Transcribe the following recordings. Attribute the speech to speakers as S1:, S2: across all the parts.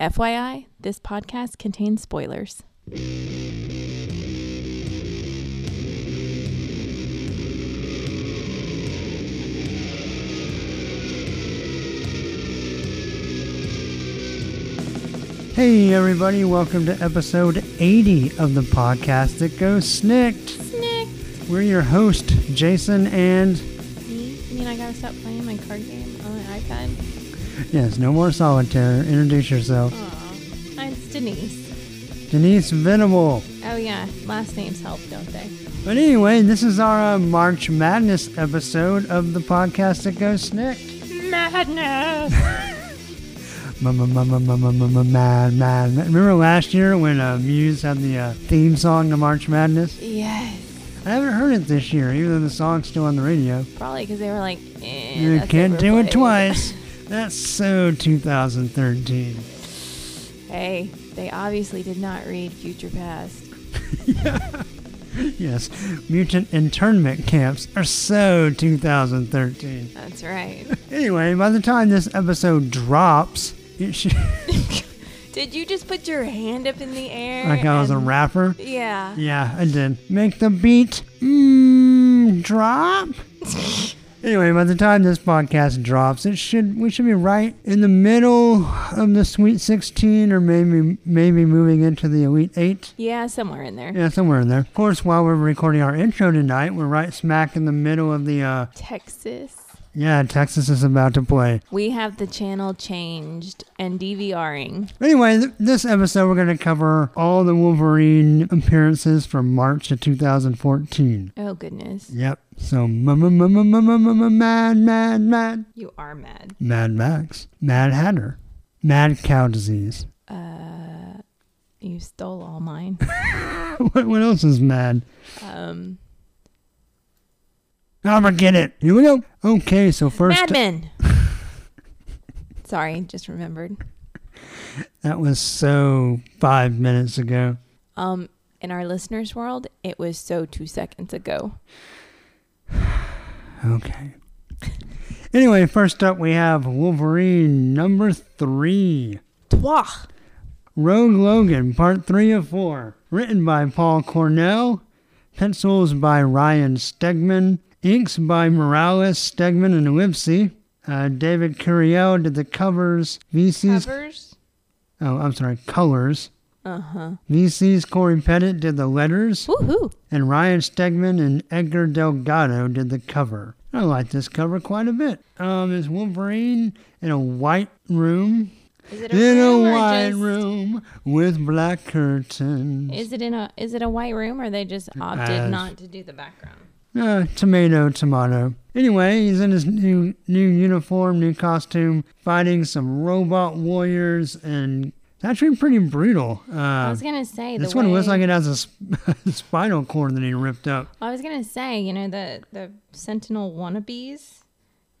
S1: FYI, this podcast contains spoilers.
S2: Hey, everybody, welcome to episode 80 of the podcast that goes SNIKT.
S1: Snikt.
S2: We're your host, Jason, and
S1: Me? You mean I gotta stop playing my card game on my iPad?
S2: Yes, no more solitaire. Introduce yourself.
S1: Aw. It's Denise.
S2: Denise Venable.
S1: Oh, yeah. Last names help, don't they?
S2: But anyway, this is our uh, March Madness episode of the podcast that goes SNIKT.
S1: Madness!
S2: Mad, mad. Remember last year when uh, Muse had the uh, theme song to March Madness?
S1: yes.
S2: I haven't heard it this year, even though the song's still on the radio.
S1: Probably because they were like, eh,
S2: You can't do it twice. That's so 2013.
S1: Hey, they obviously did not read Future Past.
S2: Yes, mutant internment camps are so 2013.
S1: That's right.
S2: Anyway, by the time this episode drops, it should,
S1: did you just put your hand up in the air?
S2: like I was a rapper.
S1: Yeah.
S2: Yeah, I did. Make the beat mm, drop. Anyway, by the time this podcast drops, it should we should be right in the middle of the Sweet 16, or maybe maybe moving into the Elite Eight.
S1: Yeah, somewhere in there.
S2: Yeah, somewhere in there. Of course, while we're recording our intro tonight, we're right smack in the middle of the uh
S1: Texas.
S2: Yeah, Texas is about to play.
S1: We have the channel changed and DVRing.
S2: Anyway, th- this episode we're going to cover all the Wolverine appearances from March of 2014.
S1: Oh, goodness.
S2: Yep. So, mad, mad, mad,
S1: You are mad.
S2: Mad Max, Mad Hatter, Mad Cow Disease.
S1: Uh, you stole all mine.
S2: what, what else is mad?
S1: Um,
S2: I'm gonna get it. Here we go. Okay, so first
S1: Mad Men. Sorry, just remembered.
S2: that was so five minutes ago.
S1: Um, in our listeners' world, it was so two seconds ago.
S2: Okay. Anyway, first up we have Wolverine number three.
S1: Toi.
S2: Rogue Logan, part three of four. Written by Paul Cornell. Pencils by Ryan Stegman. Inks by Morales, Stegman, and Lipsy. Uh, David Curiel did the covers. VC's.
S1: Covers.
S2: Oh, I'm sorry, colors.
S1: Uh huh.
S2: VC's Corey Pettit did the letters.
S1: Woohoo.
S2: And Ryan Stegman and Edgar Delgado did the cover. I like this cover quite a bit. Um, it's Wolverine in a white room.
S1: Is it a
S2: In a
S1: room or
S2: white
S1: just-
S2: room with black curtains.
S1: Is it in a is it a white room or they just opted
S2: As-
S1: not to do the background?
S2: Uh, tomato, tomato. Anyway, he's in his new new uniform, new costume, fighting some robot warriors, and it's actually pretty brutal.
S1: I
S2: Uh,
S1: was gonna say the
S2: this one looks like it has a sp- spinal cord that he ripped up.
S1: I was gonna say, you know, the the Sentinel wannabes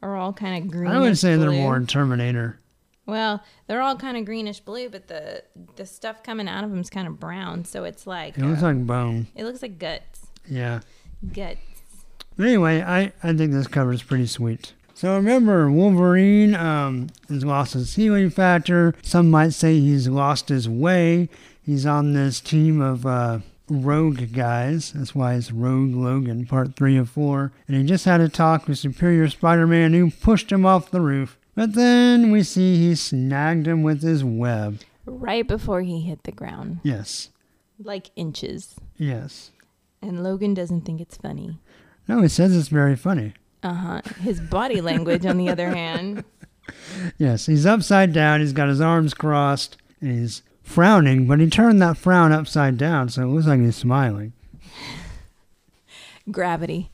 S1: are all kind of green.
S2: I would say they're more Terminator.
S1: Well, they're all kind of greenish blue, but the the stuff coming out of them is kind of brown. So it's like
S2: It looks
S1: uh,
S2: like bone.
S1: it looks like guts.
S2: Yeah.
S1: Guts.
S2: But anyway, I, I think this cover is pretty sweet. So remember, Wolverine um, has lost his healing factor. Some might say he's lost his way. He's on this team of uh, rogue guys. That's why it's Rogue Logan, part three of four. And he just had a talk with Superior Spider Man who pushed him off the roof. But then we see he snagged him with his web.
S1: Right before he hit the ground,
S2: Yes.
S1: like inches.
S2: Yes.
S1: And Logan doesn't think it's funny.
S2: No, he says it's very funny.
S1: Uh huh. His body language, on the other hand,
S2: Yes, he's upside down. He's got his arms crossed. And he's frowning, but he turned that frown upside down, so it looks like he's smiling.
S1: gravity.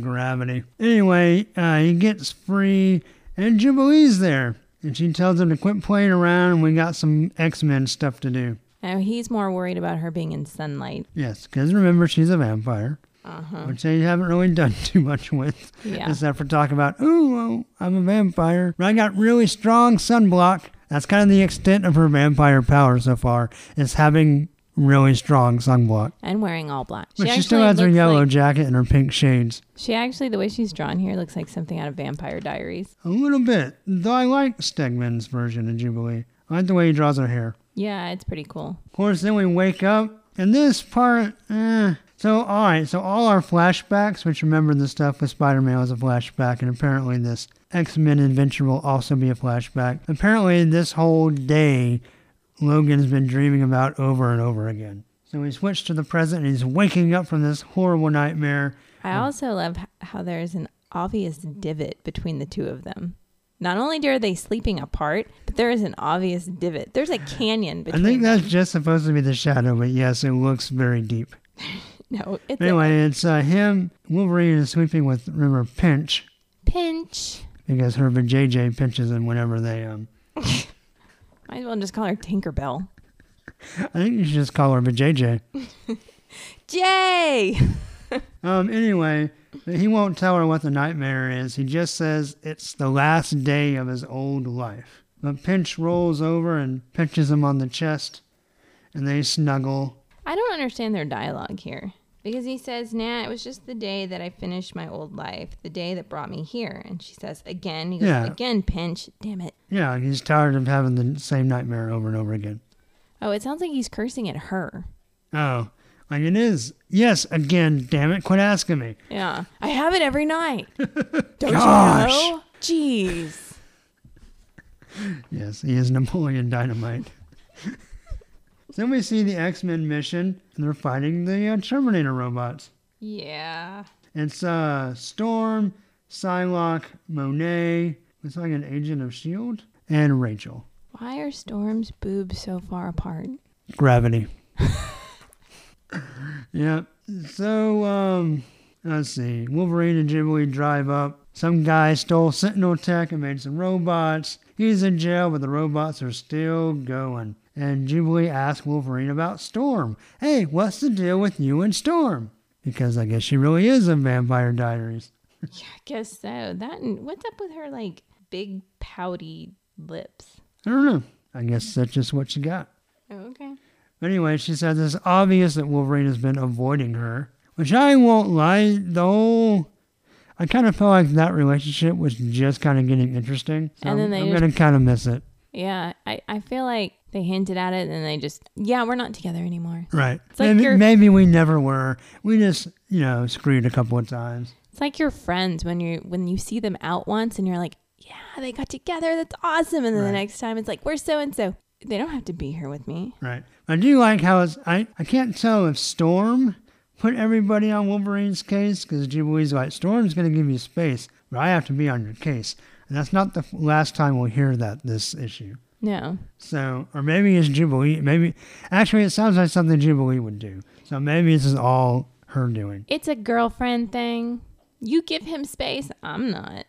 S2: Gravity. Anyway, uh, he gets free, and Jubilee's there. And she tells him to quit playing around, and we got some X Men stuff to do.
S1: Now he's more worried about her being in sunlight.
S2: Yes, because remember, she's a vampire,
S1: Uh huh.
S2: which they haven't really done too much with,
S1: Yeah.
S2: except for talking about, oh, I'm a vampire, but I got really strong sunblock. That's kind of the extent of her vampire power so far, is having really strong sunblock.
S1: And wearing all black.
S2: But she, still has her yellow
S1: like-
S2: jacket and her pink shades.
S1: She actually, the way she's drawn here, looks like something out of Vampire Diaries.
S2: A little bit, though I like Stegman's version of Jubilee I like the way he draws her hair.
S1: Yeah, it's pretty cool.
S2: Of course, then we wake up, and this part, eh. So, all right, so all our flashbacks, which remember the stuff with Spider Man was a flashback, and apparently this X Men adventure will also be a flashback. Apparently, this whole day, Logan's been dreaming about over and over again. So we switch to the present, and he's waking up from this horrible nightmare.
S1: I oh. also love how there's an obvious divot between the two of them. Not only are they sleeping apart, but there is an obvious divot. There's a canyon between I
S2: think
S1: them.
S2: that's just supposed to be the shadow, but yes, it looks very deep.
S1: No, it's a
S2: Anyway, it's uh, him. Wolverine is sleeping with, remember, Pinch.
S1: pinch.
S2: because her JJ pinches him whenever they um.
S1: Might as well just call her Tinkerbell.
S2: I think you should just call her JJ.
S1: Jay!
S2: Um. Anyway, he won't tell her what the nightmare is. He just says it's the last day of his old life. But Pinch rolls over and pinches him on the chest, and they snuggle.
S1: I don't understand their dialogue here. Because he says, Nah, it was just the day that I finished my old life, the day that brought me here. And she says, Again. He goes,
S2: Yeah.
S1: Again, pinch. Damn it.
S2: Yeah, he's tired of having the same nightmare over and over again.
S1: Oh, it sounds like he's cursing at her.
S2: Oh, like it is. Yes, again. Damn it! Quit asking me.
S1: Yeah. I have it every night. Don't
S2: Gosh.
S1: you know? Jeez.
S2: Yes, he is Napoleon Dynamite. Then we see the X Men mission, and they're fighting the uh, Terminator robots.
S1: Yeah.
S2: It's uh, Storm, Psylocke, Monet, it's like an agent of S.H.I.E.L.D., and Rachel.
S1: Why are Storm's boobs so far apart?
S2: Gravity. yeah. So, um, let's see. Wolverine and Jubilee drive up. Some guy stole Sentinel tech and made some robots. He's in jail, but the robots are still going. And Jubilee asks Wolverine about Storm. Hey, what's the deal with you and Storm? Because I guess she really is a Vampire Diaries.
S1: Yeah, I guess so. That what's up with her like big pouty lips?
S2: I don't know. I guess that's just what she got.
S1: Oh, okay.
S2: Anyway, she says it's obvious that Wolverine has been avoiding her, which I won't lie. though. I kind of felt like that relationship was just kind of getting interesting. So
S1: And then
S2: I'm,
S1: they
S2: I'm
S1: just-
S2: gonna kind of miss it.
S1: Yeah, I, I feel like they hinted at it and they just yeah, we're not together anymore.
S2: Right.
S1: It's like
S2: maybe, maybe we never were. We just, you know, screwed a couple of times.
S1: It's like your friends when you when you see them out once and you're like, yeah, they got together. That's awesome. And then
S2: Right.
S1: the next time it's like, we're so and so. They don't have to be here with me.
S2: Right. I do like how it's. I I can't tell if Storm put everybody on Wolverine's case because Jubilee's like Storm's gonna give you space, but I have to be on your case, and that's not the last time we'll hear that this issue.
S1: No.
S2: So, or maybe it's Jubilee. Maybe, actually, it sounds like something Jubilee would do. So maybe this is all her doing.
S1: It's a girlfriend thing. You give him space. I'm not.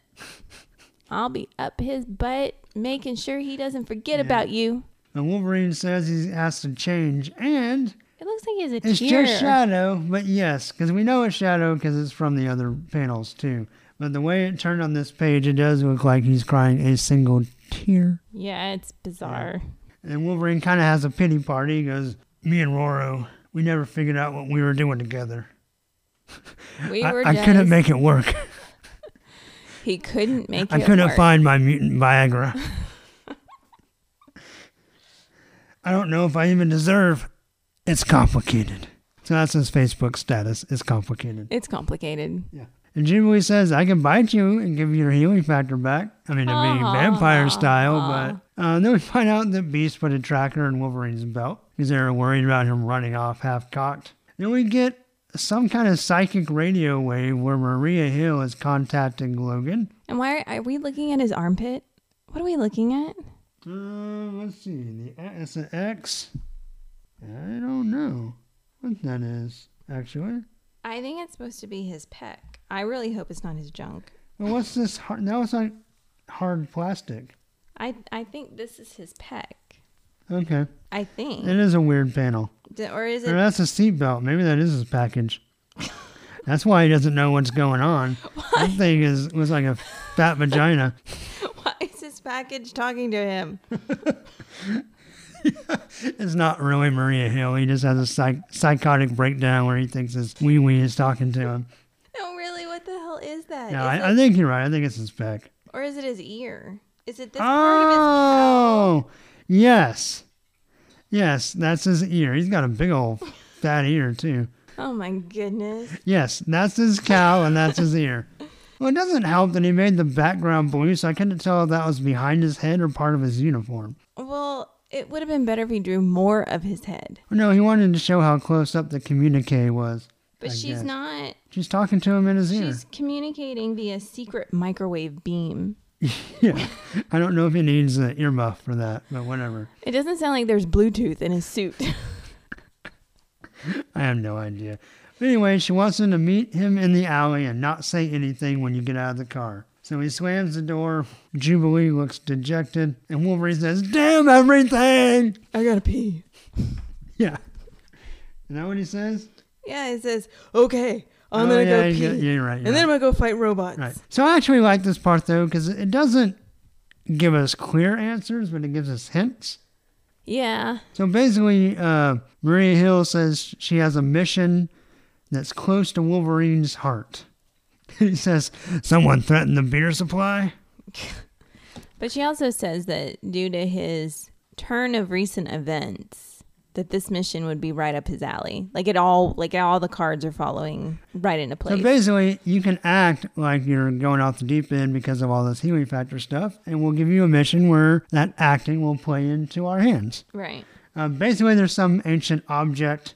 S1: I'll be up his butt making sure he doesn't forget about you.
S2: And Wolverine says he has to change, and
S1: It looks like he has a
S2: it's
S1: tear.
S2: just Shadow. But yes, because we know it's Shadow because it's from the other panels too. But the way it turned on this page, it does look like he's crying a single tear.
S1: yeah, it's bizarre.
S2: And Wolverine kind of has a pity party. He goes, "Me and Roro, we never figured out what we were doing together.
S1: We
S2: I,
S1: were
S2: I
S1: just,
S2: couldn't make it work.
S1: He couldn't make
S2: I
S1: it I
S2: couldn't
S1: work.
S2: find my mutant Viagra. I don't know if I even deserve. It's complicated. So that's his Facebook status. It's complicated.
S1: It's complicated.
S2: Yeah. And Jubilee says, I can bite you and give you your healing factor back. I mean, it'd be vampire style, but uh, then we find out that Beast put a tracker in Wolverine's belt because they were worried about him running off half cocked. Then we get some kind of psychic radio wave where Maria Hill is contacting Logan.
S1: And why are, are we looking at his armpit? What are we looking at?
S2: Uh, let's see. The it's an X. I don't know what that is actually.
S1: I think it's supposed to be his pec. I really hope it's not his junk.
S2: Well, what's this? Hard, now it's like hard plastic.
S1: I I think this is his pec.
S2: Okay,
S1: I think.
S2: it is a weird panel.
S1: D- Or is
S2: Or
S1: it?
S2: that's a seatbelt. Maybe that is his package. That's why he doesn't know what's going on. That thing is was like a fat vagina.
S1: Why is his package talking to him?
S2: It's not really Maria Hill. He just has a psych- psychotic breakdown where he thinks his wee wee is talking to him.
S1: What the hell is that?
S2: No,
S1: Is
S2: I,
S1: it-
S2: I think you're right. I think it's his back.
S1: or is it his ear? Is it this part of his?
S2: Oh, Yes. Yes, that's his ear. He's got a big old fat ear, too.
S1: Oh my goodness.
S2: Yes, that's his cow and that's his ear. Well, it doesn't help that he made the background blue, so I couldn't tell if that was behind his head or part of his uniform.
S1: Well, it would have been better if he drew more of his head.
S2: No, he wanted to show how close up the communique was.
S1: But
S2: I
S1: she's
S2: guess.
S1: not.
S2: She's talking to him in his ear.
S1: She's communicating via secret microwave beam.
S2: Yeah. I don't know if he needs an earmuff for that, but whatever.
S1: It doesn't sound like there's Bluetooth in his suit.
S2: I have no idea. But anyway, she wants him to meet him in the alley and not say anything when you get out of the car. So he slams the door. Jubilee looks dejected, and Wolverine says, Damn everything!
S1: I gotta pee.
S2: Yeah. Is that what he says?
S1: Yeah, it says, okay, I'm
S2: Oh,
S1: gonna
S2: yeah,
S1: go pee.
S2: you're right. You're
S1: and then I'm gonna go fight robots.
S2: right. So I actually like this part, though, because it doesn't give us clear answers, but it gives us hints.
S1: Yeah.
S2: So basically, uh, Maria Hill says she has a mission that's close to Wolverine's heart. he says, Someone threatened the beer supply?
S1: But she also says that due to his turn of recent events, that this mission would be right up his alley. Like it all, like all the cards are following right into place.
S2: So basically, you can act like you're going off the deep end because of all this healing factor stuff, and we'll give you a mission where that acting will play into our hands.
S1: right.
S2: Uh, basically, there's some ancient object,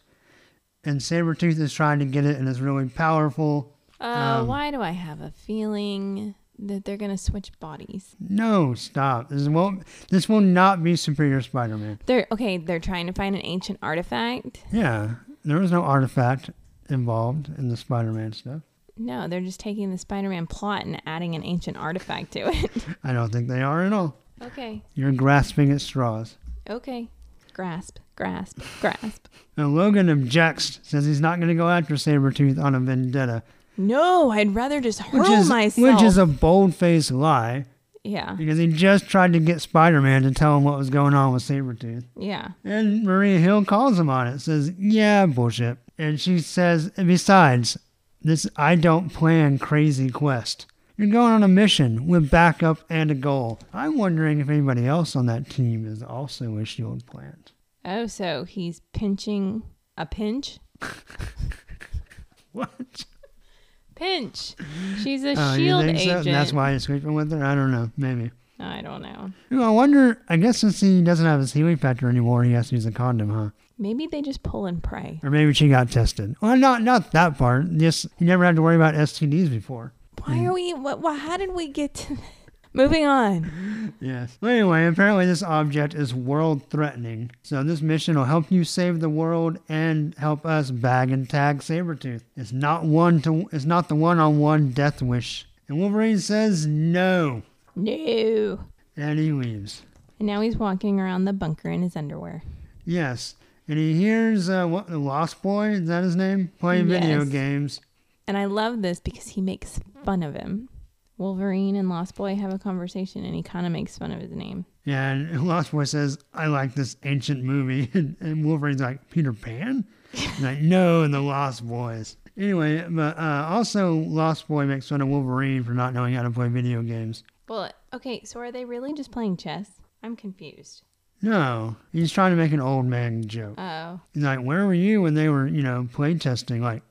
S2: and Sabretooth is trying to get it, and it's really powerful.
S1: Uh,
S2: Um,
S1: why do I have a feeling that they're gonna switch bodies?
S2: No, stop. This won't. This will not be Superior Spider-Man.
S1: They're okay. They're trying to find an ancient artifact.
S2: Yeah, there was no artifact involved in the Spider-Man stuff.
S1: No, they're just taking the Spider-Man plot and adding an ancient artifact to it.
S2: I don't think they are at all.
S1: okay.
S2: You're grasping at straws.
S1: Okay. Grasp. Grasp. Grasp.
S2: Now, Logan objects, says he's not going to go after Sabretooth on a vendetta,
S1: No, I'd rather just hurl
S2: which is
S1: myself.
S2: which is a bold-faced lie
S1: yeah.
S2: because he just tried to get Spider-Man to tell him what was going on with Sabretooth.
S1: Yeah.
S2: And Maria Hill calls him on it, says, "Yeah, bullshit." And she says, "Besides, this I don't plan crazy quest. You're going on a mission with backup and a goal. I'm wondering if anybody else on that team is also a S.H.I.E.L.D. plant."
S1: Oh, so he's pinching a pinch?
S2: What?
S1: Pinch. She's a
S2: Oh, you
S1: S.H.I.E.L.D.
S2: think so?
S1: agent.
S2: And that's why he's sleeping with her. I don't know. Maybe.
S1: I don't know.
S2: Ooh, I wonder. I guess since he doesn't have his healing factor anymore, he has to use a condom, huh?
S1: Maybe they just pull and pray.
S2: Or maybe she got tested. Well, not not that part. Just he never had to worry about STDs before.
S1: Why are we? What? what how did we get to? Moving on.
S2: Yes. Well, anyway, apparently this object is world threatening. So this mission will help you save the world and help us bag and tag Sabretooth. It's not one to it's not the one on one death wish. And Wolverine says no.
S1: No.
S2: And he leaves.
S1: And now he's walking around the bunker in his underwear.
S2: Yes. And he hears uh, what the Lost Boy, is that his name? Playing video games.
S1: And I love this because he makes fun of him. Wolverine and Lost Boy have a conversation and he kind of makes fun of his name.
S2: Yeah, and Lost Boy says, I like this ancient movie. And, and Wolverine's like, Peter Pan? Like, no, and the Lost Boys. Anyway, but uh, also Lost Boy makes fun of Wolverine for not knowing how to play video games.
S1: Well, okay, so are they really just playing chess? I'm confused.
S2: No, he's trying to make an old man joke.
S1: Oh.
S2: He's like, where were you when they were, you know, play testing? Like,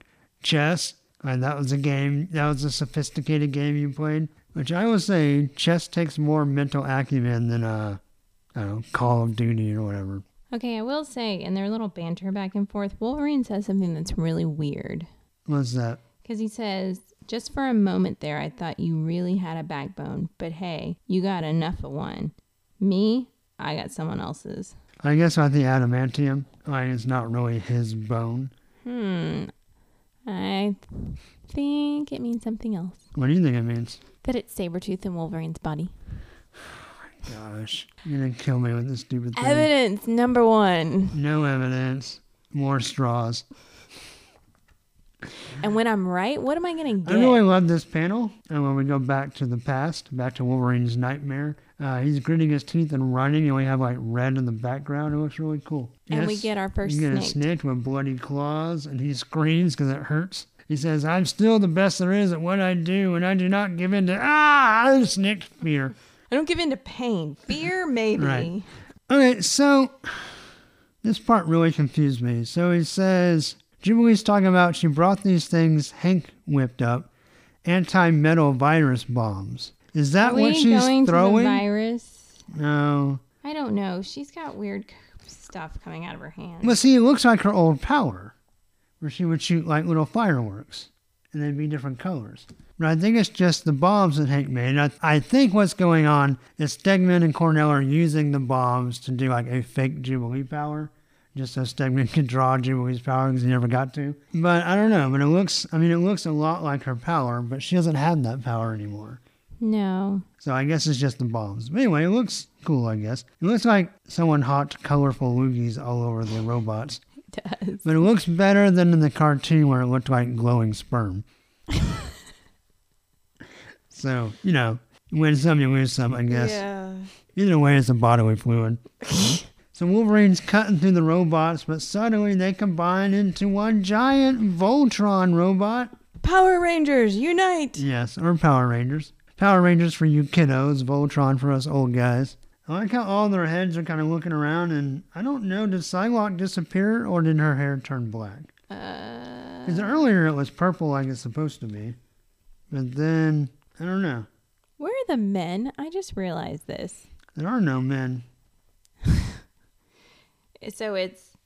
S2: chess? And that was a game, that was a sophisticated game you played. Which I will say, chess takes more mental acumen than, uh, I don't know, Call of Duty or whatever.
S1: Okay, I will say, in their little banter back and forth, Wolverine says something that's really weird.
S2: What's that?
S1: Because he says, just for a moment there, I thought you really had a backbone, but hey, you got enough of one. Me, I got someone else's.
S2: I guess I the adamantium, like it's not really his bone.
S1: Hmm. I think it means something else.
S2: What do you think it means?
S1: That it's Sabretooth and Wolverine's body.
S2: Gosh, you're gonna kill me with this stupid thing.
S1: Evidence number one.
S2: No evidence. More straws.
S1: And when I'm right, what am I going to get?
S2: I really love this panel. And when we go back to the past, back to Wolverine's nightmare, uh, he's gritting his teeth and running, and we have like red in the background. It looks really cool.
S1: and we get our first
S2: you get a
S1: snake.
S2: snake with bloody claws, and he screams because it hurts. He says, "I'm still the best there is at what I do, and I do not give in to ah snake fear."
S1: I don't give in to pain. Fear, maybe.
S2: Right. Okay, so this part really confused me. So he says Jubilee's talking about she brought these things Hank whipped up, anti-metal virus bombs. Is that
S1: we
S2: what she's
S1: going to the
S2: throwing?
S1: virus?
S2: no.
S1: I don't know. She's got weird stuff coming out of her hands.
S2: Well, see, it looks like her old power, where she would shoot like little fireworks, and they'd be different colors. But I think it's just the bombs that Hank made. I, I think what's going on is Stegman and Cornell are using the bombs to do like a fake Jubilee power, just so Stegman could draw Jubilee's power because he never got to. But I don't know. But it looks, I mean, it looks a lot like her power, but she doesn't have that power anymore.
S1: No.
S2: So I guess it's just the bombs. But anyway, it looks cool, I guess. It looks like someone hot colorful loogies all over the robots.
S1: It does.
S2: But it looks better than in the cartoon where it looked like glowing sperm. so, you know, you win some, you lose some, I guess.
S1: Yeah.
S2: Either way, it's a bodily fluid. so Wolverine's cutting through the robots, but suddenly they combine into one giant Voltron robot.
S1: Power Rangers, unite!
S2: Yes, or Power Rangers. Power Rangers for you kiddos, Voltron for us old guys. I like how all their heads are kind of looking around, and I don't know, did Psylocke disappear or did her hair turn black?
S1: Uh,
S2: Because earlier it was purple like it's supposed to be. But then, I don't know.
S1: where are the men? I just realized this.
S2: There are no men.
S1: So it's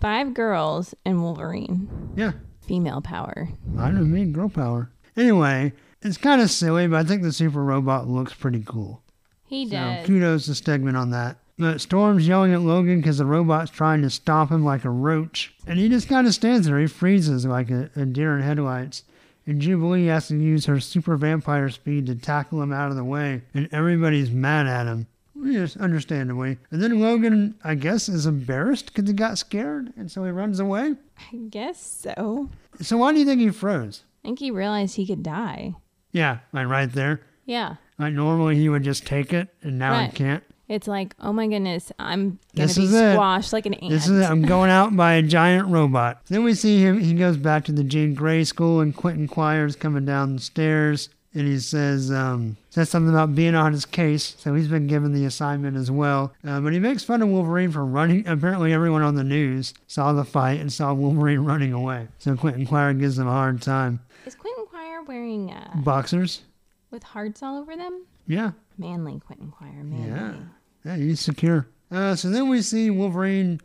S1: five girls and Wolverine.
S2: Yeah,
S1: Female power.
S2: I don't mean girl power. Anyway, it's kind of silly, but I think the super robot looks pretty cool.
S1: He
S2: So
S1: does.
S2: kudos to Stegman on that. But Storm's yelling at Logan because the robot's trying to stop him like a roach. And he just kind of stands there. He freezes like a, a deer in headlights. And Jubilee has to use her super vampire speed to tackle him out of the way. And everybody's mad at him. Yes, understandably. And then Logan, I guess, is embarrassed because he got scared. And so he runs away.
S1: I guess so.
S2: So why do you think he froze?
S1: I think he realized he could die.
S2: Yeah, like right there.
S1: Yeah.
S2: Like normally he would just take it, and now
S1: Right.
S2: he can't.
S1: It's like, oh my goodness, I'm gonna
S2: This
S1: be
S2: is it.
S1: squashed like an ant.
S2: This is it. I'm going out by a giant robot. Then we see him. He goes back to the Jean Grey school, and Quentin Quires coming down the stairs, and he says um, says something about being on his case. So he's been given the assignment as well. Uh, but he makes fun of Wolverine for running. Apparently, everyone on the news saw the fight and saw Wolverine running away. So Quentin Quire gives him a hard time.
S1: Is Quentin Quire wearing uh,
S2: Boxers.
S1: with hearts all over them?
S2: Yeah.
S1: Manly Quentin Quire, manly.
S2: Yeah. Yeah, he's secure. Uh, so then we see Wolverine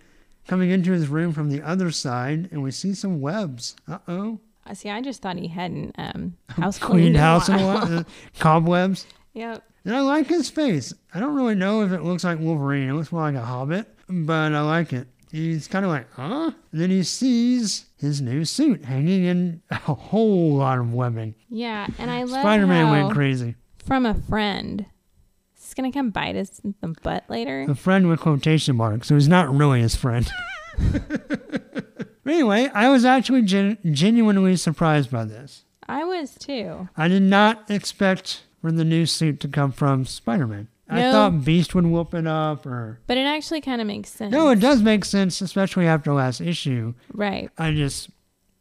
S2: coming into his room from the other side, and we see some webs. Uh oh.
S1: Uh, See, I just thought he hadn't um, house
S2: Cleaned
S1: cleaned
S2: house in a
S1: while.
S2: while. Uh, Cobwebs.
S1: Yep.
S2: And I like his face. I don't really know if it looks like Wolverine. It looks more like a hobbit, but I like it. He's kind of like, huh? And then he sees his new suit hanging in a whole lot of webbing.
S1: Yeah, and I love
S2: Spider Man went crazy.
S1: from a friend. Is this gonna come bite us in the butt later?
S2: A friend with quotation marks, so he's not really his friend. anyway, I was actually gen- genuinely surprised by this.
S1: I was too.
S2: I did not expect for the new suit to come from Spider Man. I
S1: No.
S2: thought Beast would whoop it up, or
S1: But it actually kind of makes sense.
S2: no, it does make sense, especially after last issue.
S1: Right.
S2: I just,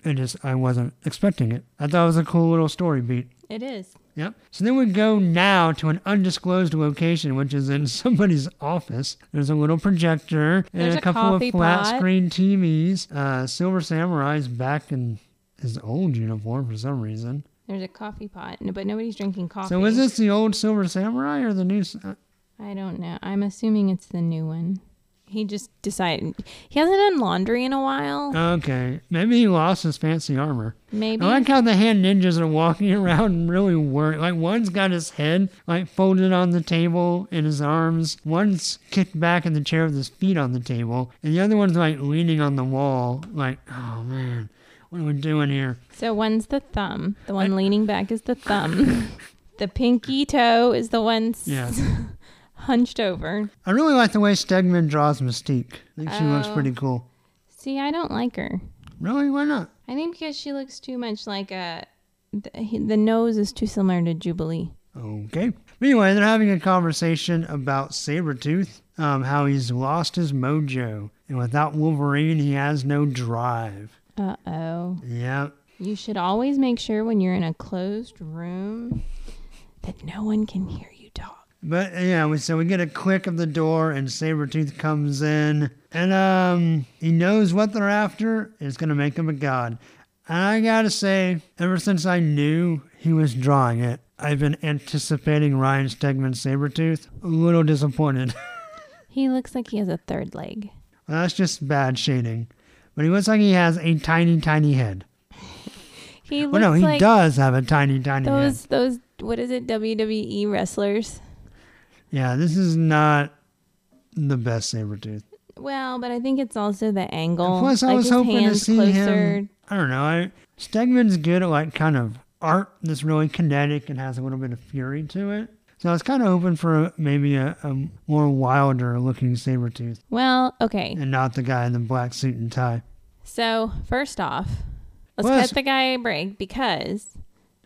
S2: I just, I wasn't expecting it. I thought it was a cool little story beat.
S1: It is.
S2: Yep. So then we go now to an undisclosed location, which is in somebody's office. There's a little projector and
S1: There's
S2: a
S1: a
S2: couple of flat
S1: pot.
S2: screen TVs. Uh, Silver Samurai's back in his old uniform for some reason.
S1: There's a coffee pot, but nobody's drinking coffee.
S2: So is this the old Silver Samurai or the new? uh,
S1: I don't know. I'm assuming it's the new one. He just decided he hasn't done laundry in a while.
S2: Okay, maybe he lost his fancy armor.
S1: Maybe.
S2: I like how the hand ninjas are walking around and really worried. Like one's got his head like folded on the table in his arms. One's kicked back in the chair with his feet on the table, and the other one's like leaning on the wall. Like, oh man, what are we doing here?
S1: so one's the thumb. The one leaning back is the thumb. the pinky toe is the one
S2: Yeah.
S1: hunched over.
S2: I really like the way Stegman draws Mystique. I think she looks
S1: Oh.
S2: pretty cool.
S1: See, I don't like her.
S2: Really? Why not?
S1: I think because she looks too much like a. The, the nose is too similar to Jubilee.
S2: Okay. Anyway, they're having a conversation about Sabretooth, um, how he's lost his mojo. And without Wolverine, he has no drive.
S1: Uh oh.
S2: Yep.
S1: You should always make sure when you're in a closed room that no one can hear you talk.
S2: But yeah, we, so we get a click of the door and Sabretooth comes in and um he knows what they're after. It's gonna make him a god. And I gotta say, ever since I knew he was drawing it, I've been anticipating Ryan Stegman's Sabretooth. A little disappointed.
S1: He looks like he has a third leg.
S2: well, that's just bad shading. But he looks like he has a tiny, tiny head.
S1: He looks
S2: Well, no, he
S1: like
S2: does have a tiny, tiny head.
S1: those those what is it WWE wrestlers.
S2: Yeah, this is not the best Sabretooth.
S1: Well, but I think it's also the angle.
S2: Plus, I
S1: like
S2: was hoping to see
S1: closer.
S2: him. I don't know. I, Stegman's good at like kind of art that's really kinetic and has a little bit of fury to it. So I was kind of hoping for a, maybe a, a more wilder looking Sabretooth.
S1: Well, okay.
S2: and not the guy in the black suit and tie.
S1: So first off, let's
S2: Plus-
S1: cut the guy a break because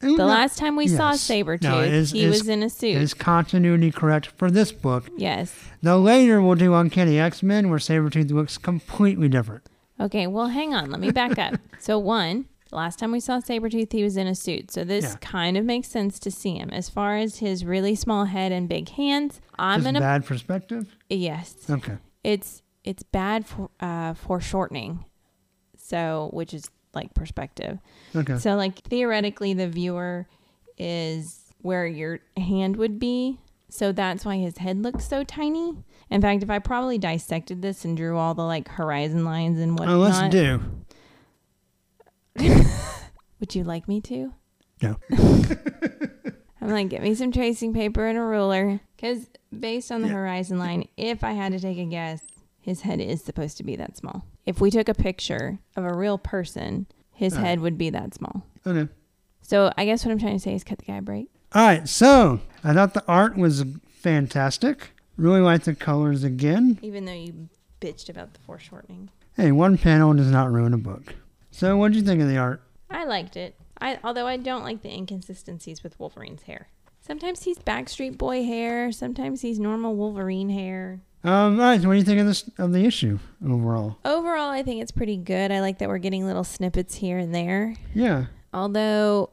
S1: the
S2: no,
S1: last time we saw
S2: yes.
S1: Sabretooth,
S2: No, is-
S1: he
S2: it's-
S1: was in a suit.
S2: Is continuity correct for this book?
S1: yes.
S2: Though later we'll do Uncanny X Men where Sabretooth looks completely different.
S1: Okay, well, hang on. Let me back up. So, one, last time we saw Sabretooth, he was in a suit. So, this
S2: Yeah.
S1: kind of makes sense to see him. As far as his really small head and big hands, I'm going to.
S2: bad perspective?
S1: Yes.
S2: Okay.
S1: It's it's bad for uh, foreshortening. So, which is like perspective.
S2: Okay.
S1: So, like, theoretically, the viewer is where your hand would be. So, that's why his head looks so tiny. In fact, if I probably dissected this and drew all the like horizon lines and whatnot,
S2: Oh, let's do.
S1: Would you like me to?
S2: No.
S1: I'm like, get me some tracing paper and a ruler. Because based on the
S2: Yeah.
S1: horizon line, if I had to take a guess, his head is supposed to be that small. If we took a picture of a real person, his
S2: Alright.
S1: head would be that small.
S2: Okay.
S1: So I guess what I'm trying to say is cut the guy a break.
S2: All right, so I thought the art was fantastic. Really liked the colors again.
S1: Even though you bitched about the foreshortening.
S2: Hey, one panel does not ruin a book. So, what would you think of the art?
S1: I liked it. I although I don't like the inconsistencies with Wolverine's hair. Sometimes he's Backstreet Boy hair, sometimes he's normal Wolverine hair.
S2: Um, all right, so what do you think of this of the issue overall?
S1: Overall, I think it's pretty good. I like that we're getting little snippets here and there.
S2: Yeah,
S1: Although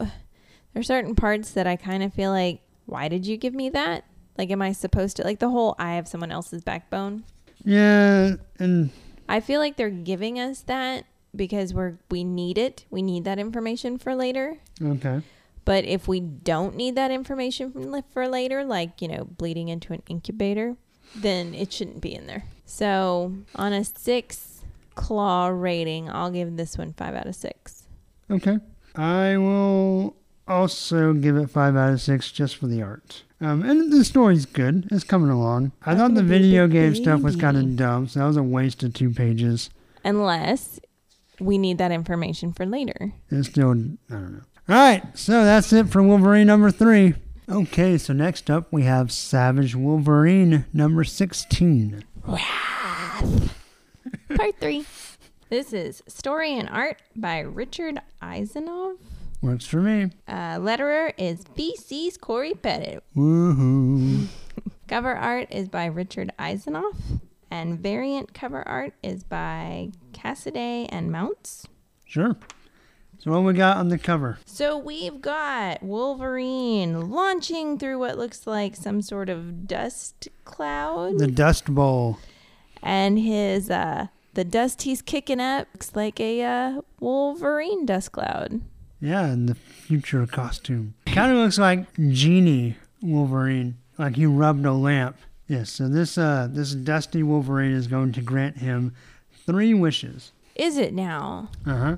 S1: there's certain parts that I kind of feel like, why did you give me that? Like, am I supposed to like the whole I have someone else's backbone?
S2: yeah, and
S1: I feel like they're giving us that because we're we need it. We need that information for later.
S2: okay,
S1: But if we don't need that information for later, like you know, bleeding into an incubator, then it shouldn't be in there. So on a six claw rating, I'll give this one five out of six.
S2: okay. I will also give it five out of six just for the art. Um, and the story's good. It's coming along. I thought the
S1: gonna be a
S2: video game stuff was kind of dumb, so that was a waste of two pages.
S1: Unless we need that information for later.
S2: It's still, I don't know. All right, so that's it for Wolverine number three. Okay, so next up we have Savage Wolverine number 16.
S1: Part three. This is story and art by Richard Isanove.
S2: Works for me.
S1: Uh, letterer is VC's Corey Pettit.
S2: Woohoo.
S1: Cover art is by Richard Isanove. And variant cover art is by Cassaday and Mounts.
S2: Sure. So what we got on the cover?
S1: So we've got Wolverine launching through what looks like some sort of dust cloud.
S2: The Dust Bowl.
S1: and his uh the dust he's kicking up looks like a uh, Wolverine dust cloud.
S2: Yeah, and the future costume. Kind of looks like Genie Wolverine, like he rubbed a lamp. Yes, so this uh this dusty Wolverine is going to grant him three wishes.
S1: Is it now?
S2: Uh-huh.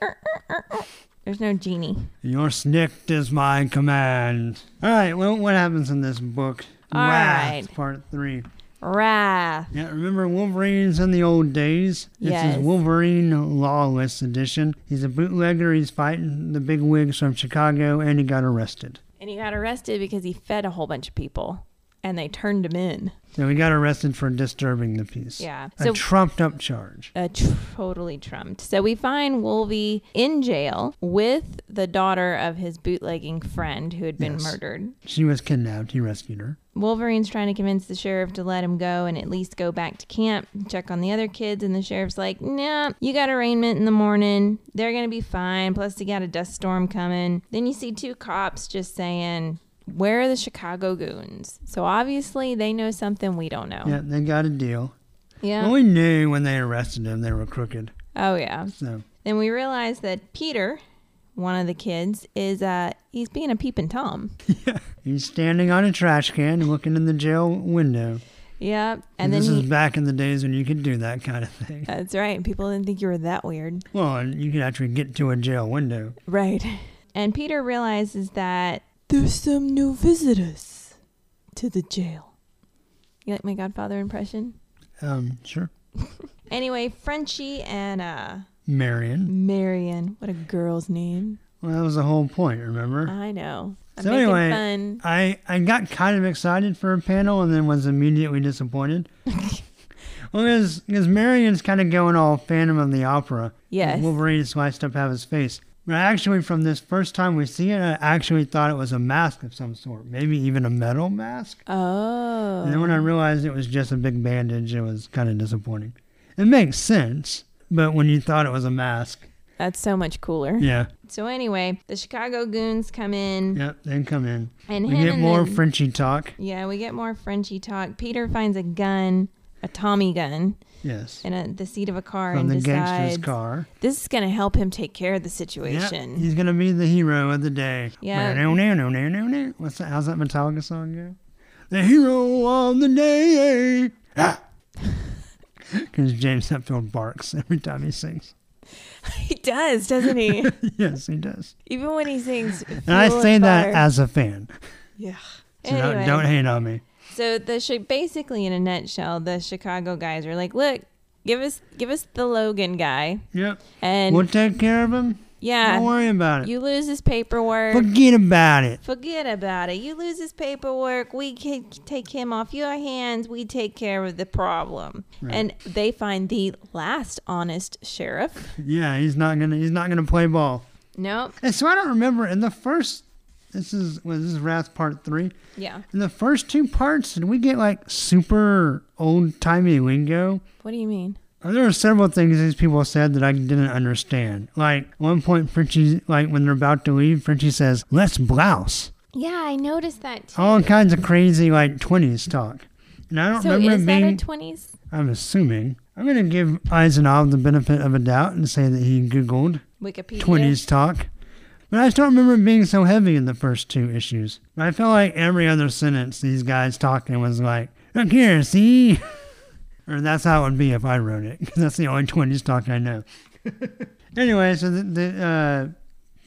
S1: There's no genie.
S2: Your snikt is my command. All right, well, what happens in this book?
S1: All
S2: Wrath,
S1: right.
S2: part three.
S1: Wrath.
S2: Yeah, remember Wolverine's in the old days? This
S1: Yes.
S2: is Wolverine Lawless Edition. He's a bootlegger. He's fighting the big wigs from Chicago, and he got arrested.
S1: And he got arrested because he fed a whole bunch of people and they turned him in.
S2: So we got arrested for disturbing the peace.
S1: Yeah.
S2: A
S1: So
S2: trumped up charge.
S1: uh, totally trumped. So we find Wolvie in jail with the daughter of his bootlegging friend who had been
S2: Yes.
S1: murdered.
S2: She was kidnapped. He rescued her.
S1: Wolverine's trying to convince the sheriff to let him go and at least go back to camp, check on the other kids, and the sheriff's like, nah, you got arraignment in the morning. They're going to be fine. Plus, you got a dust storm coming. Then you see two cops just saying, where are the Chicago goons? So obviously they know something we don't know.
S2: Yeah, they got a deal.
S1: Yeah.
S2: Well, we knew when they arrested him they were crooked.
S1: oh yeah.
S2: So
S1: Then we realize that Peter, one of the kids, is uh he's being a peeping tom. Yeah.
S2: He's standing on a trash can and looking in the jail window.
S1: Yeah.
S2: And
S1: And then
S2: this
S1: he
S2: is back in the days when you could do that kind of thing.
S1: That's right. People didn't think you were that weird.
S2: Well, and you could actually get to a jail window.
S1: Right. And Peter realizes that there's some new visitors to the jail. You like my Godfather impression?
S2: Um, sure.
S1: Anyway, Frenchie and uh
S2: Marion.
S1: Marion, what a girl's name.
S2: Well, that was the whole point, remember?
S1: I know. I'm
S2: So
S1: making
S2: anyway,
S1: fun.
S2: I, I got kind of excited for a panel and then was immediately disappointed. well, because because Marion's kind of going all Phantom of the Opera.
S1: Yes.
S2: Wolverine sliced up half his face. But actually, from this first time we see it, I actually thought it was a mask of some sort, maybe even a metal mask.
S1: Oh.
S2: And then when I realized it was just a big bandage, it was kind of disappointing. It makes sense, but when you thought it was a mask,
S1: That's so much cooler.
S2: yeah,
S1: So anyway, the Chicago goons come in
S2: yep, they come in.
S1: and
S2: We get
S1: and
S2: more
S1: then-
S2: Frenchy talk.
S1: Yeah, we get more Frenchy talk. Peter finds a gun, a Tommy gun,
S2: Yes,
S1: in a, uh, the seat of a car
S2: from
S1: and
S2: the
S1: decides
S2: gangster's car.
S1: this is going to help him take care of the situation.
S2: he's gonna be the hero of the day.
S1: Yeah.
S2: No, no, no, no, no, no. What's that? How's that Metallica song go? The hero of the day. Ah! Because James Hetfield barks every time he sings.
S1: he does, doesn't he?
S2: yes, he does.
S1: Even when he sings.
S2: And I say that as a fan.
S1: Yeah.
S2: So don't-
S1: Anyway,
S2: don't hate on me.
S1: So the basically in a nutshell, the Chicago guys are like, "Look, give us give us the Logan guy,
S2: Yep.
S1: and
S2: we'll take care of him.
S1: yeah,
S2: Don't worry about it.
S1: you lose his paperwork."
S2: Forget about it.
S1: Forget about it. You lose his paperwork. We can take him off your hands. We take care of the problem.
S2: Right.
S1: And they find the last honest sheriff.
S2: Yeah, he's not gonna. He's not gonna play ball.
S1: Nope.
S2: And so I don't remember in the first. This is well, this is Wrath Part Three.
S1: Yeah.
S2: In the first two parts, did we get like super old timey lingo?
S1: What do you mean?
S2: There were several things these people said that I didn't understand. Like one point, Frenchie, like when they're about to leave, Frenchie says, "Let's blouse."
S1: Yeah, I noticed that too.
S2: All kinds of crazy like twenties talk. And I don't
S1: so
S2: remember
S1: is
S2: it
S1: that
S2: being.
S1: a twenties?
S2: I'm assuming. I'm gonna give Eisenhower the benefit of a doubt and say that he googled
S1: Wikipedia.
S2: twenties talk. But I just don't remember it being so heavy in the first two issues. But I felt like every other sentence these guys talking was like, "Look here, see." Or that's how it would be if I wrote it, 'cause that's the only 20s talk I know. anyway, so the, the uh,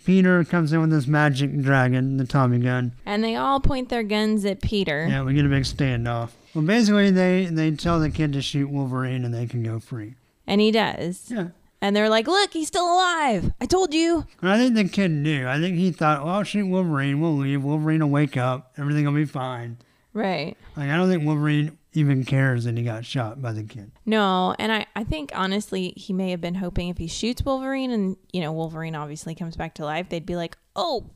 S2: Peter comes in with this magic dragon, the Tommy gun.
S1: And they all point their guns at Peter.
S2: Yeah, we get a big standoff. Well, basically, they, they tell the kid to shoot Wolverine and they can go free.
S1: And he does.
S2: Yeah.
S1: And they're like, look, he's still alive. I told you.
S2: I think the kid knew. I think he thought, well, I'll shoot Wolverine. We'll leave. Wolverine will wake up. Everything will be fine.
S1: Right.
S2: Like, I don't think Wolverine even cares that he got shot by the kid.
S1: No, and I, I think honestly he may have been hoping if he shoots Wolverine and you know Wolverine obviously comes back to life, they'd be like, "Oh,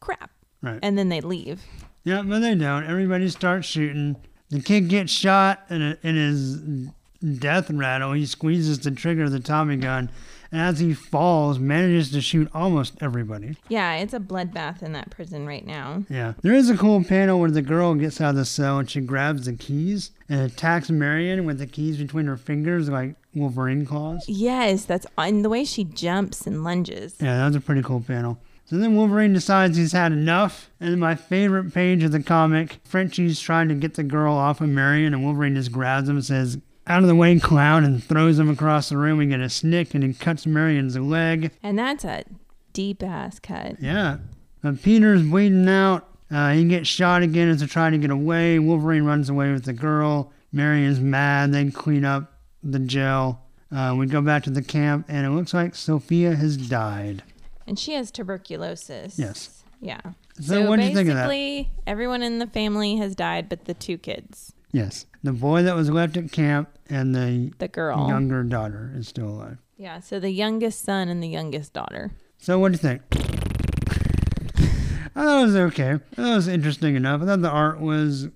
S1: crap,"
S2: Right.
S1: and then they'd leave.
S2: Yeah, but they don't. Everybody starts shooting. The kid gets shot in, in his death rattle. He squeezes the trigger of the Tommy gun, and as he falls, manages to shoot almost everybody.
S1: Yeah, it's a bloodbath in that prison right now.
S2: Yeah. There is a cool panel where the girl gets out of the cell and she grabs the keys and attacks Marion with the keys between her fingers like Wolverine claws.
S1: Yes, that's and the way she jumps and lunges.
S2: Yeah, that was a pretty cool panel. So then Wolverine decides he's had enough, and my favorite page of the comic, Frenchie's trying to get the girl off of Marion, and Wolverine just grabs him and says, out of the way, clown, and throws him across the room. We get a snick, and he cuts Marion's leg.
S1: And that's a deep ass cut.
S2: Yeah. But Peter's bleeding out. Uh, he gets shot again as they're trying to get away. Wolverine runs away with the girl. Marion's mad. They clean up the jail. Uh, we go back to the camp, and it looks like Sophia has died.
S1: And she has tuberculosis.
S2: Yes.
S1: Yeah.
S2: So, what do you think of that?
S1: basically, everyone in the family has died but the two kids.
S2: Yes. The boy that was left at camp and the
S1: The girl.
S2: younger daughter is still alive.
S1: Yeah, so the youngest son and the youngest daughter.
S2: So what do you think? I thought it was okay. I thought it was interesting enough. I thought the art was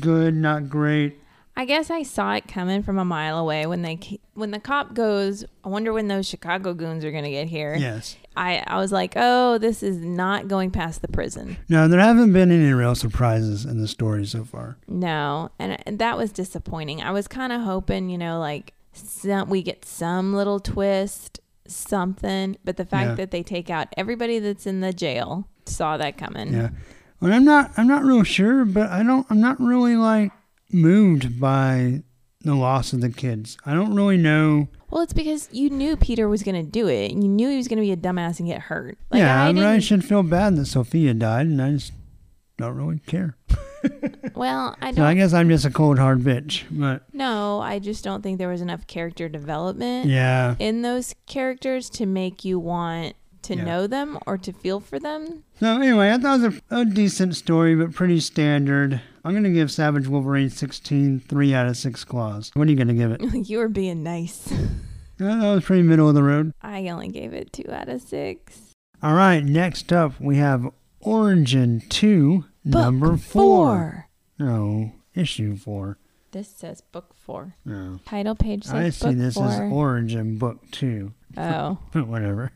S2: good, not great.
S1: I guess I saw it coming from a mile away when they when the cop goes. I wonder when those Chicago goons are gonna get here.
S2: Yes.
S1: I I was like, oh, this is not going past the prison.
S2: No, there haven't been any real surprises in the story so far.
S1: No, and, and that was disappointing. I was kind of hoping, you know, like some, we get some little twist, something. But the fact
S2: Yeah.
S1: that they take out everybody that's in the jail saw that coming.
S2: Yeah. Well, I'm not. I'm not real sure, but I don't. I'm not really like moved by the loss of the kids. I don't really know.
S1: Well, it's because you knew Peter was going to do it, and you knew he was going to be a dumbass and get hurt. Like,
S2: yeah,
S1: I
S2: I, mean, I should feel bad that Sophia died, and I just don't really care.
S1: well, I
S2: So I
S1: don't.
S2: guess I'm just a cold hard bitch. But
S1: No, I just don't think there was enough character development
S2: yeah.
S1: in those characters to make you want to
S2: Yeah.
S1: know them or to feel for them.
S2: So anyway, I thought it was a, a decent story, but pretty standard. I'm gonna give Savage Wolverine 16 three out of six claws. What are you gonna give it?
S1: you were being nice.
S2: That was pretty middle of the road.
S1: I only gave it two out of six.
S2: All right, next up we have Origin 2, number
S1: Book
S2: four. No, issue four.
S1: This says book four.
S2: No.
S1: Title page says
S2: I see this
S1: four.
S2: as Origin Book 2.
S1: oh,
S2: But whatever.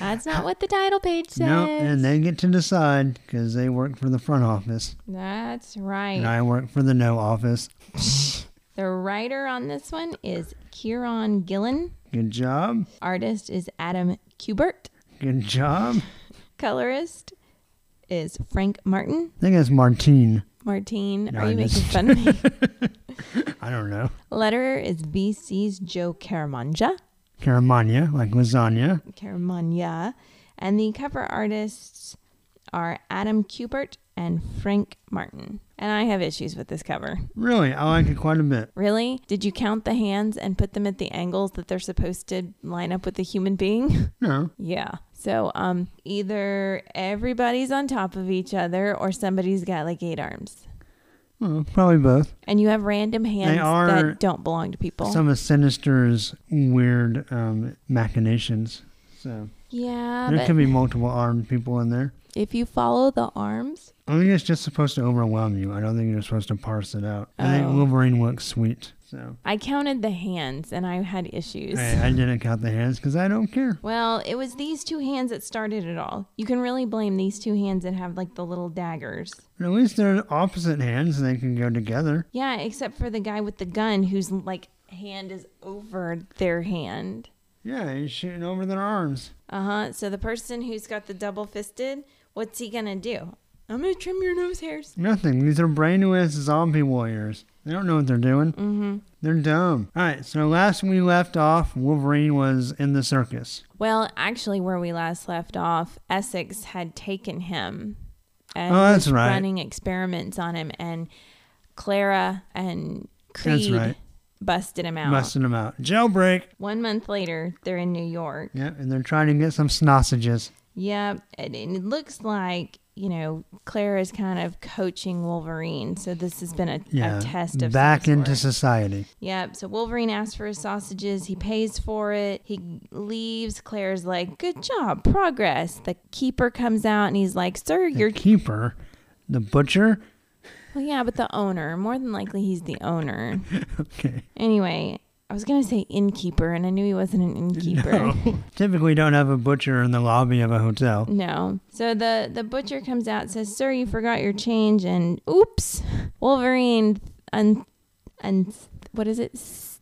S1: That's not what the title page says.
S2: No, and they get to decide because they work for the front office.
S1: That's right. And.
S2: I work for the no office.
S1: The writer on this one is Kieron Gillen.
S2: Good job.
S1: Artist is Adam Kubert.
S2: Good job.
S1: Colorist is Frank Martin.
S2: I think it's Martine.
S1: Martine,
S2: No,
S1: are you making fun of me?
S2: I don't know.
S1: Letterer is VC's Joe Caramanja.
S2: Caramagna, like lasagna.
S1: Caramanja. And the cover artists are Adam Kubert and Frank Martin. And I have issues with this cover.
S2: Really, I like it quite a bit.
S1: Really? Did you count the hands and put them at the angles that they're supposed to line up with the human being?
S2: No,
S1: yeah. So um either everybody's on top of each other or somebody's got like eight arms.
S2: Well, probably both.
S1: And you have random hands that don't belong to people.
S2: Some of Sinister's weird um, machinations. So
S1: yeah,
S2: there could be multiple armed people in there.
S1: if you follow the arms,
S2: I think it's just supposed to overwhelm you. I don't think you're supposed to parse it out. I think
S1: Oh.
S2: Wolverine looks sweet. So
S1: I counted the hands and I had issues.
S2: I, I didn't count the hands because I don't care.
S1: Well, it was these two hands that started it all. You can really blame these two hands that have like the little daggers.
S2: But at least they're opposite hands and they can go together.
S1: Yeah, except for the guy with the gun whose like hand is over their hand.
S2: Yeah, he's shooting over their arms.
S1: Uh huh. So the person who's got the double fisted, what's he gonna do? I'm gonna trim your nose hairs.
S2: Nothing. These are brainless zombie warriors. They don't know what they're doing.
S1: Mm-hmm.
S2: They're dumb. All right, so last we left off, Wolverine was in the circus.
S1: Well, actually, where we last left off, Essex had taken him and
S2: Oh, that's right.
S1: running experiments on him, and Clara and Creed That's
S2: right.
S1: Busted him out.
S2: Busting them out. Jailbreak.
S1: One month later, they're in New York.
S2: Yep, and they're trying to get some sausages.
S1: Yeah, and, and it looks like you know Clara is kind of coaching Wolverine. So this has been a,
S2: Yeah,
S1: a test of
S2: back into society.
S1: Yep. So Wolverine asks for his sausages. He pays for it. He leaves. Claire's like, "Good job, progress." The keeper comes out and he's like, "Sir,
S2: The
S1: you're
S2: keeper, the butcher.
S1: Well, yeah, but the owner. More than likely, he's the owner."
S2: Okay.
S1: Anyway, I was gonna say innkeeper, and I knew he wasn't an innkeeper.
S2: No. Typically, don't have a butcher in the lobby of a hotel.
S1: No. So the the butcher comes out and says, "Sir, you forgot your change." And oops, Wolverine un un what is it?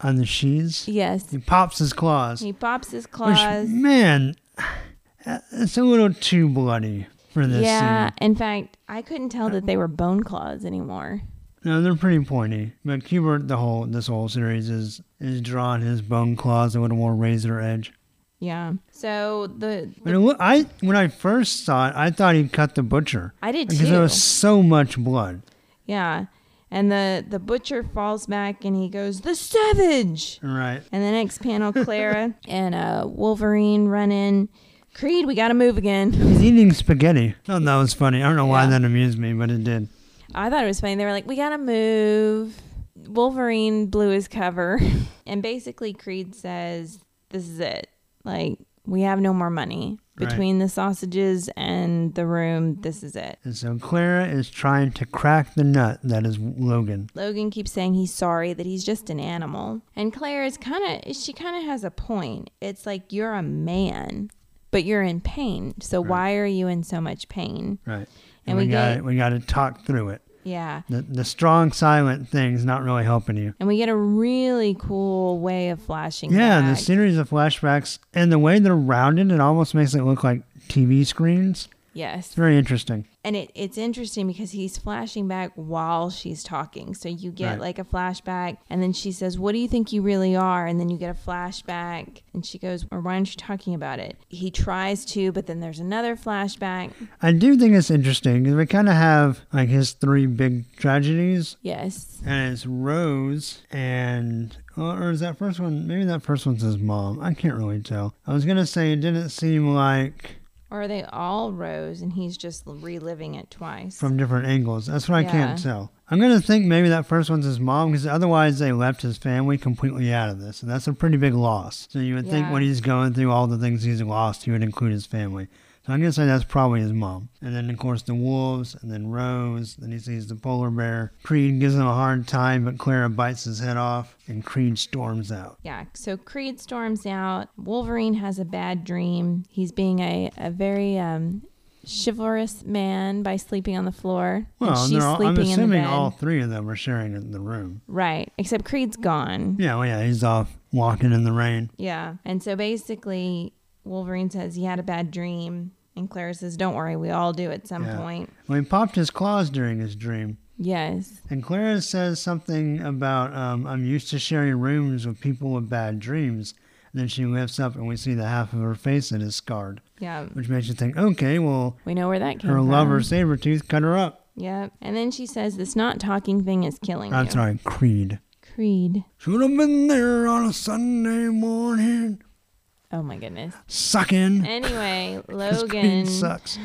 S2: On the sheaths,
S1: Yes.
S2: he pops his claws.
S1: He pops his
S2: Which,
S1: claws.
S2: man, it's a little too bloody for this
S1: yeah. In fact, I couldn't tell that they were bone claws anymore.
S2: No, they're pretty pointy. But Kubert, the whole this whole series is is drawing his bone claws with a little more razor edge.
S1: Yeah. So the,
S2: But it, I when I first saw it, I thought he cut the butcher
S1: I did
S2: because
S1: too.
S2: there was so much blood.
S1: yeah. And the the butcher falls back and he goes, "The savage!"
S2: Right.
S1: And the next panel, Clara and uh, Wolverine run in. Creed, we gotta move again.
S2: He's eating spaghetti. Oh, that was funny. I don't know why
S1: Yeah.
S2: that amused me, but it did.
S1: I thought it was funny. They were like, "We gotta move." Wolverine blew his cover, and basically Creed says, "This is it. Like, we have no more money.
S2: Right.
S1: Between the sausages and the room, this is it.
S2: And so Clara is trying to crack the nut that is Logan.
S1: Logan keeps saying he's sorry that he's just an animal. And Claire is kind of she kind of has a point. It's like you're a man, but you're in pain. So
S2: Right.
S1: why are you in so much pain?
S2: Right.
S1: And
S2: And,
S1: we
S2: we, got we got to talk through it.
S1: Yeah.
S2: The the strong silent thing is not really helping you.
S1: And we get a really cool way of flashing
S2: Yeah,
S1: back.
S2: the series of flashbacks and the way they're rounded, it almost makes it look like TV screens.
S1: Yes.
S2: Very interesting.
S1: And it, it's interesting because he's flashing back while she's talking. So you get
S2: Right.
S1: like a flashback, and then she says, What do you think you really are? And then you get a flashback, and she goes, Or why aren't you talking about it? He tries to, but then there's another flashback.
S2: I do think it's interesting because we kind of have like his three big tragedies,
S1: Yes.
S2: and it's Rose and. Or or is that first one? Maybe that first one's his mom. I can't really tell. I was gonna say it didn't seem like
S1: Or are they all Rose, and he's just reliving it twice?
S2: from different angles. That's what I can't tell. I'm gonna think maybe that first one's his mom because otherwise they left his family completely out of this, and that's a pretty big loss. So you would think when he's going through all the things he's lost, he would include his family. So I'm gonna say that's probably his mom. And then of course the wolves, and then Rose. Then he sees the polar bear. Creed gives him a hard time, but Clara bites his head off, and Creed storms out.
S1: Yeah, so Creed storms out. Wolverine has a bad dream. He's being a, a very um, chivalrous man by sleeping on the floor.
S2: Well,
S1: and she's
S2: all, I'm
S1: sleeping in the
S2: assuming
S1: bed.
S2: all three of them are sharing the room.
S1: Right, except Creed's gone.
S2: Yeah, well, yeah, he's off walking in the rain.
S1: Yeah. And so basically, Wolverine says he had a bad dream. And Clara says, Don't worry, we all do at some
S2: Yeah.
S1: point.
S2: Well, he popped his claws during his dream.
S1: Yes.
S2: And Clara says something about, um, I'm used to sharing rooms with people with bad dreams. And then she lifts up and we see the half of her face that is scarred,
S1: Yeah.
S2: which makes you think, okay, well,
S1: We know where that came
S2: her
S1: from.
S2: Her lover, Sabretooth, cut her up.
S1: Yep. And then she says, This not talking thing is killing
S2: I'm
S1: you.
S2: sorry, Creed.
S1: Creed.
S2: Should have been there on a Sunday morning.
S1: Oh my goodness.
S2: Sucking.
S1: Anyway, Logan.
S2: Sucks.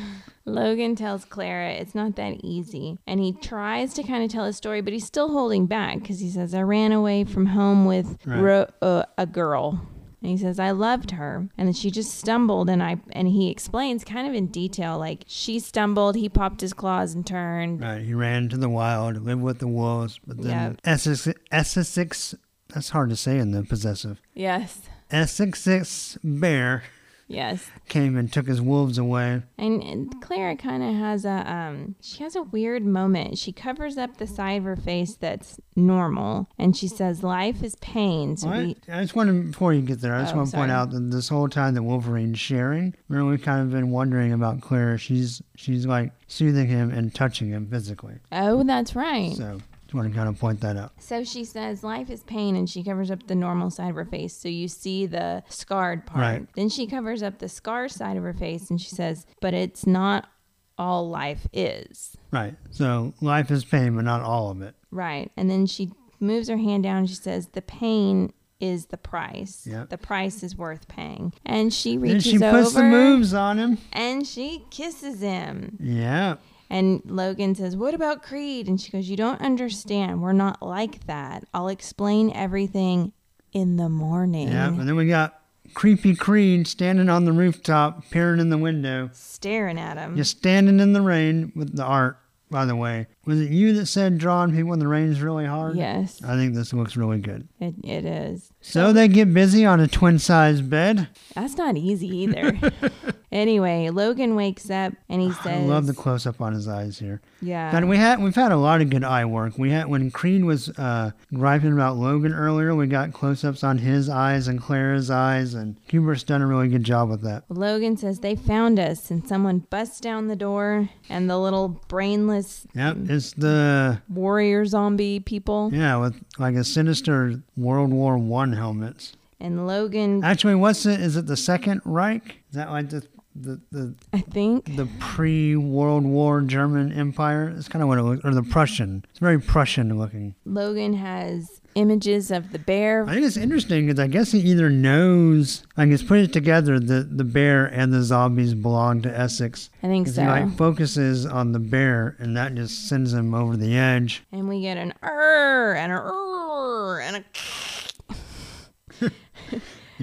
S1: Logan tells Clara it's not that easy. And he tries to kind of tell his story, but he's still holding back because he says, I ran away from home with
S2: Right.
S1: ro- uh, a girl. And he says, I loved her. And then she just stumbled. And I and he explains kind of in detail like she stumbled, he popped his claws and turned.
S2: Right, he ran to the wild, lived with the wolves, but then Essex, Essex, that's hard to say in the possessive.
S1: Yes.
S2: Essex bear
S1: Yes.
S2: came and took his wolves away.
S1: And, Clara kind of has a um she has a weird moment. She covers up the side of her face that's normal and she says life is pain. So
S2: Well,
S1: we
S2: I, I just want to, before you get there, I just
S1: Oh,
S2: want to point out that this whole time that Wolverine's sharing, remember we've kind of been wondering about Claire. She's she's like soothing him and touching him physically.
S1: Oh, that's right.
S2: So want to kind of point that out.
S1: So she says life is pain and she covers up the normal side of her face. So you see the scarred part.
S2: Right.
S1: Then she covers up the scar side of her face and she says, but it's not all life is.
S2: Right. So life is pain, but not all of it.
S1: Right. And then she moves her hand down and she says, the pain is the price.
S2: Yep.
S1: The price is worth paying. And she reaches over.
S2: Then she puts
S1: over
S2: the moves on him.
S1: and she kisses him.
S2: Yeah.
S1: And Logan says, What about Creed? And she goes, You don't understand. We're not like that. I'll explain everything in the morning.
S2: Yeah. And then we got creepy Creed standing on the rooftop, peering in the window,
S1: Staring at him.
S2: just standing in the rain with the art. By the way, was it you that said drawing people when the rain's really hard?
S1: Yes,
S2: I think this looks really good.
S1: it, it is.
S2: So they get busy on a twin size bed.
S1: That's not easy either. anyway, Logan wakes up and he says,
S2: I love the close up on his eyes here.
S1: Yeah.
S2: God, we had we've had a lot of good eye work. We had when Creed was uh, griping about Logan earlier, we got close ups on his eyes and Clara's eyes, and Kubert's done a really good job with that.
S1: Logan says, They found us. And someone busts down the door, and the little brainless
S2: Yep, it's the
S1: warrior zombie people.
S2: yeah with like a sinister World War One helmets.
S1: And Logan,
S2: Actually, what's it? Is it the Second Reich? Is that like the the the,
S1: I think,
S2: the pre World War German Empire? It's kind of what it looks, or the Prussian. It's very Prussian looking.
S1: Logan has images of the bear.
S2: I think it's interesting because I guess he either knows, like he's put it together that the bear and the zombies belong to Essex.
S1: I think so.
S2: he like focuses on the bear, and that just sends him over the edge.
S1: and we get an er and a er and a.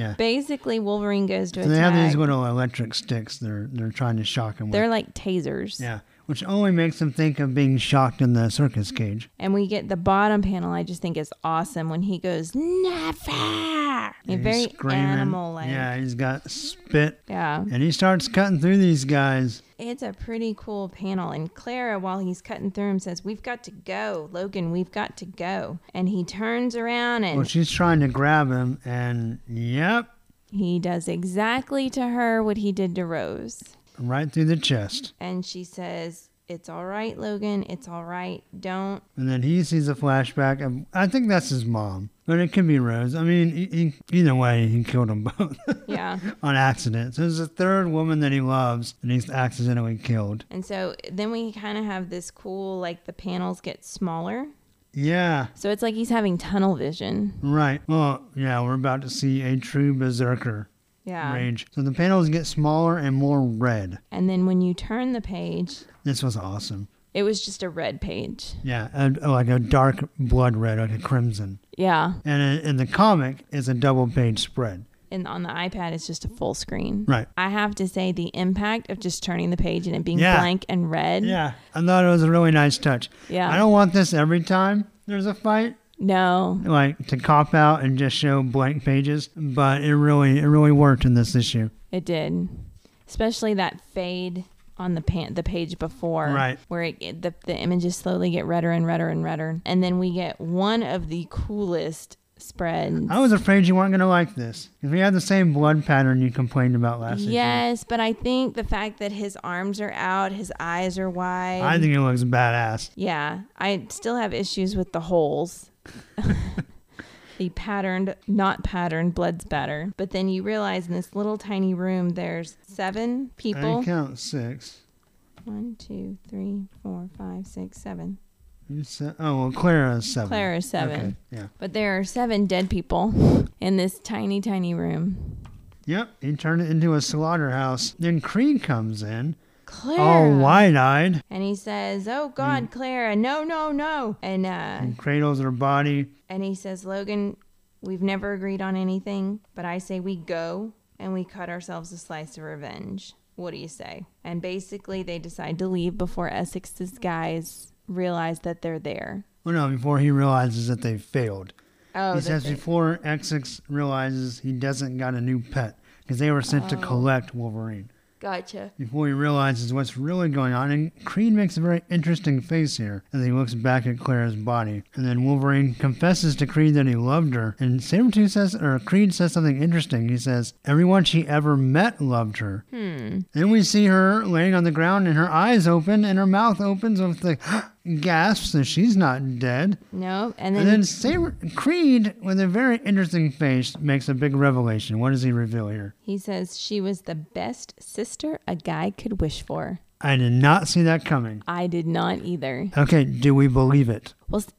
S2: Yeah.
S1: Basically, Wolverine goes to
S2: So they have these little electric sticks. They're they're trying to shock him.
S1: They're like tasers.
S2: yeah, which only makes him think of being shocked in the circus cage.
S1: And we get the bottom panel. I just think is awesome when he goes never.
S2: He's
S1: very
S2: screaming.
S1: animal like.
S2: Yeah, he's got spit,
S1: Yeah.
S2: and he starts cutting through these guys.
S1: It's a pretty cool panel. And Clara, while he's cutting through him, says, We've got to go. Logan, we've got to go. And he turns around and
S2: Well, she's trying to grab him, and yep,
S1: he does exactly to her what he did to Rose.
S2: Right through the chest.
S1: And she says, It's all right, Logan. It's all right. Don't.
S2: And then he sees a flashback of, I think that's his mom, but it could be Rose. I mean, he, he, either way, he killed them both
S1: Yeah.
S2: on accident. So there's a third woman that he loves, and he's accidentally killed.
S1: and so then we kind of have this cool, like the panels get smaller.
S2: Yeah,
S1: So it's like he's having tunnel vision.
S2: right. Well, yeah, we're about to see a true berserker
S1: Yeah.
S2: rage. So the panels get smaller and more red.
S1: And then when you turn the page,
S2: This was awesome.
S1: it was just a red page.
S2: Yeah, a, oh, like a dark blood red, like a crimson.
S1: Yeah.
S2: And in, in the comic, it's a double page spread.
S1: And on the iPad, it's just a full screen.
S2: Right.
S1: I have to say, the impact of just turning the page and it being
S2: Yeah.
S1: blank and red.
S2: Yeah, I thought it was a really nice touch.
S1: Yeah.
S2: I don't want this every time there's a fight,
S1: No.
S2: like to cop out and just show blank pages, but it really it really worked in this issue.
S1: It did. Especially that fade on the pan- the page before.
S2: Right.
S1: Where it, the, the images slowly get redder and redder and redder. And then we get one of the coolest spreads.
S2: I was afraid you weren't gonna like this because we had the same blood pattern you complained about last.
S1: Yes, but I think the fact that his arms are out, his eyes are wide.
S2: I think it looks badass.
S1: Yeah, I still have issues with the holes. the patterned, not patterned blood spatter. But then you realize in this little tiny room, there's seven people.
S2: I count six.
S1: One, two, three, four, five, six, seven.
S2: You said, oh well, Clara's seven.
S1: Clara is seven.
S2: Okay. Yeah.
S1: But there are seven dead people in this tiny, tiny room.
S2: Yep. He turned it into a slaughterhouse. Then Creed comes in,
S1: Clara.
S2: all wide-eyed,
S1: And he says, "Oh
S2: Mm.
S1: God, Clara, no, no, no!" And uh,
S2: and cradles her body.
S1: and he says, "Logan, we've never agreed on anything, but I say we go and we cut ourselves a slice of revenge. What do you say?" And basically, they decide to leave before Essex's guys realize that they're there.
S2: Well, no, before he realizes that they failed.
S1: Oh,
S2: he says
S1: they-
S2: before Essex realizes he doesn't got a new pet because they were sent to
S1: Oh.
S2: collect Wolverine.
S1: Gotcha.
S2: Before he realizes what's really going on, and Creed makes a very interesting face here as he looks back at Clara's body. And then Wolverine confesses to Creed that he loved her, and Sabretooth says, or Creed says something interesting. He says, "Everyone she ever met loved her."
S1: Hmm.
S2: Then we see her laying on the ground, and her eyes open, and her mouth opens with the gasps, and she's not dead.
S1: No, and then,
S2: And then Saber Creed, with a very interesting face, makes a big revelation. What does he reveal here?
S1: he says she was the best sister a guy could wish for.
S2: I did not see that coming.
S1: I did not either.
S2: Okay, do we believe it?
S1: Well,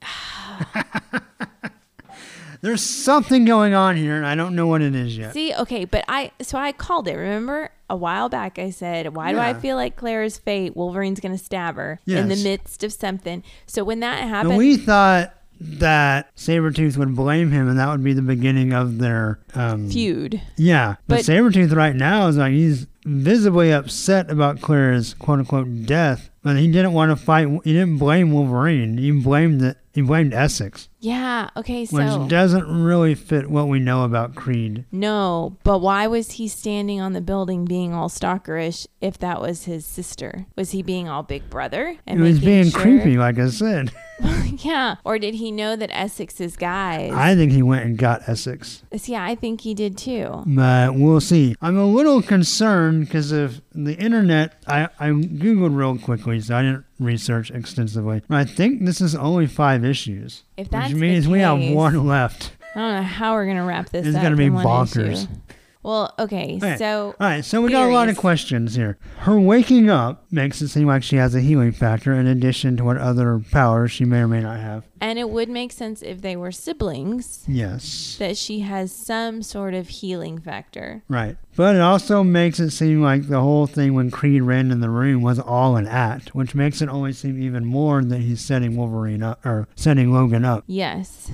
S2: There's something going on here, and I don't know what it is yet.
S1: See, okay, but I so I called it. Remember a while back I said, "Why do I feel like Claire's fate? Wolverine's going to stab her in the midst of something." So when that
S2: And
S1: happened,
S2: we thought that Sabretooth would blame him, and that would be the beginning of their um,
S1: feud.
S2: Yeah, but,
S1: But-
S2: Sabretooth right now is like he's visibly upset about Claire's quote unquote death, but he didn't want to fight. He didn't blame Wolverine. He blamed the, he blamed Essex,
S1: Yeah. Okay. So
S2: which doesn't really fit what we know about Creed.
S1: no, but why was he standing on the building being all stalkerish if that was his sister? Was he being all big brother?
S2: And He was being
S1: sure-
S2: creepy, like I said.
S1: yeah. Or did he know that Essex's guys?
S2: I think he went and got Essex,
S1: yeah, I think he did too.
S2: but we'll see. I'm a little concerned because of the internet. I, I googled real quickly, so I didn't research extensively. I think this is only five issues,
S1: If that's
S2: which means
S1: the
S2: we have one left.
S1: I don't know how we're gonna wrap this
S2: It's
S1: up.
S2: gonna be
S1: in one
S2: bonkers.
S1: Well, okay,
S2: Okay.
S1: so
S2: All right, so we got a lot of questions here. Her waking up makes it seem like she has a healing factor in addition to what other powers she may or may not have.
S1: and it would make sense if they were siblings
S2: Yes.
S1: that she has some sort of healing factor.
S2: Right. But it also makes it seem like the whole thing when Creed ran in the room was all an act, which makes it only seem even more that he's setting Wolverine up or setting Logan up.
S1: Yes.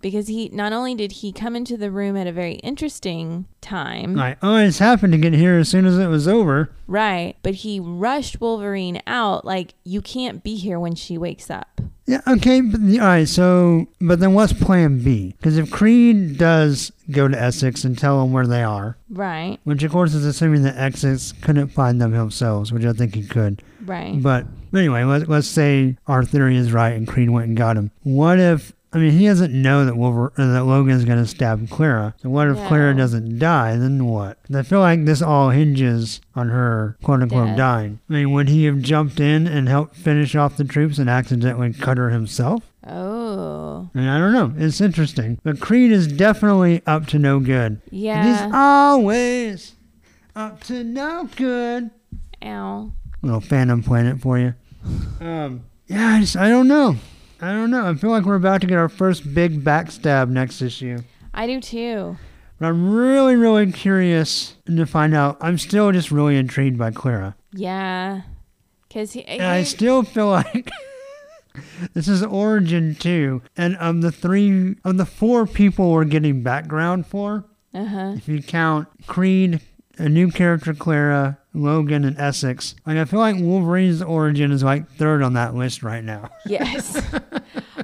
S1: Because he not only did he come into the room at a very interesting time,
S2: oh, it's happened to get here as soon as it was over.
S1: right, but he rushed Wolverine out like you can't be here when she wakes up.
S2: Yeah, okay, but all right. So, but then what's Plan B? Because if Creed does go to Essex and tell them where they are,
S1: Right,
S2: which of course is assuming that Essex couldn't find them themselves, which I think he could.
S1: right.
S2: But anyway, let, let's say our theory is right and Creed went and got him. What if? I mean, he doesn't know that Wolver- uh, that Logan's going to stab Clara. So what if Clara doesn't die? Then what? I feel like this all hinges on her quote unquote
S1: Death.
S2: dying. I mean, would he have jumped in and helped finish off the troops and accidentally cut her himself?
S1: Oh,
S2: I mean, I don't know. It's interesting. But Creed is definitely up to no good.
S1: Yeah.
S2: He's always up to no good.
S1: Ow.
S2: Little Phantom Planet for you. Um, yeah, I just, I don't know. I don't know. I feel like we're about to get our first big backstab next issue.
S1: I do too.
S2: But I'm really, really curious to find out. I'm still just really intrigued by Clara.
S1: Yeah, because he.
S2: And I still feel like this is Origin 2. And of the three, of the four people we're getting background for,
S1: Uh huh.
S2: if you count Creed, a new character Clara, Logan, and Essex, like I feel like Wolverine's origin is like third on that list right now.
S1: Yes.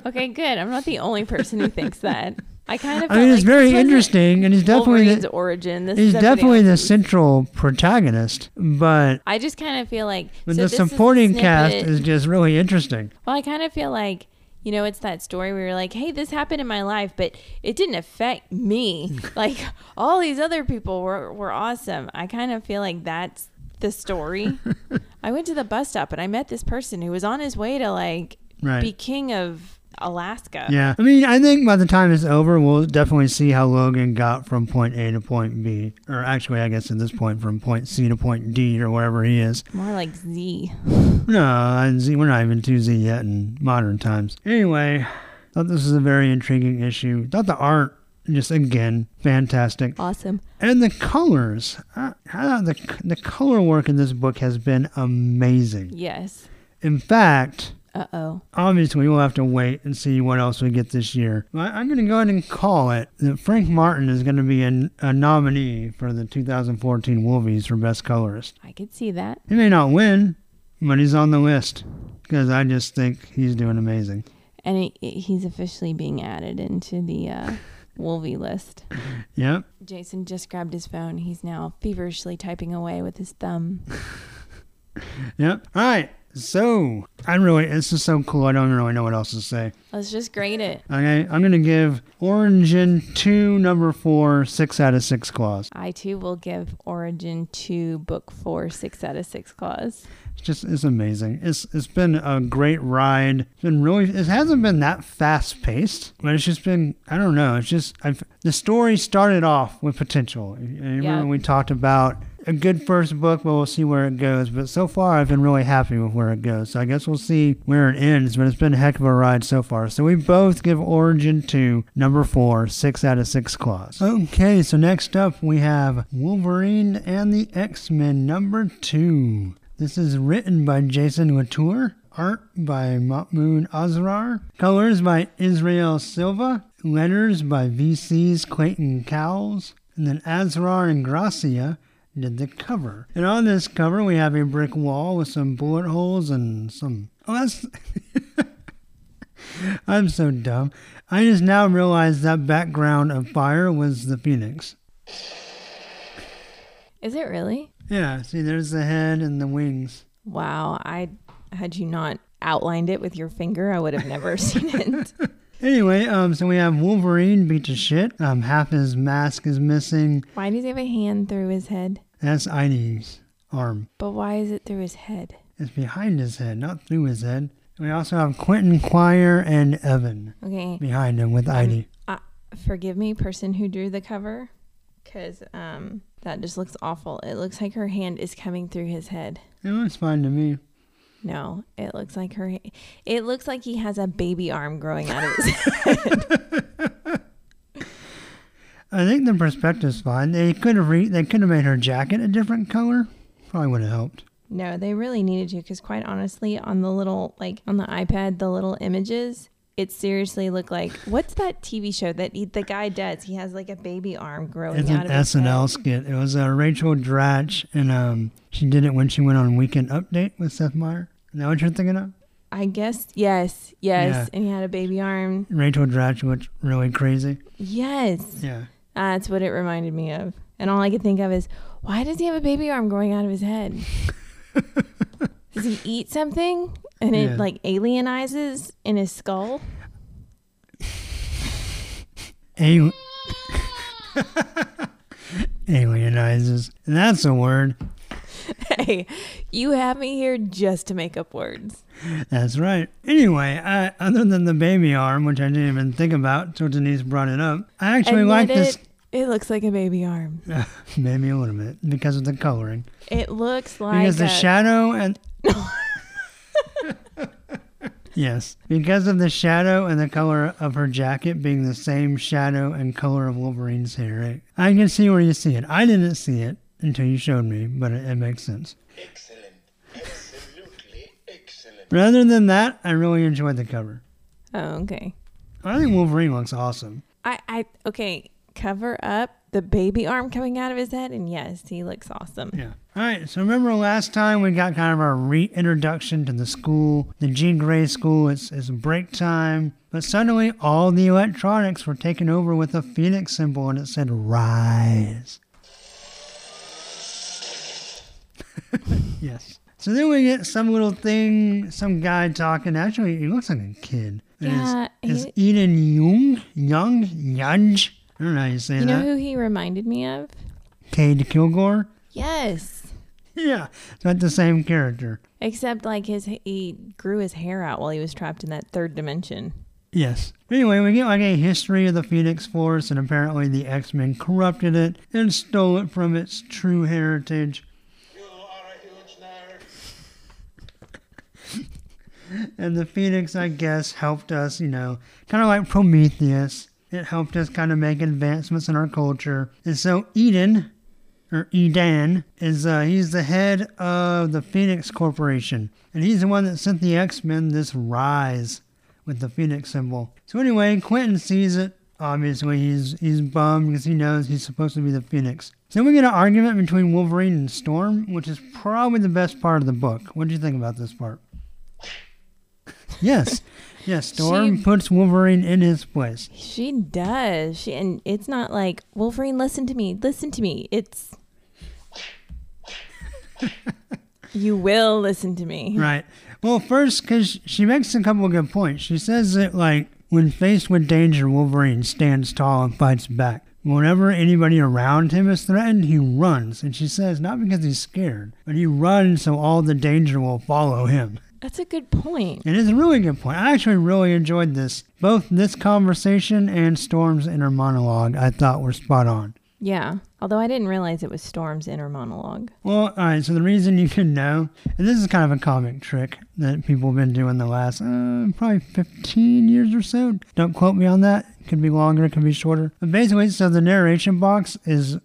S1: okay, good. I'm not the only person who thinks that. I kind of.
S2: I mean, it's
S1: like
S2: very interesting, and he's definitely
S1: Wolverine's
S2: the,
S1: origin. This
S2: he's
S1: is
S2: definitely the central protagonist, but
S1: I just kind of feel like so
S2: the
S1: this is
S2: supporting cast is just really interesting.
S1: Well, I kind of feel like you know it's that story where you're like, hey, this happened in my life, but it didn't affect me. like all these other people were were awesome. I kind of feel like that's the story. I went to the bus stop and I met this person who was on his way to like
S2: Right.
S1: be king of Alaska.
S2: Yeah, I mean, I think by the time it's over, we'll definitely see how Logan got from point A to point B, or actually, I guess at this point, from point C to point D, or wherever he is.
S1: More like Z.
S2: No, Z, we're not even to Z yet in modern times. Anyway, thought this was a very intriguing issue. Thought the art, just again, fantastic.
S1: Awesome.
S2: And the colors, uh, uh, the, the color work in this book has been amazing.
S1: Yes.
S2: In fact,
S1: Uh oh.
S2: obviously we'll have to wait and see what else we get this year. But I'm going to go ahead and call it that Frank Martin is going to be a, a nominee for the 2014 Wolvies for Best Colorist.
S1: I could see that.
S2: He may not win, but he's on the list because I just think he's doing amazing.
S1: And he, he's officially being added into the uh, Wolvie list.
S2: Yep.
S1: Jason just grabbed his phone. He's now feverishly typing away with his thumb.
S2: Yep. All right. So I really, this is so cool. I don't really know what else to say.
S1: Let's just grade it.
S2: Okay, I'm gonna give Origin two, number four, six out of six claws.
S1: I too will give Origin 2 book 4 6 out of 6 claws.
S2: It's just, it's amazing. It's it's been a great ride. It's been really, it hasn't been that fast paced, but it's just been, I don't know. It's just, I've, the story started off with potential. Remember
S1: Yeah.
S2: we talked about a good first book, but we'll see where it goes. But so far, I've been really happy with where it goes. So I guess we'll see where it ends. But it's been a heck of a ride so far. So we both give Origin 2, number 4, 6 out of 6 claws. Okay, so next up we have Wolverine and the X Men, number 2. This is written by Jason Latour. Art by Mahmud Asrar. Colors by Israel Silva. Letters by VC's Clayton Cowles. And then Azrar and Gracia did the cover. And on this cover, we have a brick wall with some bullet holes and some. Oh, that's. I'm so dumb. I just now realized that background of fire was the phoenix.
S1: Is it really?
S2: Yeah, see, there's the head and the wings.
S1: Wow. I had you not outlined it with your finger, I would have never seen it.
S2: Anyway, um, so we have Wolverine beat to shit. Um, half his mask is missing.
S1: Why does he have a hand through his head?
S2: That's Idie's arm.
S1: But why is it through his head?
S2: It's behind his head, not through his head. We also have Quentin Quire and Evan
S1: Okay.
S2: behind him with Idie.
S1: Uh, forgive me, person who drew the cover, because um, that just looks awful. It looks like her hand is coming through his head.
S2: It looks fine to me.
S1: No, it looks like her. It looks like he has a baby arm growing out of his head.
S2: I think the perspective's fine. They could have re- they could have made her jacket a different color. Probably would have helped.
S1: no, they really needed to, because quite honestly, on the little like on the iPad, the little images, it seriously looked like what's that TV show that he, the guy does? He has like a baby arm growing
S2: It's
S1: out
S2: an
S1: of his
S2: SNL
S1: head.
S2: skit. It was uh, Rachel Dratch, and um, she did it when she went on Weekend Update with Seth Meyer. Is that what you're thinking of?
S1: I guess yes, yes,
S2: Yeah.
S1: and he had a baby arm.
S2: Rachel Dratch looked really crazy.
S1: Yes,
S2: Yeah.
S1: that's what it reminded me of. And all I could think of is, why does he have a baby arm growing out of his head? does he eat something and it like alienizes in his skull?
S2: A- Alienizes. That's a word.
S1: hey, you have me here just to make up words.
S2: That's right. Anyway, I, other than the baby arm, which I didn't even think about until Denise brought it up, I actually like this.
S1: It looks like a baby arm.
S2: Maybe a little bit because of the coloring.
S1: It looks like
S2: Because the
S1: a-
S2: shadow and. yes. Because of the shadow and the color of her jacket being the same shadow and color of Wolverine's hair. Right? I can see where you see it. I didn't see it until you showed me, but it, it makes sense.
S3: Excellent. Absolutely excellent.
S2: But other than that, I really enjoyed the cover.
S1: Oh, okay.
S2: I think Wolverine looks awesome.
S1: I, I okay. Cover up the baby arm coming out of his head, and yes, he looks awesome.
S2: Yeah. All right. So remember last time we got kind of our reintroduction to the school, the Jean Grey school. It's, it's break time, but suddenly all the electronics were taken over with a phoenix symbol, and it said "Rise." yes. So then we get some little thing, some guy talking. Actually, he looks like a kid.
S1: Yeah,
S2: It's,
S1: he-
S2: it's Eden Young, Young, Young. I don't know how you say
S1: You know
S2: that.
S1: who he reminded me of?
S2: Kade Kilgore.
S1: Yes.
S2: Yeah, it's not the same character.
S1: Except like his he grew his hair out while he was trapped in that third dimension.
S2: Yes. Anyway, we get like a history of the Phoenix Force, and apparently the X Men corrupted it and stole it from its true heritage.
S3: You are a huge nerd.
S2: And the Phoenix, I guess, helped us, you know, kind of like Prometheus. It helped us kind of make advancements in our culture. And so Eden, or Edan, is uh, he's the head of the Phoenix Corporation, and he's the one that sent the X Men this rise with the Phoenix symbol. So anyway, Quentin sees it. Obviously, he's he's bummed because he knows he's supposed to be the Phoenix. So we get an argument between Wolverine and Storm, which is probably the best part of the book. What do you think about this part? Yes, yes. Storm
S1: She-
S2: puts Wolverine in his place.
S1: She does. She and it's not like Wolverine. Listen to me. Listen to me. It's you will listen to me.
S2: Right. Well, first, because she makes a couple of good points. She says that, like, when faced with danger, Wolverine stands tall and fights back. Whenever anybody around him is threatened, he runs. And she says, not because he's scared, but he runs so all the danger will follow him.
S1: That's a good point.
S2: It's a really good point. I actually really enjoyed this. Both this conversation and Storm's inner monologue I thought were spot on.
S1: Yeah. Although I didn't realize it was Storm's inner monologue.
S2: Well, all right. So the reason you can know, and this is kind of a comic trick that people have been doing the last uh, probably 15 years or so. Don't quote me on that. It could be longer. It could be shorter. But basically, so the narration box is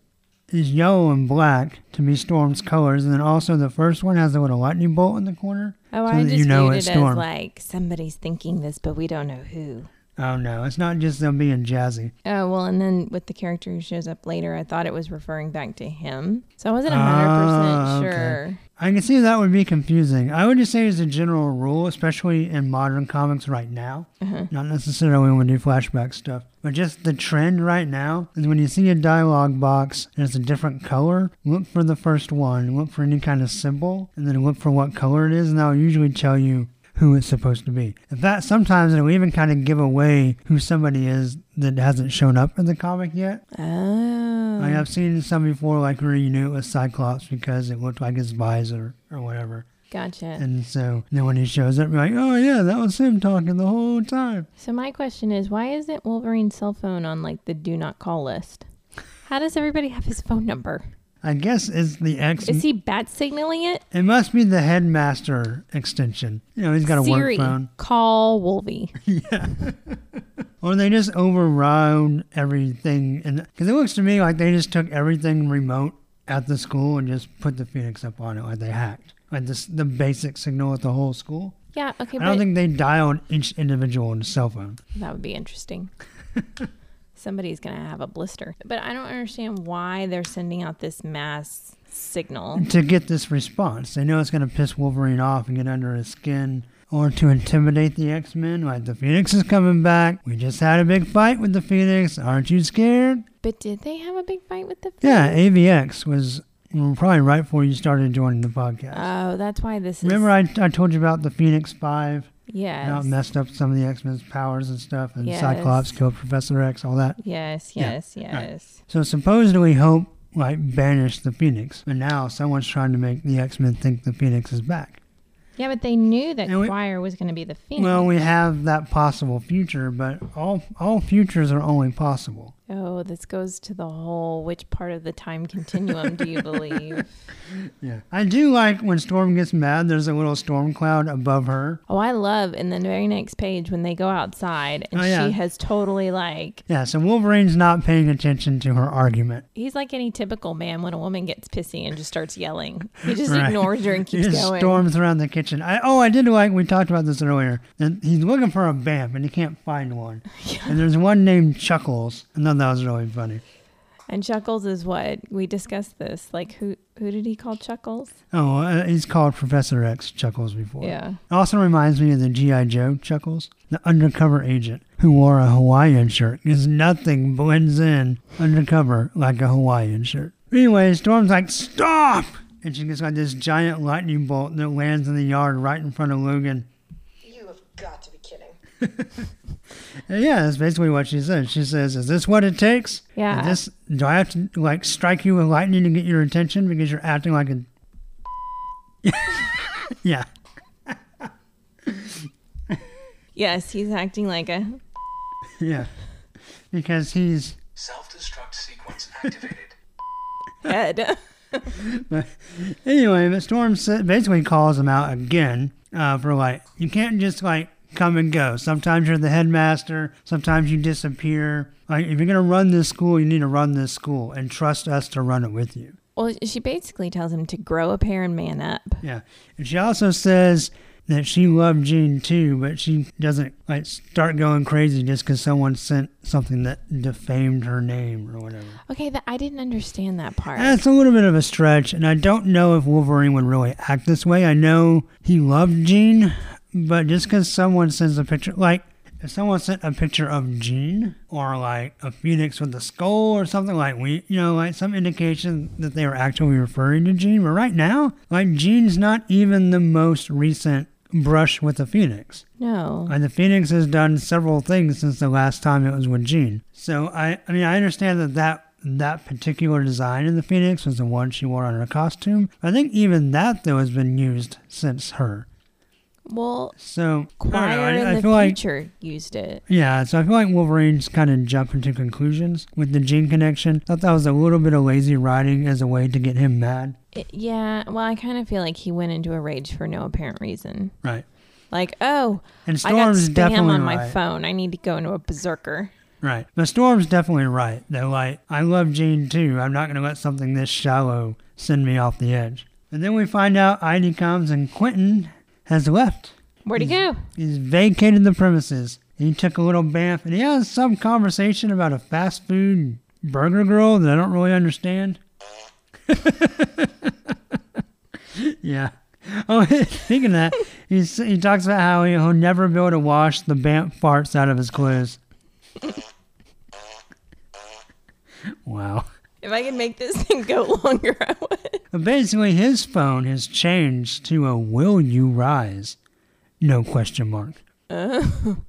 S2: is yellow and black to be Storm's colors, and then also the first one has a little lightning bolt in the corner.
S1: Oh,
S2: so
S1: I just
S2: you know
S1: viewed
S2: it's
S1: it
S2: Storm.
S1: as like somebody's thinking this, but we don't know who.
S2: Oh no, it's not just them being jazzy.
S1: Oh well, and then with the character who shows up later, I thought it was referring back to him, so I wasn't hundred
S2: Ah,
S1: percent
S2: okay.
S1: sure.
S2: I can see that would be confusing. I would just say, as a general rule, especially in modern comics right now,
S1: Uh-huh.
S2: not necessarily when we do flashback stuff, but just the trend right now is when you see a dialogue box and it's a different color, look for the first one, look for any kind of symbol, and then look for what color it is, and that'll usually tell you who it's supposed to be. In fact, sometimes it'll even kind of give away who somebody is that hasn't shown up in the comic yet.
S1: Oh,
S2: I have seen some before, like where you knew it was Cyclops because it looked like his visor or whatever.
S1: gotcha.
S2: And so then when he shows up, you're like, oh yeah, that was him talking the whole time.
S1: So my question is, why isn't Wolverine's cell phone on like the do not call list? How does everybody have his phone number?
S2: I guess it's the X.
S1: Is he bat signaling it?
S2: It must be the headmaster extension. You know, he's got a
S1: Siri,
S2: work phone.
S1: call Wolvie. Yeah.
S2: or they just override everything. And Because it looks to me like they just took everything remote at the school and just put the Phoenix up on it like they hacked. Like this, the basic signal at the whole school.
S1: Yeah, okay,
S2: I don't think they dialed each individual's cell phone.
S1: that would be interesting. Somebody's going to have a blister. But I don't understand why they're sending out this mass signal.
S2: to get this response. They know it's going to piss Wolverine off and get under his skin, or to intimidate the X Men. Like, the Phoenix is coming back. We just had a big fight with the Phoenix. Aren't you scared?
S1: But did they have a big fight with the Phoenix?
S2: Yeah, AVX was probably right before you started joining the podcast.
S1: Oh, that's why this is.
S2: Remember, I, I told you about the Phoenix Five?
S1: Yes.
S2: Messed up some of the X Men's powers and stuff, and
S1: Yes.
S2: Cyclops killed Professor X, all that.
S1: Yes,
S2: Yeah,
S1: yes, yes.
S2: So supposedly Hope like banished the Phoenix, but now someone's trying to make the X Men think the Phoenix is back.
S1: Yeah, but they knew that
S2: And we-
S1: was going to be the Phoenix.
S2: Well, we have that possible future, but all all futures are only possible.
S1: Oh, this goes to the whole which part of the time continuum do you believe?
S2: Yeah, I do like when Storm gets mad. There's a little storm cloud above her.
S1: Oh, I love in the very next page when they go outside and
S2: Oh, yeah.
S1: she has totally like
S2: Yeah, so Wolverine's not paying attention to her argument.
S1: he's like any typical man when a woman gets pissy and just starts yelling. He just
S2: Right.
S1: ignores her and
S2: He
S1: keeps
S2: just
S1: going.
S2: storms around the kitchen. I oh, I did like we talked about this earlier. And he's looking for a bamf and he can't find one. And there's one named Chuckles. I thought that was really funny.
S1: And Chuckles is what we discussed this. Like who who did he call Chuckles?
S2: Oh, uh, he's called Professor X Chuckles before.
S1: Yeah.
S2: Also reminds me of the G.I. Joe Chuckles, the undercover agent who wore a Hawaiian shirt because nothing blends in undercover like a Hawaiian shirt. Anyway, Storm's like, stop! And she gets like this giant lightning bolt that lands in the yard right in front of Logan.
S4: You have got to be kidding.
S2: And yeah, that's basically what she says. She says, is this what it takes?
S1: Yeah.
S2: Is this, do I have to like strike you with lightning to get your attention because you're acting like a... yeah.
S1: Yes, he's acting like a
S2: Yeah. Because he's
S5: Self-destruct sequence activated.
S1: head.
S2: But anyway, but Storm basically calls him out again uh, for like, you can't just like come and go. Sometimes you're the headmaster. Sometimes you disappear. Like, if you're gonna run this school, you need to run this school and trust us to run it with you.
S1: well, she basically tells him to grow a pair and man up.
S2: Yeah. And she also says that she loved Jean too, but she doesn't like start going crazy just because someone sent something that defamed her name or whatever.
S1: Okay, that I didn't understand that part.
S2: That's a little bit of a stretch, and I don't know if Wolverine would really act this way. I know he loved Jean, but just because someone sends a picture, like if someone sent a picture of Jean or like a phoenix with a skull or something like we, you know, like some indication that they were actually referring to Jean. But right now, like Jean's not even the most recent brush with the phoenix.
S1: no.
S2: And the Phoenix has done several things since the last time it was with Jean. So I, I mean, I understand that that that particular design in the Phoenix was the one she wore on her costume. I think even that though has been used since her.
S1: Well,
S2: So I don't know, I, I feel like
S1: future used it.
S2: yeah. So I feel like Wolverine's kind of jumping to conclusions with the Jean connection. I Thought that was a little bit of lazy writing as a way to get him mad.
S1: It- yeah, well, I kind of feel like he went into a rage for no apparent reason.
S2: Right.
S1: Like, oh,
S2: And
S1: I got
S2: Storm's
S1: spam
S2: definitely
S1: on my
S2: right.
S1: phone. I need to go into a berserker.
S2: Right. But Storm's definitely right. They're like, I love Jean too. I'm not going to let something this shallow send me off the edge. And then we find out Idie comes and Quentin has left.
S1: Where'd he go?
S2: He's vacated the premises. He took a little bath and he has some conversation about a fast food burger girl that I don't really understand. yeah. Oh, of that, he's, he talks about how he'll never be able to wash the bamf farts out of his clothes. wow.
S1: If I could make this thing go longer, I would.
S2: Basically, his phone has changed to a "Will you rise?" No question mark.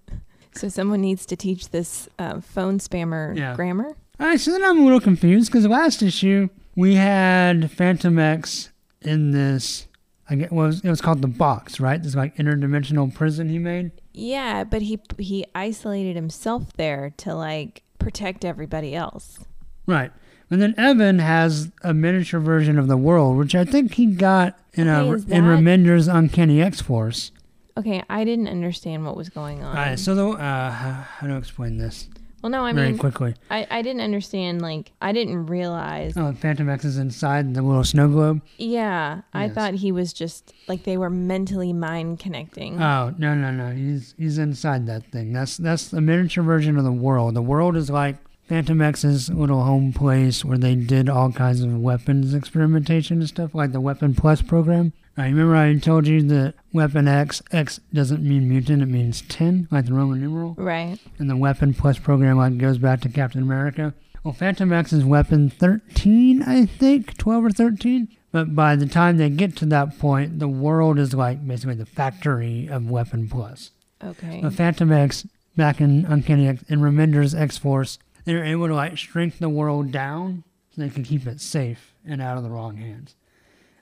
S1: So someone needs to teach this uh, phone spammer
S2: Yeah.
S1: grammar.
S2: All right, so then I'm a little confused because the last issue we had Fantomex in this. I get was it was called the box, right? This like interdimensional prison he made.
S1: Yeah, but he he isolated himself there to like protect everybody else.
S2: Right. And then Evan has a miniature version of the world, which I think he got in
S1: Okay,
S2: a
S1: is
S2: in
S1: that-
S2: Remender's Uncanny X Force.
S1: Okay, I didn't understand what was going on.
S2: All right, so the uh, how, how do I explain this?
S1: Well, no, I
S2: very
S1: mean,
S2: quickly.
S1: I, I didn't understand. Like, I didn't realize.
S2: Oh, Fantomex is inside the little snow globe.
S1: Yeah, I
S2: Yes.
S1: thought he was just like they were mentally mind connecting.
S2: Oh no no no! He's he's inside that thing. That's that's the miniature version of the world. The world is like Fantomex's little home place where they did all kinds of weapons experimentation and stuff, like the Weapon Plus program. I remember I told you that Weapon X X doesn't mean mutant; it means ten, like the Roman numeral.
S1: right.
S2: And the Weapon Plus program like goes back to Captain America. Well, Fantomex is weapon 13, I think, 12 or 13. But by the time they get to that point, the world is like basically the factory of Weapon Plus.
S1: Okay.
S2: But Fantomex, back in Uncanny X, in Remender's X Force, they were able to like shrink the world down so they can keep it safe and out of the wrong hands.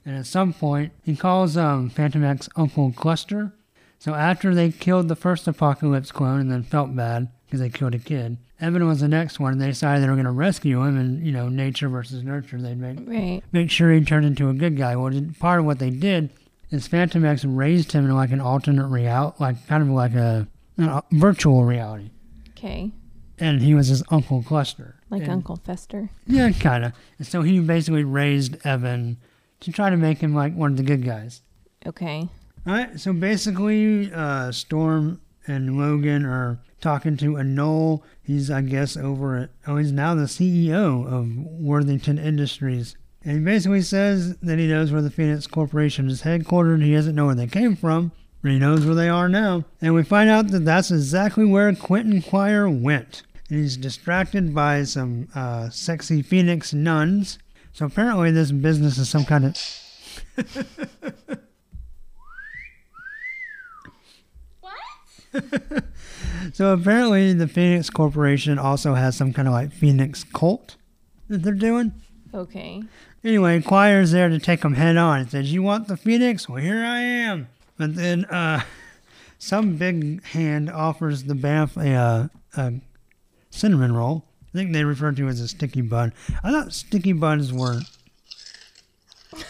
S2: And at some point, he calls um, Fantomex Uncle Cluster. So after they killed the first Apocalypse clone and then felt bad because they killed a kid, Evan was the next one. and They decided they were going to rescue him, and you know, nature versus nurture. They'd make
S1: right.
S2: make sure he turned into a good guy. Well, part of what they did is Fantomex raised him in like an alternate reality, like kind of like a, a virtual reality,
S1: Okay.
S2: And he was his Uncle Cluster.
S1: Like
S2: And-
S1: Uncle Fester.
S2: Yeah, kind of. And so he basically raised Evan to try to make him like one of the good guys.
S1: Okay.
S2: All right, so basically, uh, Storm and Logan are talking to Anol. He's, I guess, over at, oh, he's now the CEO of Worthington Industries. And he basically says that he knows where the Phoenix Corporation is headquartered. He doesn't know where they came from, but he knows where they are now. And we find out that that's exactly where Quentin Quire went. And he's distracted by some uh, sexy Phoenix nuns. So apparently, this business is some kind of. What? so apparently, the Phoenix Corporation also has some kind of like Phoenix cult that they're doing.
S1: Okay.
S2: Anyway, Quire's there to take them head on. He says, "You want the Phoenix? Well, here I am." But then, uh, some big hand offers the Bamf a, uh, a cinnamon roll. I think they refer to it as a sticky bun. I thought sticky buns were.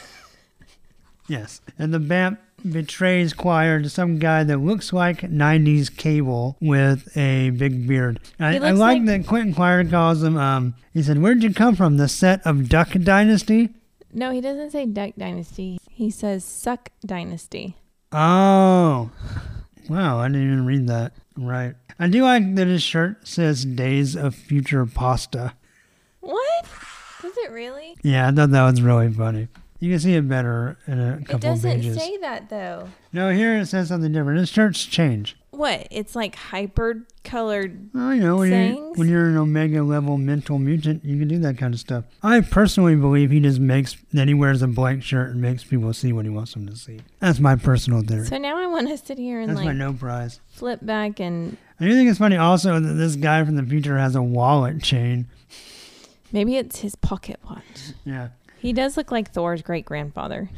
S2: yes, and the Bamf betrays Quire to some guy that looks like 90s Cable with a big beard. I, I like,
S1: like-
S2: that Quentin Quire calls him, um, he said, Where'd you come from? The set of Duck Dynasty?
S1: No, he doesn't say Duck Dynasty. He says Suck Dynasty.
S2: Oh. Wow, I didn't even read that. Right. I do like that his shirt says Days of Future Pasta.
S1: What? Does it really?
S2: Yeah, I thought that was really funny. You can see it better in a
S1: It
S2: couple of
S1: doesn't
S2: pages.
S1: say that though.
S2: no, here it says something different. His shirts change.
S1: What? It's like hyper colored.
S2: You know, when you're, when you're an Omega level mental mutant, you can do that kind of stuff. I personally believe he just makes that he wears a blank shirt and makes people see what he wants them to see. That's my personal theory.
S1: So now I want to sit here and
S2: That's my
S1: like
S2: no prize.
S1: flip back and
S2: I do think it's funny also that this guy from the future has a wallet chain.
S1: maybe it's his pocket watch.
S2: Yeah.
S1: He does look like Thor's great grandfather.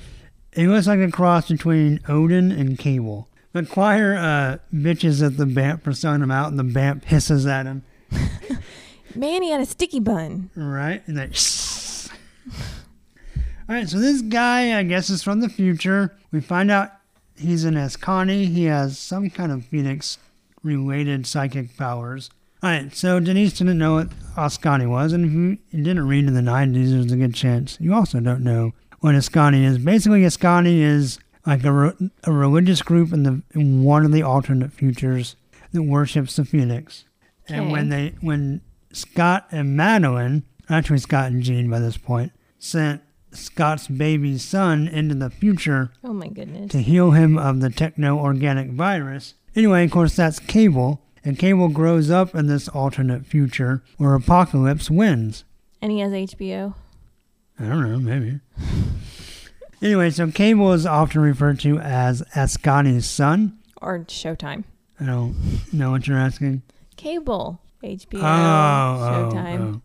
S2: He looks like a cross between Odin and Cable. But Quire uh, bitches at the Bamf for selling him out, and the Bamf hisses at him.
S1: Man, he had a sticky bun.
S2: Right? And then. All right, so this guy, I guess, is from the future. We find out he's an Askani. He has some kind of Phoenix related psychic powers. All right, so Denise didn't know what Askani was, and if you didn't read in the 90s, there's a good chance you also don't know what Askani is. Basically, Askani is like a, re- a religious group in the in one of the alternate futures that worships the Phoenix. And when they when Scott and Madeline, actually Scott and Jean by this point, sent Scott's baby son into the future
S1: Oh my goodness.
S2: to heal him of the techno organic virus. Anyway, of course, that's Cable, and Cable grows up in this alternate future where Apocalypse wins.
S1: And he has HBO.
S2: I don't know, maybe. anyway, so Cable is often referred to as Askani's son.
S1: Or Showtime.
S2: I don't know what you're asking.
S1: Cable. HBO.
S2: Oh, oh,
S1: Showtime.
S2: oh,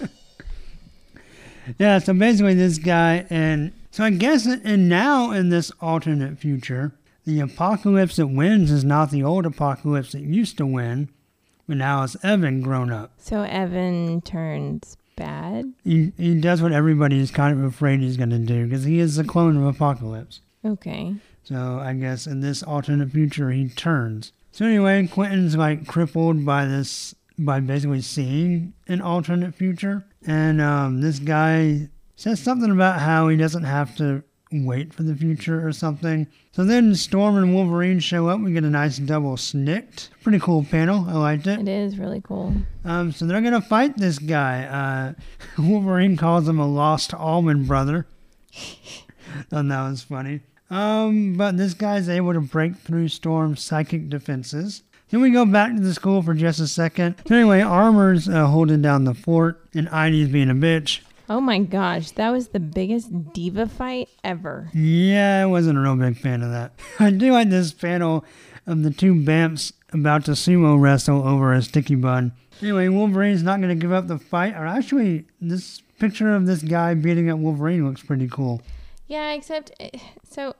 S2: oh. yeah, so basically this guy, and so I guess, and now in this alternate future, the apocalypse that wins is not the old apocalypse that used to win, but now it's Evan grown up.
S1: So Evan turns bad.
S2: He, he does what everybody is kind of afraid he's going to do because he is the clone of Apocalypse.
S1: Okay.
S2: So I guess in this alternate future he turns. So anyway, Quentin's like crippled by this, by basically seeing an alternate future. And um, this guy says something about how he doesn't have to wait for the future or something. So then Storm and Wolverine show up. We get a nice double snikt. Pretty cool panel. I liked it.
S1: It is really cool.
S2: Um, so they're gonna fight this guy. Uh, Wolverine calls him a lost Allman brother. Thought that was funny. Um, but this guy's able to break through Storm's psychic defenses. Then we go back to the school for just a second. So anyway, Armor's uh, holding down the fort, and Idie's being a bitch.
S1: Oh my gosh, that was the biggest diva fight ever.
S2: Yeah, I wasn't a real big fan of that. I do like this panel of the two Bamfs about to sumo wrestle over a sticky bun. Anyway, Wolverine's not going to give up the fight. Or actually, this picture of this guy beating up Wolverine looks pretty cool.
S1: Yeah, except eh, so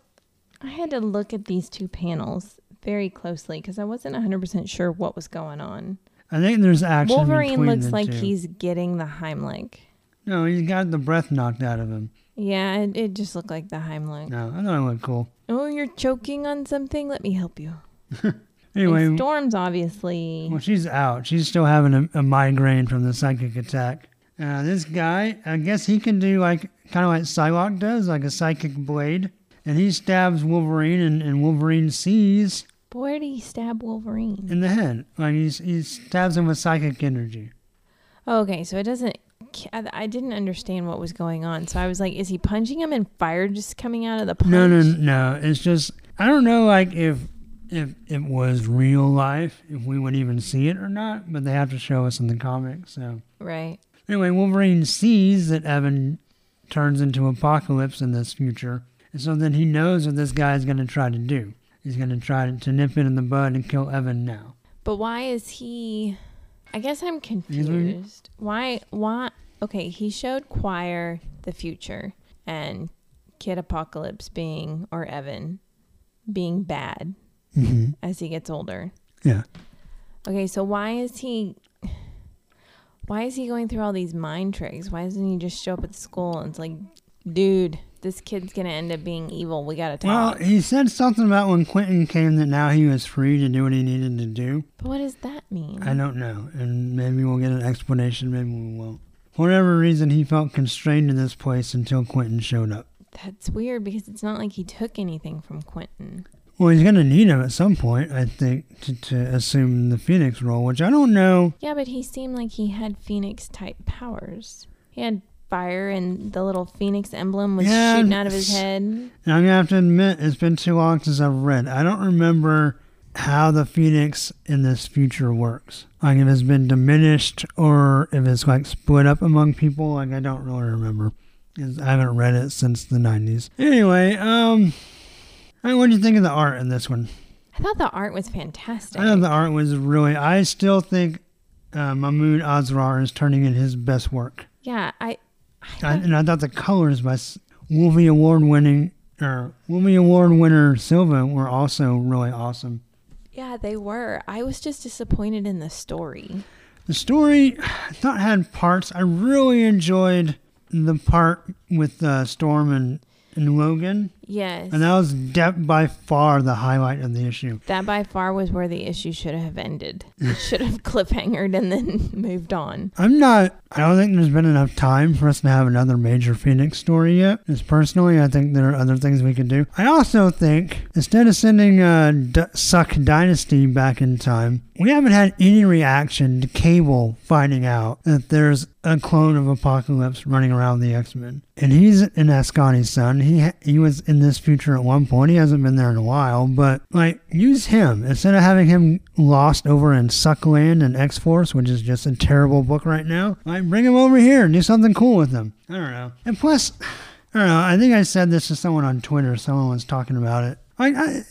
S1: I had to look at these two panels very closely because I wasn't 100% sure what was going on.
S2: I think there's action.
S1: Wolverine looks like
S2: two.
S1: he's getting the Heimlich.
S2: No, he's got the breath knocked out of him.
S1: Yeah, it, it just looked like the Heimlich.
S2: No, I thought it looked cool.
S1: Oh, you're choking on something? Let me help you.
S2: Anyway,
S1: And Storm's obviously.
S2: well, she's out. She's still having a, a migraine from the psychic attack. Uh, this guy, I guess he can do like kind of like Psylocke does, like a psychic blade. And he stabs Wolverine, and, and Wolverine sees
S1: But where did he stab Wolverine?
S2: in the head. Like he's, he stabs him with psychic energy.
S1: Oh, okay, so it doesn't. I I didn't understand what was going on, so I was like, "Is he punching him and fire just coming out of the punch?"
S2: No, no, no. It's just I don't know, like if if it was real life, if we would even see it or not. But they have to show us in the comics. So
S1: Right.
S2: anyway, Wolverine sees that Evan turns into Apocalypse in this future, and so then he knows what this guy is going to try to do. He's going to try to nip it in the bud and kill Evan now.
S1: But why is he? I guess I'm confused. Why? Why? Okay, he showed Quire the future and Kid Apocalypse being or Evan being bad
S2: hmm
S1: as he gets older.
S2: Yeah.
S1: Okay, so why is he? Why is he going through all these mind tricks? Why doesn't he just show up at the school and it's like, dude, this kid's gonna end up being evil. We gotta talk.
S2: Well,
S1: talk.
S2: he said something about when Quentin came that now he was free to do what he needed to do.
S1: but what does that mean?
S2: I don't know, and maybe we'll get an explanation, maybe we won't. For whatever reason, he felt constrained to this place until Quentin showed up.
S1: That's weird because it's not like he took anything from Quentin.
S2: Well, he's going to need him at some point, I think, to, to assume the Phoenix role, which I don't know.
S1: Yeah, but he seemed like he had Phoenix type powers. He had fire, and the little Phoenix emblem was
S2: Yeah,
S1: shooting out of his head.
S2: I'm going to have to admit, it's been too long since I've read. I don't remember how the Phoenix in this future works. Like, if it's been diminished or if it's, like, split up among people. Like, I don't really remember. I haven't read it since the 90s. Anyway, um... Hey, what do you think of the art in this one?
S1: I thought the art was fantastic.
S2: I thought the art was really. I still think uh, Mahmud Asrar is turning in his best work,
S1: yeah, I. I
S2: and I thought the colors by Wolvie Award winning or Wolvie Award winner Silva were also really awesome.
S1: yeah, they were. I was just disappointed in the story.
S2: The story, I thought had parts. I really enjoyed the part with uh, Storm and, and Logan,
S1: Yes.
S2: and that was de- by far the highlight of the issue.
S1: That by far was where the issue should have ended. It should have cliffhangered and then moved on.
S2: I'm not. I don't think there's been enough time for us to have another major Phoenix story yet. Just personally, I think there are other things we could do. I also think instead of sending uh, D- Suck Dynasty back in time, we haven't had any reaction to Cable finding out that there's a clone of Apocalypse running around the X Men, and he's an Askani's son. He ha- he was in this future at one point. He hasn't been there in a while, but like use him instead of having him lost over in Suckland and X Force, which is just a terrible book right now. Like bring him over here and do something cool with him. I don't know. And plus, I don't know. I think I said this to someone on Twitter. Someone was talking about it. Like I,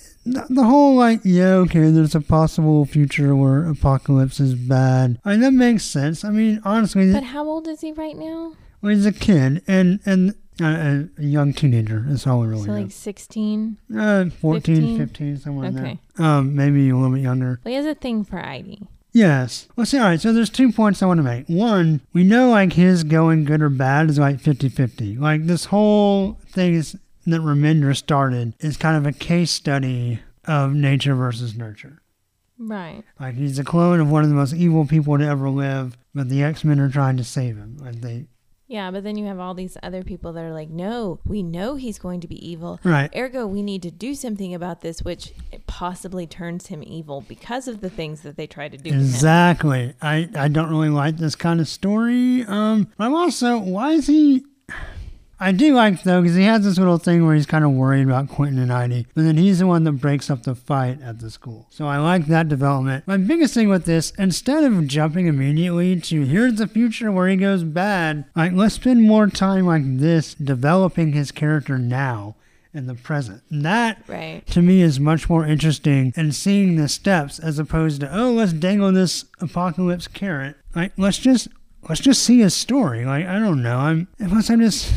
S2: the, whole like yeah okay there's a possible future where apocalypse is bad i mean that makes sense i mean honestly
S1: But how old is he right now?
S2: well, he's a kid and and uh, a young teenager that's all we really
S1: So
S2: know
S1: like 16?
S2: uh, 14
S1: 15?
S2: 15 somewhere
S1: Okay.
S2: there um maybe a little bit younger
S1: Well, he has a thing for Idie.
S2: Yes. Well, see, all right, so there's two points I want to make. One, we know, like, his going good or bad is like 50 50. Like, this whole thing is that Remender started is kind of a case study of nature versus nurture.
S1: Right.
S2: Like he's a clone of one of the most evil people to ever live, but the X Men are trying to save him. Like they,
S1: Yeah, but then you have all these other people that are like, no, we know he's going to be evil.
S2: Right.
S1: Ergo, we need to do something about this, which possibly turns him evil because of the things that they try to do. to him.
S2: exactly. I I don't really like this kind of story. Um, I'm also why is he? I do like though because he has this little thing where he's kind of worried about Quentin and Idie, but then he's the one that breaks up the fight at the school. So I like that development. My biggest thing with this, instead of jumping immediately to here's the future where he goes bad, like let's spend more time like this developing his character now in the present. And that
S1: Right.
S2: to me is much more interesting and seeing the steps as opposed to oh let's dangle this apocalypse carrot. Like let's just let's just see his story. Like I don't know. I'm unless I'm just.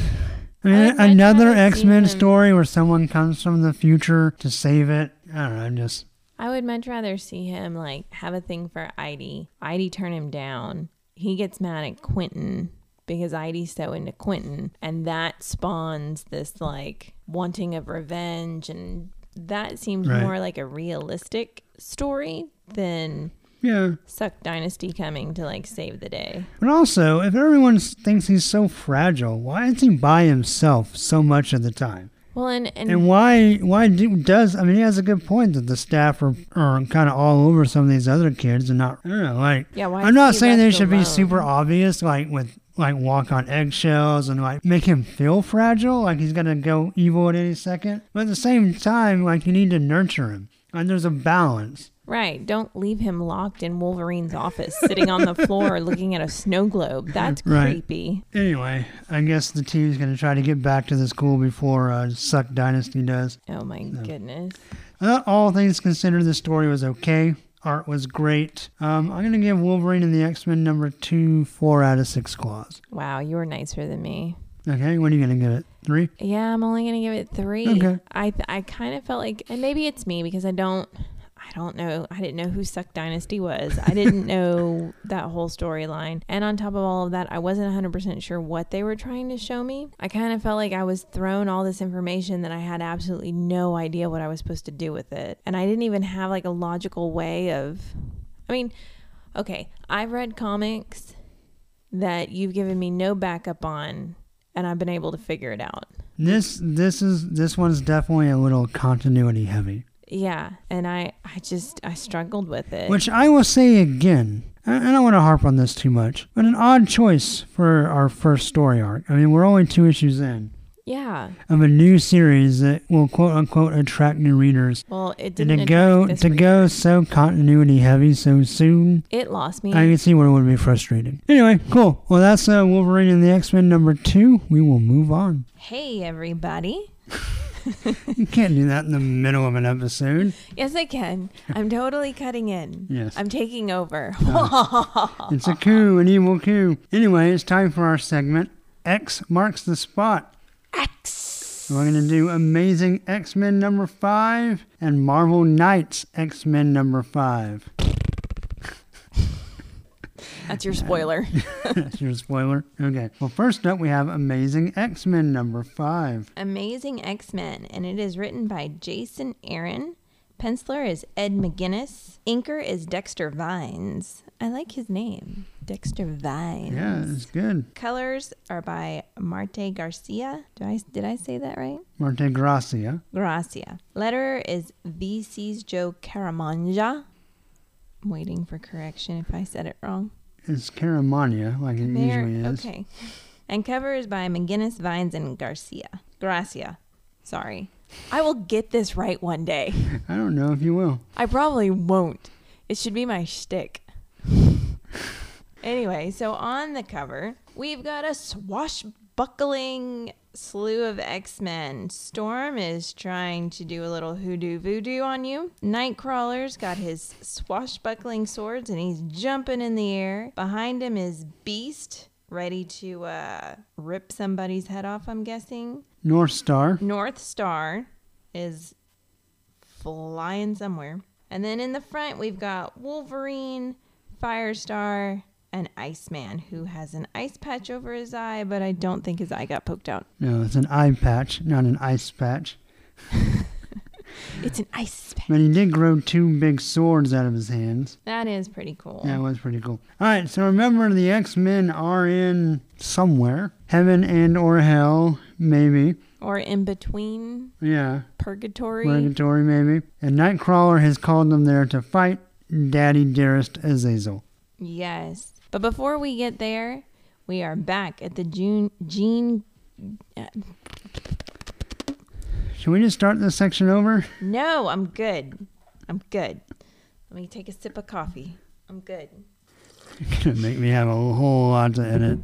S2: I
S1: I
S2: mean,
S1: would
S2: another X Men story where someone comes from the future to save it. I don't know. I'm just
S1: I would much rather see him like have a thing for Idie. Idie turn him down. He gets mad at Quentin because Idie's so into Quentin, and that spawns this like wanting of revenge, and that seems
S2: Right.
S1: more like a realistic story than
S2: yeah.
S1: Suck Dynasty coming to like save the day.
S2: But also, if everyone thinks he's so fragile, why is he by himself so much of the time?
S1: Well, and and,
S2: And why why do, does I mean he has a good point that the staff are, are kind of all over some of these other kids and not I don't know like
S1: Yeah, why
S2: I'm not saying they should be super obvious like with like walk on eggshells and like make him feel fragile like he's gonna go evil at any second but at the same time like you need to nurture him and there's a balance
S1: right, don't leave him locked in Wolverine's office, sitting on the floor looking at a snow globe. That's
S2: Right.
S1: creepy.
S2: anyway I guess the team's gonna try to get back to the school before uh, Suck Dynasty does
S1: Oh my goodness.
S2: I thought all things considered, the story was okay. Art was great. Um, I'm gonna give Wolverine and the X Men number two four out of six claws.
S1: Wow, you were nicer than me.
S2: Okay, what are you gonna give it? Three?
S1: Yeah, I'm only gonna give it three.
S2: Okay.
S1: I I kind of felt like, and maybe it's me because I don't, I don't know. I didn't know who Suck Dynasty was. I didn't know that whole storyline. And on top of all of that, I wasn't 100 percent sure what they were trying to show me. I kind of felt like I was thrown all this information that I had absolutely no idea what I was supposed to do with it, and I didn't even have like a logical way of. I mean, okay, I've read comics that you've given me no backup on, and I've been able to figure it out.
S2: This this is this one's definitely a little continuity heavy.
S1: Yeah, and I I just I struggled with it.
S2: Which I will say again. I I don't want to harp on this too much, but an odd choice for our first story arc. I mean, we're only two issues in
S1: yeah.
S2: of a new series that will quote unquote attract new readers.
S1: Well, it didn't
S2: to go to go so continuity heavy so soon,
S1: It lost me.
S2: I can see where it would be frustrating. Anyway, cool. Well, that's uh, Wolverine and the X Men number two. We will move on.
S1: hey everybody.
S2: You can't do that in the middle of an episode.
S1: Yes, I can. I'm totally cutting in.
S2: Yes.
S1: I'm taking over.
S2: It's a coup, an evil coup. Anyway, it's time for our segment. X marks the spot.
S1: X.
S2: We're going to do Amazing X Men number five and Marvel Knights X Men number five.
S1: That's your spoiler.
S2: That's your spoiler. Okay. Well, first up, we have Amazing X Men number five.
S1: Amazing X Men, and it is written by Jason Aaron. Penciler is Ed McGuinness. Inker is Dexter Vines. I like his name, Dexter Vines.
S2: Yeah, it's good.
S1: Colors are by Marte Garcia. Do I did I say that right?
S2: Marte Gracia.
S1: Gracia. Letterer is VC's Joe Caramagna. Waiting for correction if I said it wrong.
S2: It's Caramagna, like it
S1: There,
S2: usually is.
S1: okay. And cover is by McGuinness, Vines, and Garcia. Gracia. Sorry. I will get this right one day.
S2: I don't know if you will.
S1: I probably won't. It should be my shtick. anyway, so on the cover, we've got a swashbuckling slew of X Men. Storm is trying to do a little hoodoo voodoo on you. Nightcrawler's got his swashbuckling swords and he's jumping in the air. Behind him is Beast, ready to uh, rip somebody's head off, I'm guessing.
S2: North Star.
S1: North Star is flying somewhere. And then in the front, we've got Wolverine, Firestar, and Iceman, who has an ice patch over his eye, but I don't think his eye got poked out.
S2: No, it's an eye patch, not an ice patch.
S1: It's an ice patch.
S2: But he did grow two big swords out of his hands.
S1: That is pretty cool.
S2: Yeah, it was pretty cool. All right, so remember the X Men are in somewhere, heaven and or hell, maybe.
S1: Or in between
S2: Yeah,
S1: purgatory.
S2: purgatory, maybe. And Nightcrawler has called them there to fight Daddy Dearest Azazel.
S1: Yes. But before we get there, we are back at the June Gene.
S2: Uh, Should we just start this section over?
S1: No, I'm good. I'm good. Let me take a sip of coffee. I'm good.
S2: You're Gonna make me have a whole lot to edit.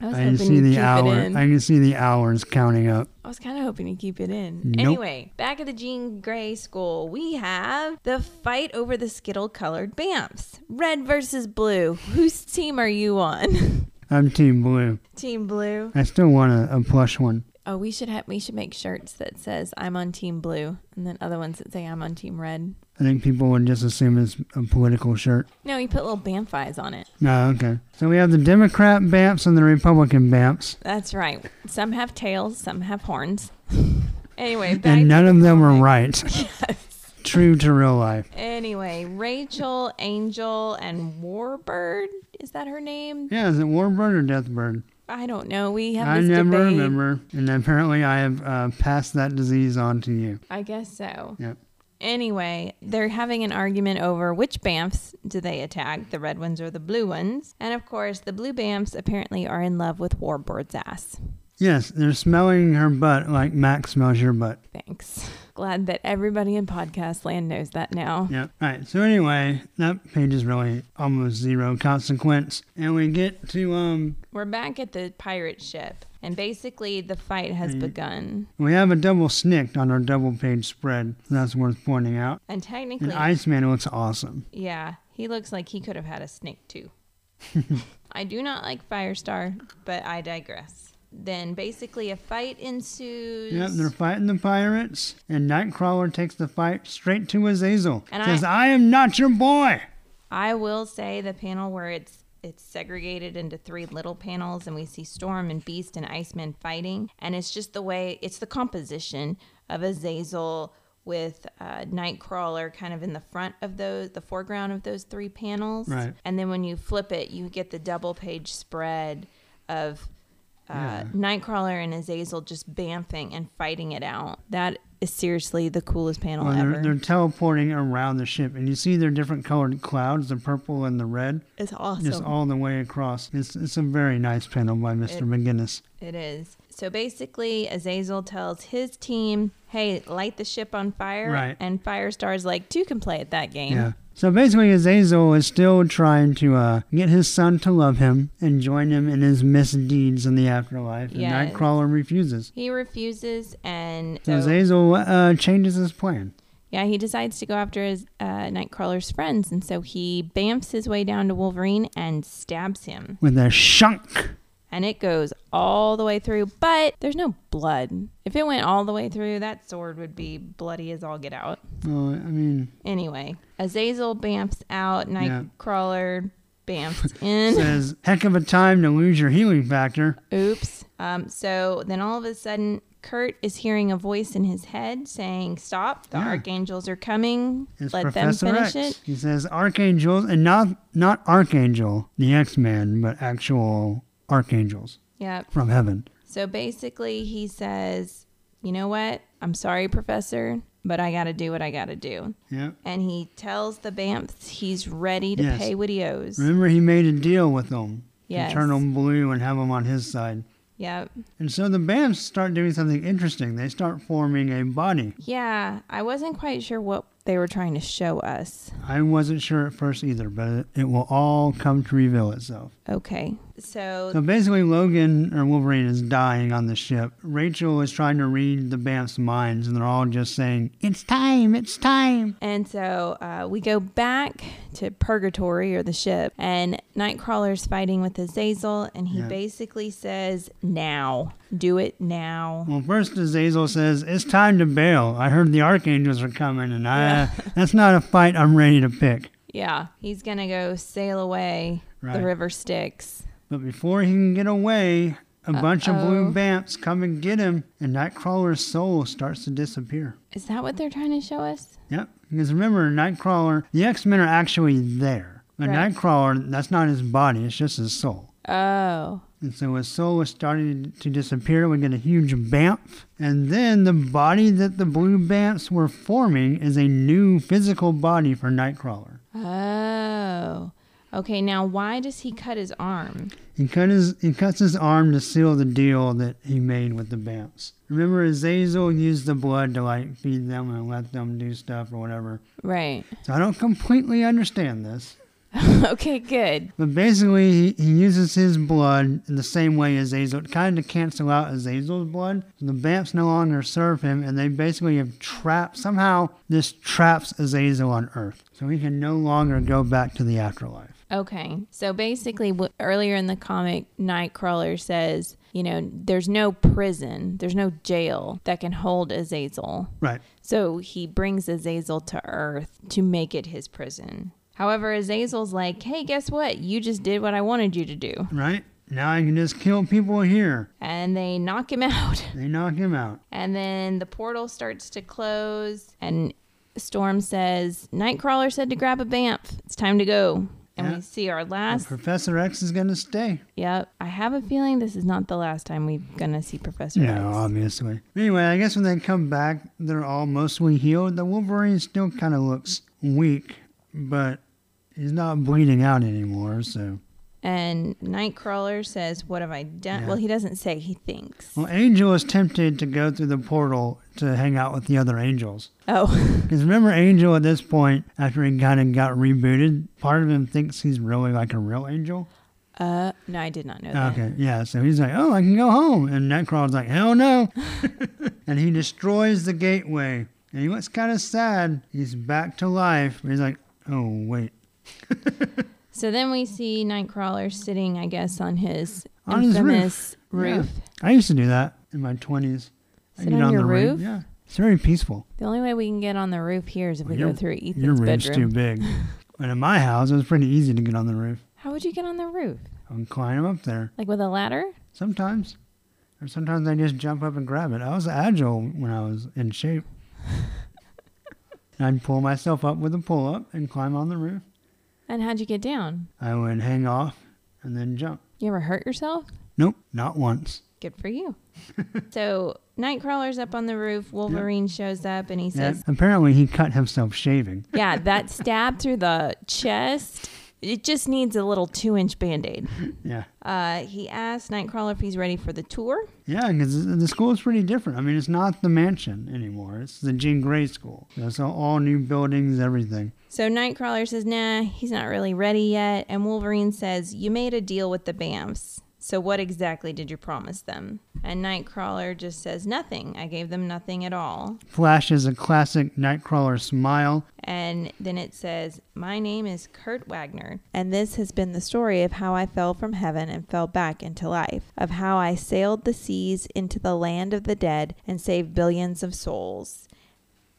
S1: I was
S2: I can see the
S1: keep
S2: hour. I can see the hours counting up.
S1: I was kind of hoping to keep it in.
S2: Nope.
S1: Anyway, back at the Jean Grey school, we have the fight over the Skittle colored Bamfs. Red versus blue. Whose team are you on?
S2: I'm Team Blue.
S1: team blue.
S2: I still want a, a plush one.
S1: Oh, we should have we should make shirts that says I'm on team blue and then other ones that say I'm on team red.
S2: I think people would just assume it's a political shirt.
S1: No, you put little Bamf eyes on it.
S2: No, okay. So we have the Democrat Bamfs and the Republican Bamfs,
S1: That's right. Some have tails, some have horns. anyway,
S2: and none of them were
S1: comic.
S2: right.
S1: Yes.
S2: True to real life.
S1: Anyway, Rachel, Angel, and Warbird. Is that her name?
S2: Yeah, is it Warbird or Deathbird?
S1: I don't know. We have
S2: I
S1: this
S2: never
S1: debate.
S2: remember. And apparently I have uh, passed that disease on to you.
S1: I guess so.
S2: Yep.
S1: Anyway, they're having an argument over which Bamfs do they attack, the red ones or the blue ones. And of course, the blue Bamfs apparently are in love with Warbird's ass.
S2: Yes, they're smelling her butt like Max smells your butt.
S1: Thanks. Glad that everybody in podcast land knows that now.
S2: Yep. All right. So anyway, that page is really almost zero consequence, and we get to um,
S1: We're back at the pirate ship, and basically the fight has begun.
S2: we have a double snikt on our double page spread. So that's worth pointing out.
S1: And technically,
S2: And Iceman looks awesome.
S1: yeah, he looks like he could have had a snake too. I do not like Firestar, but I digress. Then basically a fight ensues.
S2: Yep, they're fighting the pirates, and Nightcrawler takes the fight straight to Azazel.
S1: And
S2: Says,
S1: I-
S2: "I am not your boy."
S1: I will say the panel where it's it's segregated into three little panels and we see Storm and Beast and Iceman fighting and it's just the way it's the composition of Azazel with uh, Nightcrawler kind of in the front of those the foreground of those three panels
S2: Right.
S1: and then when you flip it you get the double page spread of uh,
S2: Yeah.
S1: Nightcrawler and Azazel just bamfing and fighting it out. That is seriously the coolest panel
S2: Well,
S1: ever.
S2: they're, they're teleporting around the ship, and you see their different colored clouds, the purple and the red,
S1: it's awesome.
S2: just all the way across. It's, it's a very nice panel by Mr.
S1: It-
S2: McGuinness.
S1: It is. So basically, Azazel tells his team, hey, light the ship on fire.
S2: Right.
S1: And Firestar's like, two can play at that game.
S2: Yeah. So basically, Azazel is still trying to uh, get his son to love him and join him in his misdeeds in the afterlife. And
S1: Yes.
S2: Nightcrawler refuses.
S1: He refuses, and
S2: So
S1: so,
S2: Azazel uh, changes his plan.
S1: yeah, he decides to go after his uh, Nightcrawler's friends. And so he bamfs his way down to Wolverine and stabs him.
S2: with a shunk.
S1: And it goes all the way through, but there's no blood. If it went all the way through, that sword would be bloody as all get out.
S2: Oh, I mean,
S1: Anyway, Azazel bamfs out,
S2: Yeah.
S1: Nightcrawler bamfs in.
S2: says heck of a time to lose your healing factor.
S1: Oops. Um, so then all of a sudden, Kurt is hearing a voice in his head saying, Stop, the
S2: Yeah.
S1: archangels are coming.
S2: It's
S1: Let
S2: Professor
S1: them finish
S2: X.
S1: it.
S2: He says archangels, and not not archangel, the X Men, but actual archangels
S1: Yep.
S2: from heaven.
S1: So basically, he says, You know what? I'm sorry, Professor, but I got to do what I got to do.
S2: Yeah.
S1: And he tells the Bamfs he's ready to
S2: Yes.
S1: pay what he owes.
S2: Remember, he made a deal with them
S1: Yes.
S2: to turn them blue and have them on his side.
S1: Yep.
S2: And so the BAMFs start doing something interesting. They start forming a body.
S1: Yeah. I wasn't quite sure what they were trying to show us.
S2: I wasn't sure at first either, but it, it will all come to reveal itself.
S1: Okay. So,
S2: So basically, Logan or Wolverine is dying on the ship. Rachel is trying to read the BAMF's minds, and they're all just saying, It's time, it's time.
S1: And so uh, we go back to Purgatory or the ship, and Nightcrawler's fighting with Azazel, and he
S2: Yeah.
S1: basically says, Now. Do it now.
S2: Well, first Azazel says, It's time to bail. I heard the Archangels are coming, and I, that's not a fight I'm ready to pick.
S1: Yeah. He's going to go sail away.
S2: Right.
S1: The river Styx.
S2: But before he can get away, a bunch of blue
S1: Uh-oh.
S2: come and get him, and Nightcrawler's soul starts to disappear.
S1: Is that what they're trying to show us?
S2: Yep. Because remember, Nightcrawler, the X Men are actually there. But
S1: Right.
S2: Nightcrawler, that's not his body, it's just his soul.
S1: Oh.
S2: And so his soul is starting to disappear. We get a huge bamf. And then the body that the blue bamfs were forming is a new physical body for Nightcrawler.
S1: Oh. Okay, now why does he cut his arm?
S2: He cut his he cuts his arm to seal the deal that he made with the Bamfs. Remember Azazel used the blood to like feed them and let them do stuff or whatever.
S1: Right.
S2: So I don't completely understand this.
S1: okay, good.
S2: But basically he, he uses his blood in the same way as Azazel kind of to cancel out Azazel's blood. So the Bamfs no longer serve him and they basically have trapped somehow this traps Azazel on Earth. So he can no longer go back to the afterlife.
S1: Okay. So basically, w- earlier in the comic, Nightcrawler says, you know, there's no prison, there's no jail that can hold Azazel.
S2: Right.
S1: So he brings Azazel to Earth to make it his prison. However, Azazel's like, hey, guess what? You just did what I wanted you to do.
S2: Right? Now I can just kill people here.
S1: And they knock him out.
S2: They knock him out.
S1: And then the portal starts to close, and Storm says, Nightcrawler said to grab a Bamf. It's time to go. And
S2: Yeah.
S1: we see our last.
S2: Professor X is going to stay.
S1: Yep. I have a feeling this is not the last time we're going to see Professor
S2: Yeah,
S1: X.
S2: obviously. Anyway, I guess when they come back, they're all mostly healed. The Wolverine still kind of looks weak, but he's not bleeding out anymore. So,
S1: And Nightcrawler says, What have I done?
S2: Yeah.
S1: Well, he doesn't say, he thinks.
S2: well, Angel is tempted to go through the portal to hang out with the other angels.
S1: Oh,
S2: Because remember, Angel at this point, after he kind of got rebooted, part of him thinks he's really like a real angel.
S1: uh, no, I did not know that.
S2: Okay, yeah. So he's like, "Oh, I can go home," and Nightcrawler's like, "Hell no!" and he destroys the gateway. And he looks kind of sad. He's back to life. But he's like, "Oh wait."
S1: So then we see Nightcrawler sitting, I guess, on his
S2: On his
S1: infamous
S2: roof.
S1: roof.
S2: I used to do that in my twenties.
S1: Sit on your roof?
S2: Yeah, it's very peaceful.
S1: The only way we can get on the roof here is if we go through Ethan's
S2: Your roof's
S1: bedroom.
S2: too big. and in my house, it was pretty easy to get on the roof.
S1: How would you get on the roof?
S2: I would climb up there
S1: Like with a ladder?
S2: sometimes, or sometimes I just jump up and grab it. I was agile when I was in shape. I'd pull myself up with a pull up and climb on the roof.
S1: And how'd you get down?
S2: I would hang off and then jump.
S1: You ever hurt yourself?
S2: Nope, not once.
S1: Good for you. so Nightcrawler's up on the roof. Wolverine shows up and he
S2: Yeah,
S1: says,
S2: apparently, he cut himself shaving.
S1: Yeah, that stab through the chest, it just needs a little two inch band aid.
S2: Yeah.
S1: Uh, he asked Nightcrawler if he's ready for the tour.
S2: Yeah, because the school is pretty different. I mean, it's not the mansion anymore. It's the Jean Grey School. All, all new buildings, everything.
S1: So Nightcrawler says, Nah, he's not really ready yet. And Wolverine says, You made a deal with the BAMFs. So what exactly did you promise them? And Nightcrawler just says, Nothing. I gave them nothing at all.
S2: Flashes a classic Nightcrawler smile.
S1: And then it says, My name is Kurt Wagner, and this has been the story of how I fell from heaven and fell back into life, of how I sailed the seas into the land of the dead and saved billions of souls.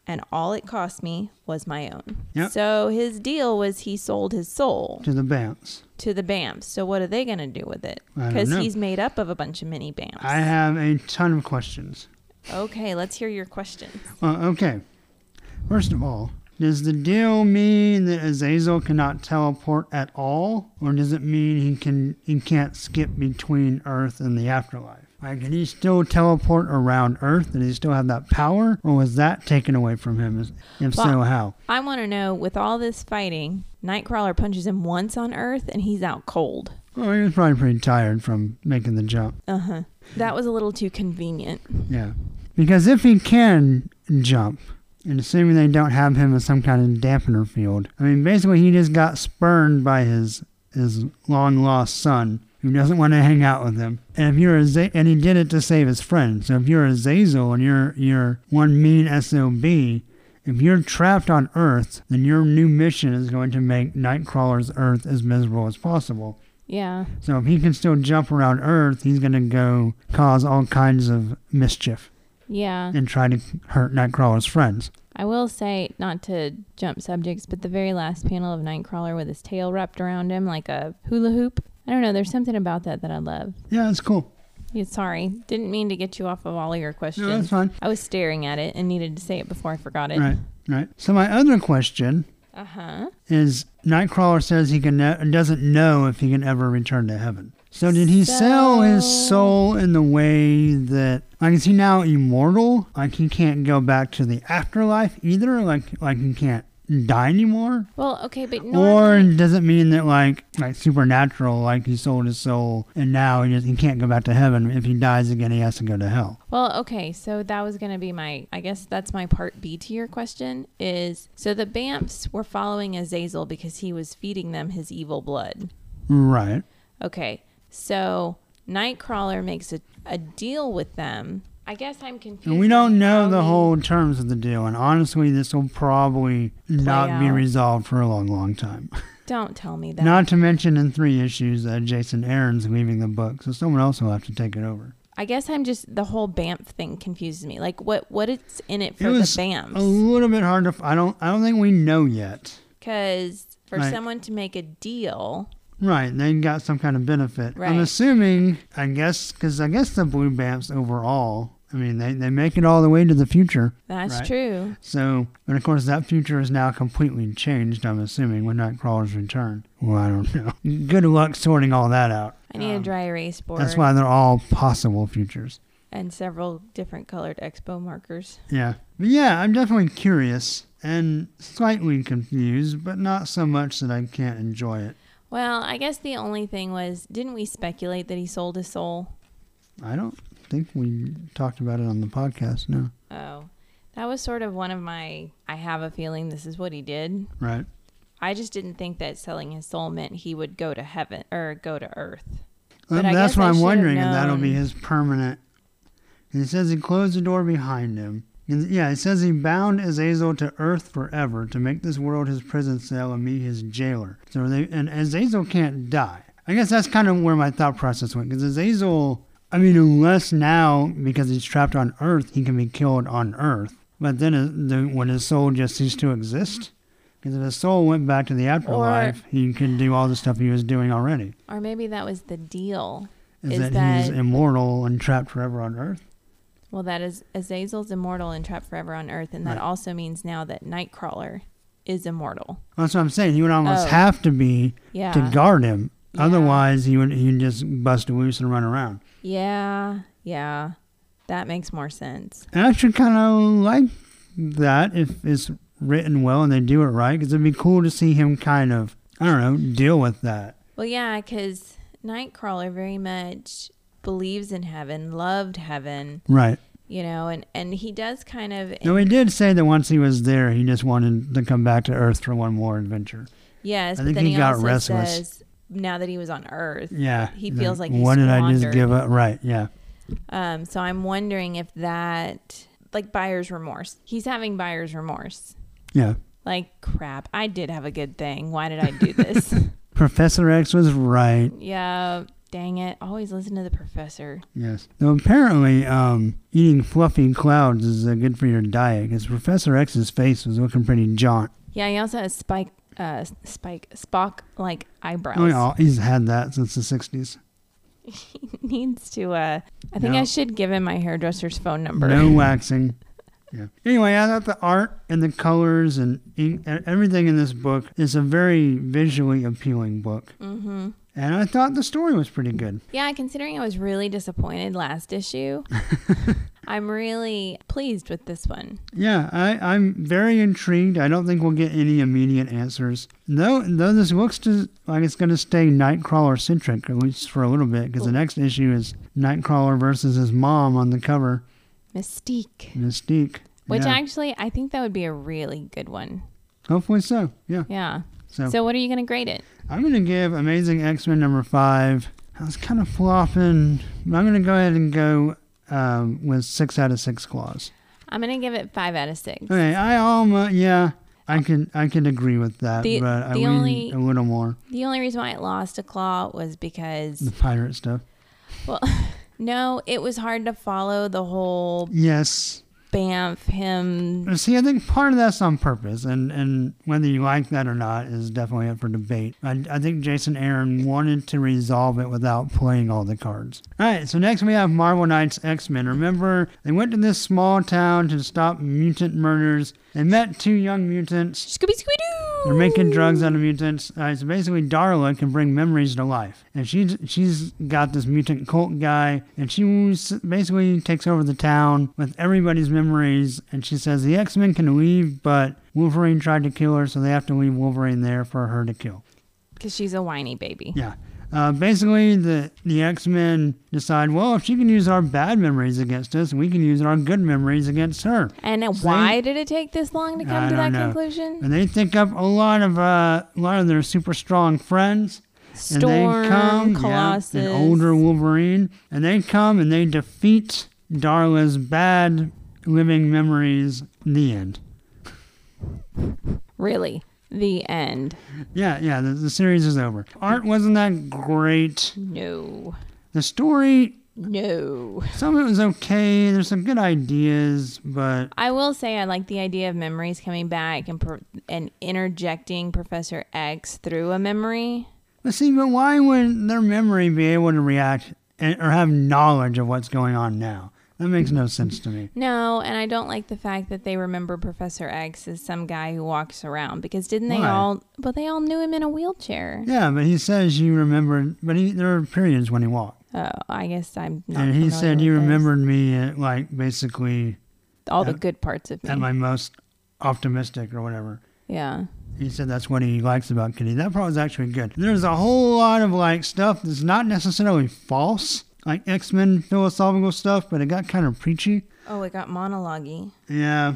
S1: And all it cost me was my own.
S2: Yep.
S1: So his deal was he sold his soul
S2: to the BAMFs.
S1: to the BAMFs. So what are they going to do with it? Because he's made up of a bunch of mini BAMFs.
S2: I have a ton of questions.
S1: okay, let's hear your questions.
S2: Well, okay. First of all, does the deal mean that Azazel cannot teleport at all, or does it mean he can he can't skip between Earth and the afterlife? Like, can he still teleport around Earth? Does he still have that power, or was that taken away from him? If so, how?
S1: I want to know with all this fighting, Nightcrawler punches him once on Earth and he's out cold.
S2: Well, he was probably pretty tired from making the jump.
S1: Uh huh. That was a little too convenient.
S2: Yeah, because if he can jump, and assuming they don't have him as some kind of dampener field, I mean, basically he just got spurned by his his long lost son, who doesn't want to hang out with him. And if you're a Z- and he did it to save his friend. So if you're Azazel and you're you're one mean sob, if you're trapped on Earth, then your new mission is going to make Nightcrawler's Earth as miserable as possible.
S1: Yeah.
S2: So if he can still jump around Earth, he's going to go cause all kinds of mischief
S1: Yeah.
S2: and try to hurt Nightcrawler's friends.
S1: I will say, not to jump subjects, but the very last panel of Nightcrawler with his tail wrapped around him like a hula hoop. I don't know. There's something about that that I love.
S2: Yeah, it's cool.
S1: Yeah, sorry. Didn't mean to get you off of all of your questions.
S2: No, that's fine.
S1: I was staring at it and needed to say it before I forgot it.
S2: Right, right. So my other question
S1: Uh huh.
S2: is Nightcrawler says he can ne- doesn't know if he can ever return to heaven. So did he sell his soul in the way that like is he now immortal? Like he can't go back to the afterlife either? Like like he can't die anymore?
S1: Well, okay, but
S2: Or
S1: normally,
S2: does it mean that like like supernatural, like he sold his soul and now he just he can't go back to heaven. If he dies again he has to go to hell.
S1: well, okay, so that was going to be my, I guess that's my part B to your question is so the Bamfs were following Azazel because he was feeding them his evil blood.
S2: Right.
S1: Okay, so Nightcrawler makes a, a deal with them. I guess I'm confused.
S2: And we don't know the
S1: he-
S2: whole terms of the deal, and honestly, this will probably not be resolved for a long, long time.
S1: Don't tell me that.
S2: Not to mention, in three issues, uh, Jason Aaron's leaving the book, so someone else will have to take it over.
S1: I guess I'm just the whole Bamf thing confuses me. Like what what it's in it for
S2: it
S1: the
S2: was
S1: Bamfs?
S2: a little bit hard to. f- I don't. I don't think we know yet.
S1: Because for
S2: Right.
S1: someone to make a deal,
S2: Right, they got some kind of benefit. I'm assuming, I guess, because I guess the Blue Bamfs overall, I mean, they, they make it all the way to the future.
S1: that's
S2: Right.
S1: true.
S2: So, but of course, that future is now completely changed, I'm assuming, when Nightcrawler's return. Well, I don't know. Good luck sorting all that out.
S1: I need a
S2: Um,
S1: dry erase board
S2: That's why they're all possible futures.
S1: and several different colored expo markers.
S2: Yeah. But yeah, I'm definitely curious and slightly confused, but not so much that I can't enjoy it.
S1: Well, I guess the only thing was, didn't we speculate that he sold his soul?
S2: I don't think we talked about it on the podcast, no.
S1: Oh, that was sort of one of my. I have a feeling this is what he did.
S2: Right.
S1: I just didn't think that selling his soul meant he would go to heaven or go to Earth.
S2: Well, that's what
S1: I
S2: I'm wondering if that'll be his permanent. And it says he closed the door behind him. And yeah, it says he bound Azazel to earth forever to make this world his prison cell and me his jailer. So they and Azazel can't die. I guess that's kind of where my thought process went because Azazel. I mean, unless now because he's trapped on Earth, he can be killed on Earth. But then, uh, the, when his soul just ceased to exist, because if his soul went back to the afterlife, he could do all the stuff he was doing already.
S1: Or maybe that was the deal.
S2: Is,
S1: Is
S2: that, he's immortal and trapped forever on Earth?
S1: Well, that is Azazel's immortal and trapped forever on Earth, and that
S2: Right.
S1: also means now that Nightcrawler is immortal.
S2: That's what I'm saying. He would almost
S1: Oh.
S2: have to be
S1: Yeah.
S2: to guard him.
S1: Yeah.
S2: Otherwise, he would he'd just bust loose and run around.
S1: Yeah, yeah. That makes more sense.
S2: And I should kind of like that if it's written well and they do it right, because it'd be cool to see him kind of I don't know deal with that.
S1: Well, yeah, because Nightcrawler very much believes in heaven, loved heaven,
S2: Right.
S1: you know, and, and he does kind of.
S2: No, he did say that once he was there, he just wanted to come back to Earth for one more adventure.
S1: yes,
S2: I
S1: but
S2: think he
S1: he,
S2: got restless.
S1: says now that he was on Earth.
S2: Yeah.
S1: He feels like he
S2: what did I just give up? Right. Yeah.
S1: Um, so I'm wondering if that, like buyer's remorse, he's having buyer's remorse.
S2: Yeah.
S1: Like, crap, I did have a good thing. Why did I do this?
S2: Professor X was right.
S1: yeah, dang it. Always listen to the professor.
S2: Yes. Though apparently, um, eating fluffy clouds is uh, good for your diet because Professor X's face was looking pretty jaunt.
S1: Yeah, he also has spike, uh, spike, Spock like eyebrows.
S2: Oh, yeah, he's had that since the 60s.
S1: He needs to, uh, I think
S2: No.
S1: I should give him my hairdresser's phone number.
S2: No waxing. Yeah. Anyway, I thought the art and the colors and ink, and everything in this book is a very visually appealing book.
S1: Mm hmm
S2: And I thought the story was pretty good.
S1: Yeah, considering I was really disappointed last issue, I'm really pleased with this one.
S2: Yeah, I, I'm very intrigued. I don't think we'll get any immediate answers. Though, though this looks to, like it's going to stay Nightcrawler centric, at least for a little bit, because the next issue is Nightcrawler versus his mom on the cover,
S1: Mystique.
S2: Mystique.
S1: Which
S2: yeah.
S1: actually, I think that would be a really good one.
S2: Hopefully so. Yeah.
S1: Yeah.
S2: So,
S1: So, what are you going to grade it?
S2: I'm going to give Amazing X Men number five. I was kind of flopping. but I'm going to go ahead and go um, with six out of six claws.
S1: I'm going to give it five out of six.
S2: Okay, I almost yeah, I can I can agree with that,
S1: The-
S2: but I
S1: the
S2: need
S1: only-
S2: a little more
S1: The only reason why it lost a claw was because,
S2: the pirate stuff.
S1: well, no, it was hard to follow the whole
S2: Yes,
S1: bamf him.
S2: See, I think part of that's on purpose, and, and whether you like that or not is definitely up for debate. I, I think Jason Aaron wanted to resolve it without playing all the cards. All right, so next we have Marvel Knights X Men. Remember, they went to this small town to stop mutant murders. They met two young mutants.
S1: Scooby Scooby Doo.
S2: They're making drugs out of mutants. Uh, so basically, Darla can bring memories to life, and she's she's got this mutant cult guy, and she basically takes over the town with everybody's memories. And she says the X Men can leave, but Wolverine tried to kill her, so they have to leave Wolverine there for her to kill.
S1: Because she's a whiny baby.
S2: Yeah. Uh, basically, the the X Men decide, well, if she can use our bad memories against us, we can use our good memories against her.
S1: And why did it take this long to come
S2: I
S1: to that
S2: know.
S1: conclusion?
S2: And they think up a lot of uh, a lot of their super strong friends.
S1: Storm,
S2: and they come, yeah,
S1: Colossus.
S2: an older Wolverine, and they come and they defeat Darla's bad living memories. In the end.
S1: Really, the end.
S2: Yeah, yeah, the, the series is over. Art wasn't that great.
S1: No.
S2: The story,
S1: No.
S2: some of it was okay. There's some good ideas, but
S1: I will say I like the idea of memories coming back and per- and interjecting Professor X through a memory.
S2: but see, but why would their memory be able to react and, or have knowledge of what's going on now? That makes no sense to me.
S1: No, and I don't like the fact that they remember Professor X as some guy who walks around because didn't they
S2: Why?
S1: all? But they all knew him in a wheelchair.
S2: Yeah, but he says you remembered, but he, there are periods when he walked.
S1: Oh, I guess I'm not.
S2: and he said you remembered me at like basically
S1: all the good parts of me.
S2: at my most optimistic or whatever.
S1: yeah.
S2: He said that's what he likes about Kitty. That part was actually good. There's a whole lot of like stuff that's not necessarily false, like X Men philosophical stuff, but it got kind of preachy.
S1: Oh, it got monologue
S2: Yeah,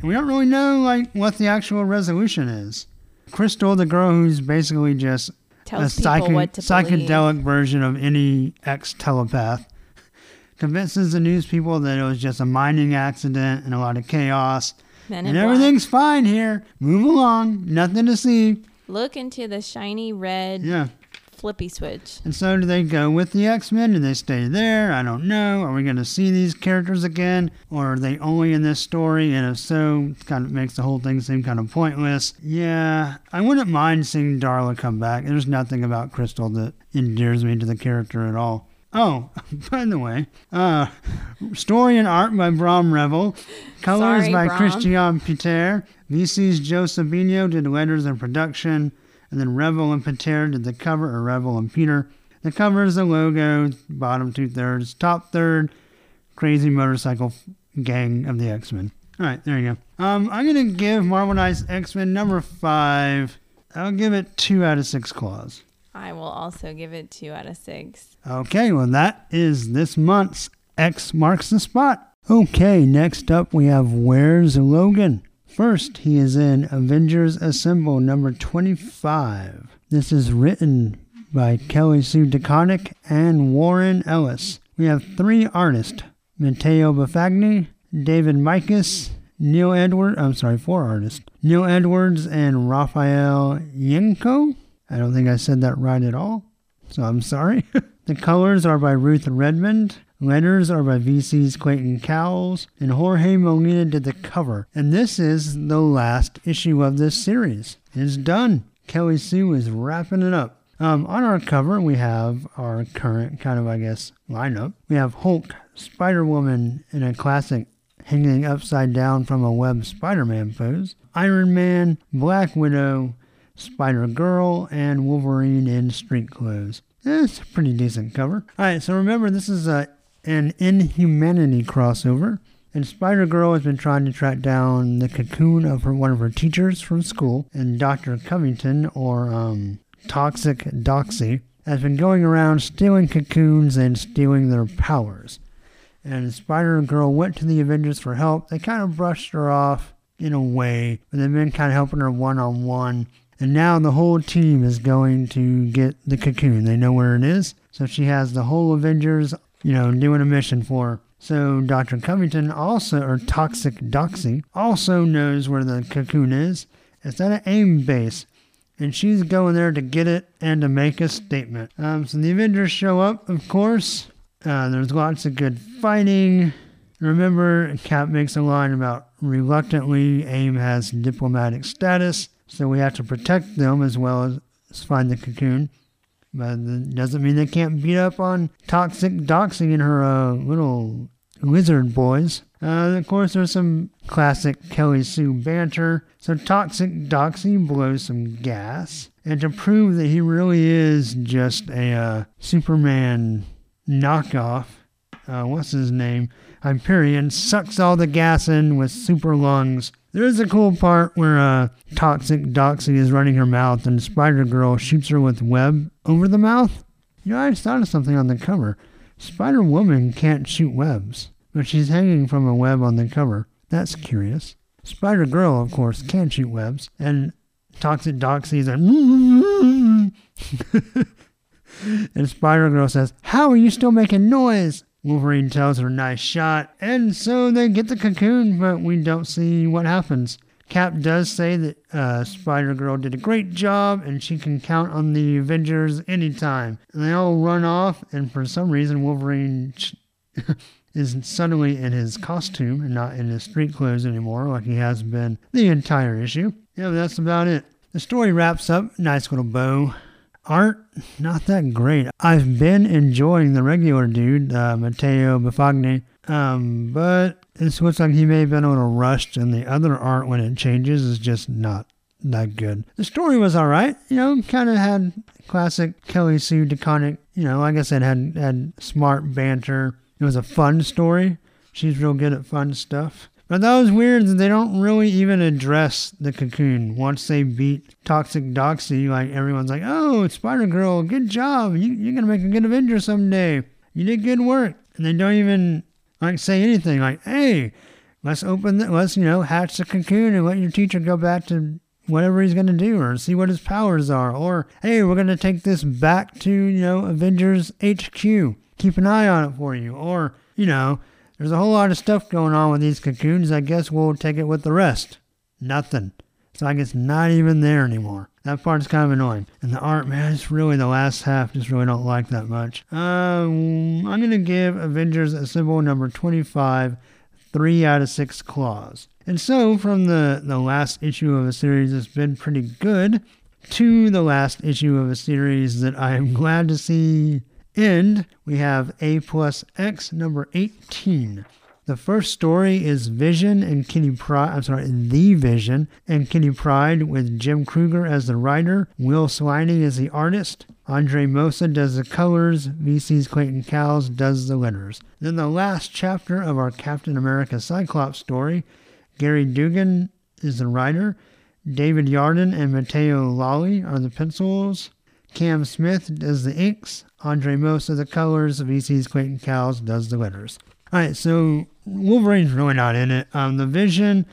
S2: and we don't really know like what the actual resolution is. Crystal, the girl who's basically just
S1: Tells
S2: a
S1: what to believe.
S2: psychedelic version of any ex telepath. Convinces the news people that it was just a mining accident and a lot of chaos.
S1: Men
S2: and
S1: in
S2: everything's fine here. Move along. Nothing to see.
S1: Look into the shiny red
S2: Yeah.
S1: Flippy switch.
S2: And so do they go with the X Men? Do they stay there? I don't know. Are we going to see these characters again? Or are they only in this story? And if so, it kind of makes the whole thing seem kind of pointless. Yeah, I wouldn't mind seeing Darla come back. There's nothing about Crystal that endears me to the character at all. Oh, by the way, uh, story and art by Brahm Revel, colors
S1: Sorry,
S2: by
S1: Brahm.
S2: Christian Peter, VC's Joe Sabino did letters and production, and then Revel and Peter did the cover, or Revel and Peter. The cover is the logo, bottom two thirds, top third, crazy motorcycle gang of the X Men. All right, there you go. Um, I'm gonna give Marvel Knights X Men number five. I'll give it two out of six claws.
S1: I will also give it two out of six.
S2: Okay, well, that is this month's X Marks the Spot. Okay, next up we have Where's Logan? First, he is in Avengers Assemble number 25. This is written by Kelly Sue DeConnick and Warren Ellis. We have three artists Matteo Buffagni, David Mikas, Neil Edwards, I'm sorry, four artists Neil Edwards and Raffaele Ienco. I don't think I said that right at all so I'm sorry. the colors are by Ruth Redmond. Letters are by VC's Clayton Cowles. And Jorge Molina did the cover. And this is the last issue of this series. It's done. Kelly Sue is wrapping it up. Um, on our cover, we have our current kind of, I guess, lineup. We have Hulk, Spider Woman in a classic hanging upside down from a web Spider Man pose, Iron Man, Black Widow, Spider Girl, and Wolverine in street clothes. It's a pretty decent cover. Alright, so remember this is a, an Inhumanity crossover. And Spider Girl has been trying to track down the cocoon of her one of her teachers from school, and Dr. Covington, or um, Toxic Doxy, has been going around stealing cocoons and stealing their powers. And Spider Girl went to the Avengers for help. They kind of brushed her off in a way, but they've been kind of helping her one on one. And now the whole team is going to get the cocoon. They know where it is. So she has the whole Avengers, you know, doing a mission for her. So Dr. Covington also, or Toxic Doxy, also knows where the cocoon is. It's at an AIM base. And she's going there to get it and to make a statement. Um, so the Avengers show up, of course. Uh, there's lots of good fighting. Remember, Cap makes a line about reluctantly AIM has diplomatic status, so we have to protect them as well as find the cocoon. But doesn't mean they can't beat up on Toxic Doxy and her uh, little lizard boys. Uh, of course, there's some classic Kelly Sue banter. So Toxic Doxy blows some gas. And to prove that he really is just a uh, Superman knockoff, uh, what's his name? Hyperion sucks all the gas in with super lungs. There's a cool part where uh, Toxic Doxy is running her mouth and Spider Girl shoots her with web over the mouth. You know, I just thought of something on the cover. Spider Woman can't shoot webs, but she's hanging from a web on the cover. That's curious. Spider Girl, of course, can shoot webs, and Toxic Doxy is like, and Spider Girl says, How are you still making noise? Wolverine tells her nice shot, and so they get the cocoon, but we don't see what happens. Cap does say that uh, Spider Girl did a great job and she can count on the Avengers anytime. And they all run off, and for some reason, Wolverine is suddenly in his costume and not in his street clothes anymore, like he has been the entire issue. Yeah, that's about it. The story wraps up. Nice little bow. Art, not that great. I've been enjoying the regular dude, uh, Matteo Buffagni, um, but it looks like he may have been a little rushed, and the other art, when it changes, is just not that good. The story was all right, you know, kind of had classic Kelly Sue DeConnick, you know, like I said, had had smart banter. It was a fun story. She's real good at fun stuff. But that was weird they don't really even address the cocoon. Once they beat Toxic Doxy, like everyone's like, oh, Spider Girl, good job. You, you're going to make a good Avenger someday. You did good work. And they don't even like say anything like, hey, let's open the, let's, you know, hatch the cocoon and let your teacher go back to whatever he's going to do or see what his powers are. Or, hey, we're going to take this back to, you know, Avengers HQ. Keep an eye on it for you. Or, you know, there's a whole lot of stuff going on with these cocoons. I guess we'll take it with the rest. Nothing. It's like it's not even there anymore. That part's kind of annoying. And the art, man, it's really the last half. Just really don't like that much. Um, I'm gonna give Avengers Assemble number 25 three out of six claws. And so, from the the last issue of a series that's been pretty good to the last issue of a series that I am glad to see end, we have A plus X number 18. The first story is Vision and Kitty Pryde. I'm sorry, The Vision and Kitty Pryde with Jim Krueger as the writer, Will Sliney as the artist. Andre Mossa does the colors, VC's Clayton Cowles does the letters. Then the last chapter of our Captain America Cyclops story, Gerry Duggan is the writer, David Yardin and Matteo Lolli are the pencils, Cam Smith does the inks, Andre Mossa the colors, VC's Clayton Cowles does the letters. All right, so Wolverine's really not in it. Um, the Vision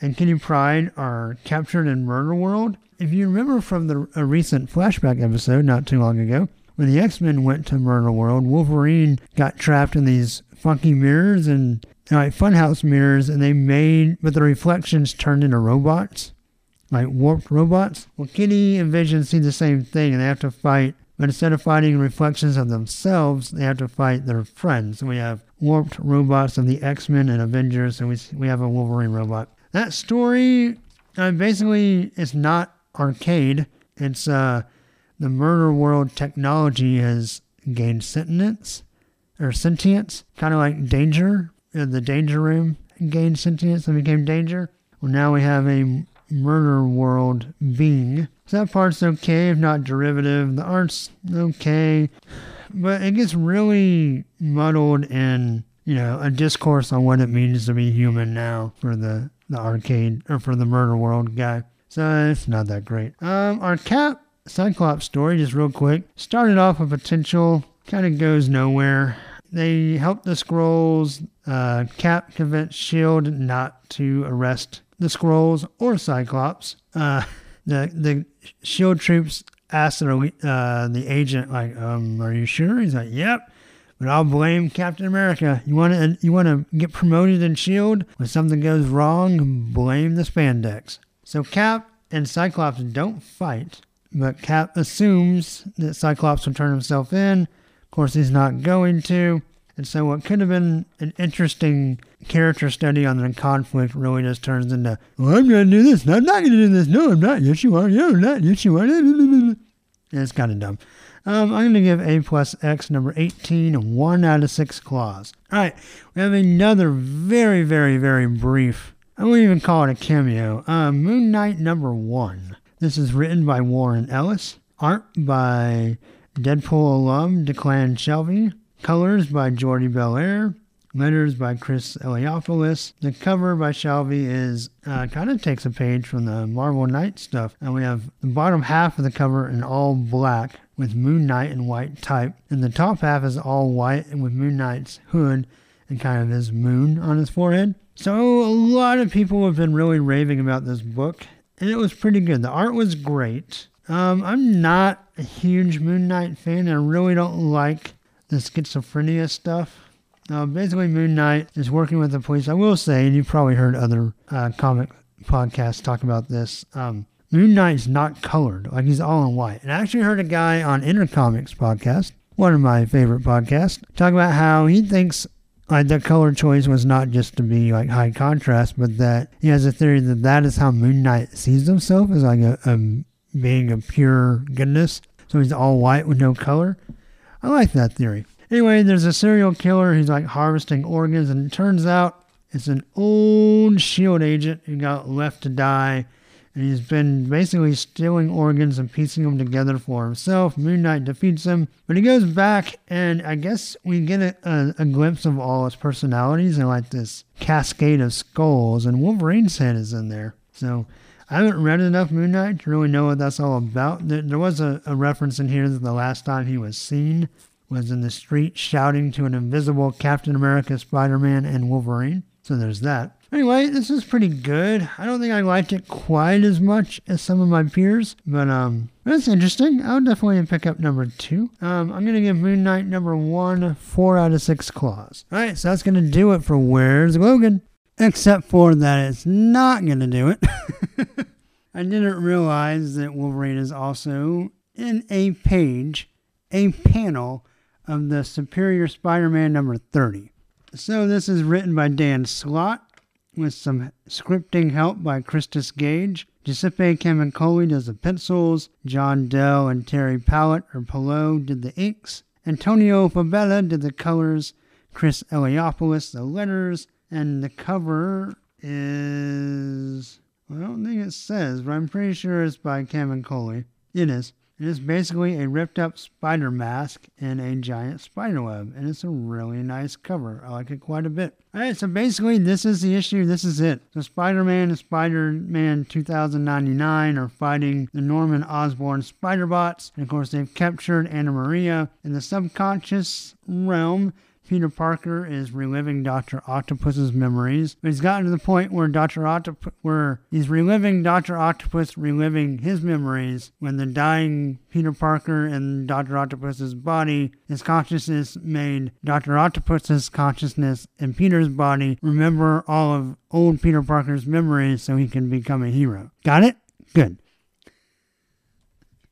S2: and Kitty Pryde are captured in Murder World. If you remember from the a recent flashback episode not too long ago, when the X Men went to Murder World, Wolverine got trapped in these funky mirrors and like funhouse mirrors, and they made, but the reflections turned into robots, like warped robots. Well, Kitty and Vision see the same thing, and they have to fight. But instead of fighting reflections of themselves, they have to fight their friends. So we have warped robots of the X Men and Avengers, and we we have a Wolverine robot. That story, uh, basically, it's not arcade. It's uh, the murder world technology has gained sentience or sentience, kind of like Danger. Uh, the Danger Room gained sentience and became Danger. Well, now we have a murder world being. So that part's okay, if not derivative. The art's okay, but it gets really muddled in, you know, a discourse on what it means to be human now for the, the arcade or for the murder world guy. So it's not that great. Um, our Cap Cyclops story, just real quick, started off with potential, kind of goes nowhere. They help the scrolls. Uh, Cap convinced Shield not to arrest the scrolls or Cyclops. Uh, the the Shield troops asked the uh, the agent like, um, "Are you sure?" He's like, "Yep." But I'll blame Captain America. You want to you want to get promoted in Shield? When something goes wrong, blame the spandex. So Cap and Cyclops don't fight, but Cap assumes that Cyclops will turn himself in. Of course, he's not going to. And so what could have been an interesting character study on the conflict really just turns into, well, I'm going to do this. I'm not going to do this. No, I'm not. Yes, you are. No, I'm not. Yes, you are. And it's kind of dumb. Um, I'm going to give A plus X number 18 a 1 out of 6 claws. All right, we have another very, very, very brief, I won't even call it a cameo, uh, Moon Knight number 1. This is written by Warren Ellis, art by Deadpool alum Declan Shalvey, colors by Jordie Bellaire, letters by Chris Eliopoulos. The cover by Shalvey is uh, kind of takes a page from the Marvel Knight stuff, and we have the bottom half of the cover in all black with Moon Knight in white type, and the top half is all white and with Moon Knight's hood and kind of his moon on his forehead. So a lot of people have been really raving about this book, and it was pretty good. The art was great. Um, I'm not a huge Moon Knight fan. I really don't like the schizophrenia stuff. Uh, basically, Moon Knight is working with the police. I will say, and you've probably heard other uh, comic podcasts talk about this. Um, Moon Knight's not colored; like he's all in white. And I actually heard a guy on Intercomics podcast, one of my favorite podcasts, talk about how he thinks like the color choice was not just to be like high contrast, but that he has a theory that that is how Moon Knight sees himself as like a, a being a pure goodness. So he's all white with no color. I like that theory. Anyway, there's a serial killer who's like harvesting organs, and it turns out it's an old shield agent who got left to die. And he's been basically stealing organs and piecing them together for himself. Moon Knight defeats him, but he goes back, and I guess we get a, a, a glimpse of all his personalities and like this cascade of skulls. And Wolverine's head is in there. So I haven't read enough Moon Knight to really know what that's all about. There, there was a, a reference in here that the last time he was seen was in the street shouting to an invisible Captain America, Spider Man, and Wolverine. So there's that. Anyway, this is pretty good. I don't think I liked it quite as much as some of my peers, but um, that's interesting. I'll definitely pick up number two. Um, I'm gonna give Moon Knight number one four out of six claws. All right, so that's gonna do it for Where's Logan? Except for that, it's not gonna do it. I didn't realize that Wolverine is also in a page, a panel of the Superior Spider-Man number 30. So this is written by Dan Slott with some scripting help by Christos Gage. Giuseppe Camuncoli does the pencils. John Dell and Terry Pallett or Pillow did the inks. Antonio Fabela did the colors. Chris Eliopoulos the letters. And the cover is... I don't think it says, but I'm pretty sure it's by Camuncoli. It is. It is basically a ripped up spider mask in a giant spider web, and it's a really nice cover. I like it quite a bit. Alright, so basically, this is the issue. This is it. So, Spider Man and Spider Man 2099 are fighting the Norman Osborn spider bots, and of course, they've captured Anna Maria in the subconscious realm. Peter Parker is reliving Dr. Octopus's memories. But he's gotten to the point where Dr. Octopus, where he's reliving Dr. Octopus reliving his memories when the dying Peter Parker and Dr. Octopus's body, his consciousness made Dr. Octopus's consciousness and Peter's body remember all of old Peter Parker's memories so he can become a hero. Got it? Good.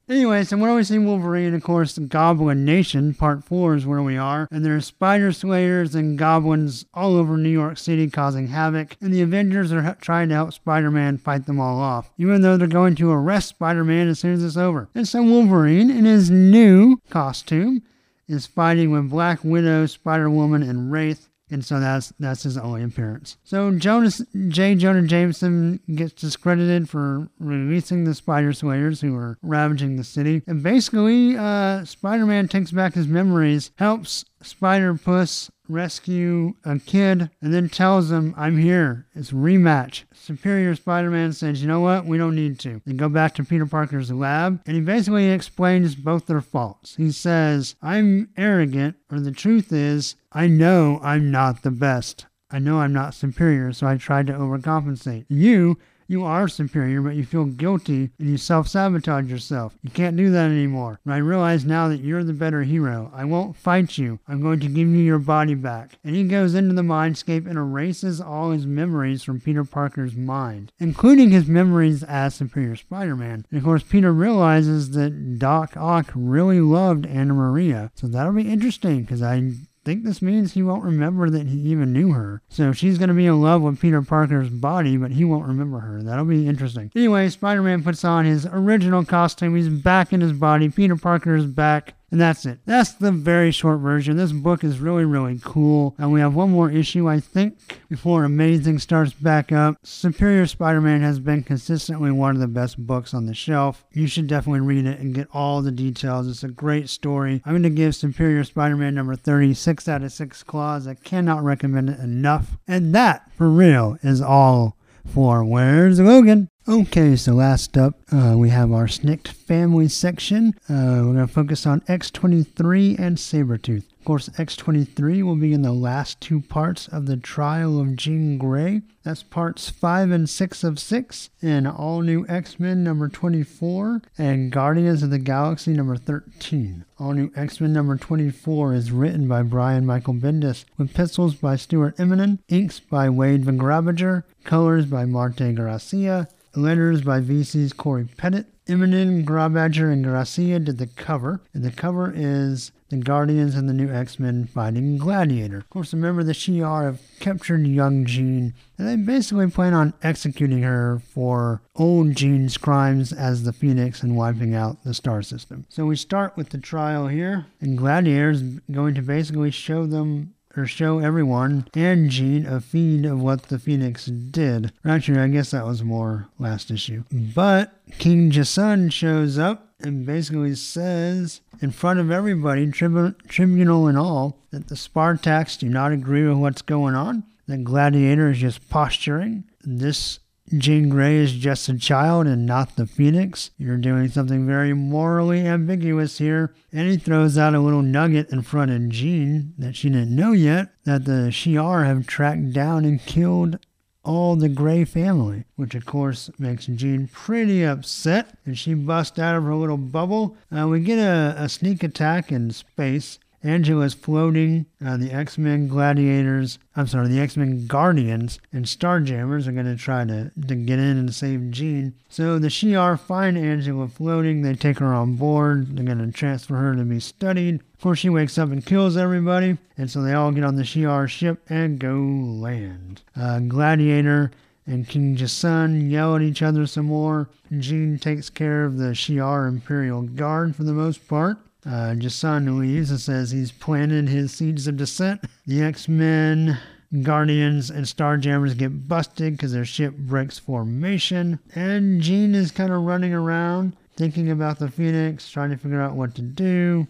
S2: Anyway, so when we see Wolverine, of course, Goblin Nation, part four is where we are, and there's spider slayers and goblins all over New York City causing havoc, and the Avengers are trying to help Spider-Man fight them all off, even though they're going to arrest Spider-Man as soon as it's over. And so Wolverine, in his new costume, is fighting with Black Widow, Spider-Woman, and Wraith, and so that's that's his only appearance. So Jonas J. Jonah Jameson gets discredited for releasing the Spider Slayers who are ravaging the city, and basically, uh, Spider-Man takes back his memories, helps Spider Puss rescue a kid, and then tells him, "I'm here. It's rematch." Superior Spider-Man says, "You know what? We don't need to." They go back to Peter Parker's lab, and he basically explains both their faults. He says, "I'm arrogant, or the truth is, I know I'm not the best. I know I'm not superior, so I tried to overcompensate. You." You are superior, but you feel guilty and you self sabotage yourself. You can't do that anymore. And I realize now that you're the better hero. I won't fight you. I'm going to give you your body back. And he goes into the mindscape and erases all his memories from Peter Parker's mind, including his memories as Superior Spider Man. And of course, Peter realizes that Doc Ock really loved Anna Maria. So that'll be interesting because I think this means he won't remember that he even knew her. So she's going to be in love with Peter Parker's body, but he won't remember her. That'll be interesting. Anyway, Spider Man puts on his original costume. He's back in his body. Peter Parker is back. And that's it. That's the very short version. This book is really, really cool. And we have one more issue, I think, before Amazing starts back up. Superior Spider Man has been consistently one of the best books on the shelf. You should definitely read it and get all the details. It's a great story. I'm going to give Superior Spider Man number 30 6 out of 6 claws. I cannot recommend it enough. And that, for real, is all for Where's Logan? Okay, so last up, uh, we have our Snikt family section. Uh, we're going to focus on X23 and Sabretooth. Of course, X23 will be in the last two parts of the trial of Jean Grey. That's parts 5 and 6 of 6, and All New X Men number 24, and Guardians of the Galaxy number 13. All New X Men number 24 is written by Brian Michael Bendis, with pencils by Stuart Immonen, inks by Wade von Grawbadger, colors by Marte Gracia, letters by VC's Cory Petit. Immonen, Grawbadger, and Gracia did the cover, and the cover is the Guardians and the new X-Men fighting Gladiator. Of course, remember the Shi'ar have captured young Jean, and they basically plan on executing her for old Jean's crimes as the Phoenix and wiping out the star system. So we start with the trial here, and Gladiator is going to basically show them or show everyone and Jean a feed of what the Phoenix did. Actually, I guess that was more last issue. But King Jason shows up and basically says in front of everybody, tribu- tribunal and all, that the Spartax do not agree with what's going on. That Gladiator is just posturing. This Jean Grey is just a child and not the Phoenix. You're doing something very morally ambiguous here. And he throws out a little nugget in front of Jean that she didn't know yet that the Shi'ar have tracked down and killed all the Grey family, which of course makes Jean pretty upset. And she busts out of her little bubble. Uh, we get a, a sneak attack in space. Angela's floating. Uh, the X Men Gladiators, I'm sorry, the X Men Guardians and Starjammers are going to try to, get in and save Jean. So the Shi'ar find Angela floating. They take her on board. They're going to transfer her to be studied. Of course, she wakes up and kills everybody. And so they all get on the Shi'ar ship and go land. Uh, Gladiator and King Jason yell at each other some more. Jean takes care of the Shi'ar Imperial Guard for the most part. Uh, Jason leaves and says he's planted his seeds of dissent. The X Men, Guardians, and Starjammers get busted because their ship breaks formation. And Jean is kind of running around thinking about the Phoenix, trying to figure out what to do.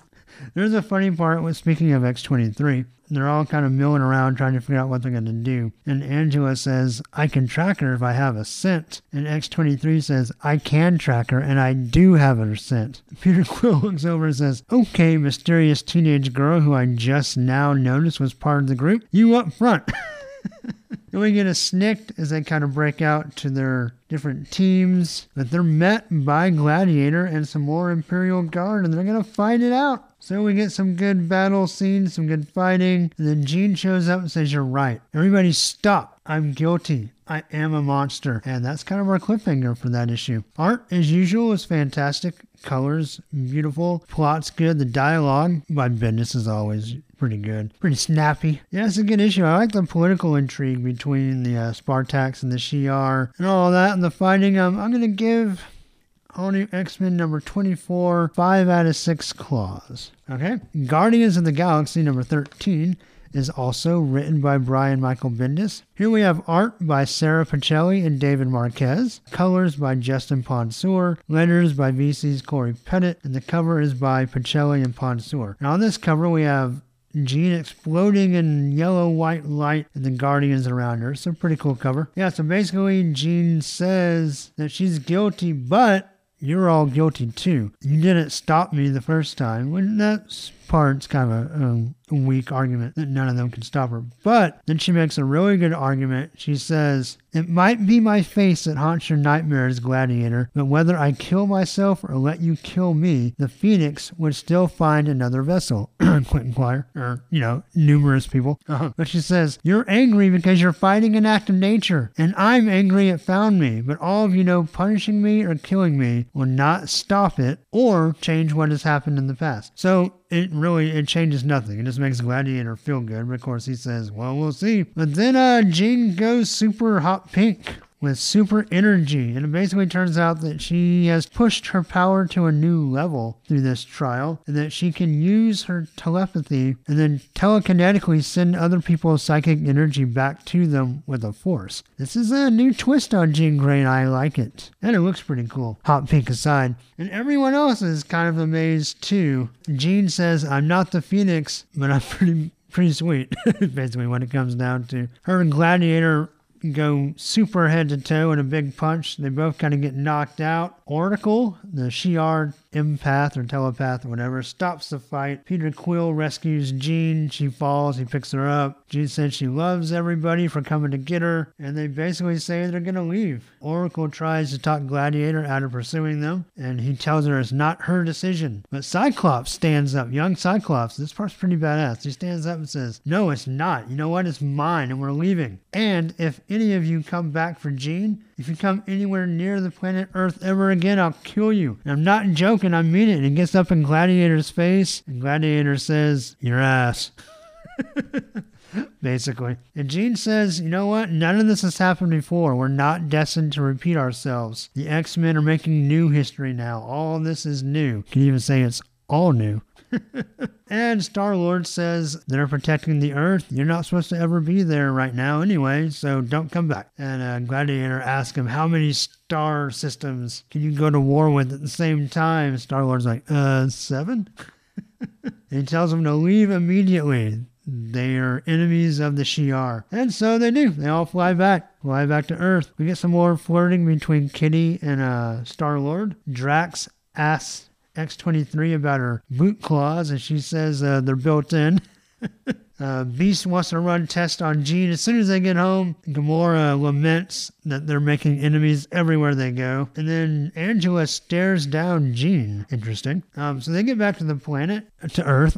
S2: There's a funny part with speaking of X23. They're all kind of milling around trying to figure out what they're going to do. And Angela says, I can track her if I have a scent. And X23 says, I can track her and I do have her scent. Peter Quill looks over and says, Okay, mysterious teenage girl who I just now noticed was part of the group, you up front. And we get a snikt as they kind of break out to their different teams. But they're met by Gladiator and some more Imperial Guard, and they're to fight it out. So we get some good battle scenes, some good fighting. And then Jean shows up and says, You're right. Everybody stop. I'm guilty. I am a monster. And that's kind of our cliffhanger for that issue. Art, as usual, is fantastic. Colors, beautiful. Plot's good. The dialogue by Bendis is always pretty good. Pretty snappy. Yeah, it's a good issue. I like the political intrigue between the uh, Spartax and the Shi'ar and all that and the fighting. Um, I'm going to give all new X Men number 24, 5 out of 6 claws. Okay. Guardians of the Galaxy number 13 is also written by Brian Michael Bendis. Here we have art by Sara Pichelli and David Marquez, colors by Justin Ponsor, letters by VC's Cory Petit, and the cover is by Pichelli and Ponsor. Now on this cover we have Jean exploding in yellow white light and the guardians around her. A pretty cool cover. Yeah, so basically Jean says that she's guilty, but you're all guilty too. You didn't stop me the first time. Wouldn't that part's kind of a, um, weak argument that none of them can stop her. But then she makes a really good argument. She says, It might be my face that haunts your nightmares, Gladiator, but whether I kill myself or let you kill me, the Phoenix would still find another vessel. Quentin Quire, or, you know, numerous people. Uh-huh. But she says, You're angry because you're fighting an act of nature, and I'm angry it found me, but all of you know punishing me or killing me will not stop it or change what has happened in the past. So it really it changes nothing. It just makes Gladiator feel good. But of course, he says, "Well, we'll see." But then uh, Jean goes super hot pink with super energy, and it basically turns out that she has pushed her power to a new level through this trial, and that she can use her telepathy and then telekinetically send other people's psychic energy back to them with a force. This is a new twist on Jean Grey, and I like it, and it looks pretty cool. Hot pink aside, and everyone else is kind of amazed too. Jean says, "I'm not the Phoenix, but I'm pretty." Pretty sweet, basically, when it comes down to her and Gladiator go super head to toe in a big punch. They both kind of get knocked out. Oracle, the Shi'ar empath or telepath or whatever, stops the fight. Peter Quill rescues Jean. She falls. He picks her up. Jean says she loves everybody for coming to get her, and they basically say they're going to leave. Oracle tries to talk Gladiator out of pursuing them, and he tells her it's not her decision. But Cyclops stands up. Young Cyclops, this part's pretty badass. He stands up and says, No, it's not. You know what? It's mine, and we're leaving. And if any of you come back for Jean, if you come anywhere near the planet Earth ever again, I'll kill you. And I'm not joking, I mean it. And he gets up in Gladiator's face, and Gladiator says, Your ass. Basically. And Jean says, You know what? None of this has happened before. We're not destined to repeat ourselves. The X Men are making new history now. All this is new. Can you even say it's all new? And Star Lord says they're protecting the Earth. You're not supposed to ever be there right now anyway, so don't come back. And uh, Gladiator asks him, How many star systems can you go to war with at the same time? Star Lord's like, Uh, seven? he tells him to leave immediately. They are enemies of the Shi'ar. And so they do. They all fly back. Fly back to Earth. We get some more flirting between Kitty and uh, Star Lord. Drax asks X23 about her boot claws, and she says uh, they're built in. uh, Beast wants to run tests on Jean. As soon as they get home, Gamora laments that they're making enemies everywhere they go. And then Angela stares down Jean. Interesting. Um, so they get back to the planet, to Earth.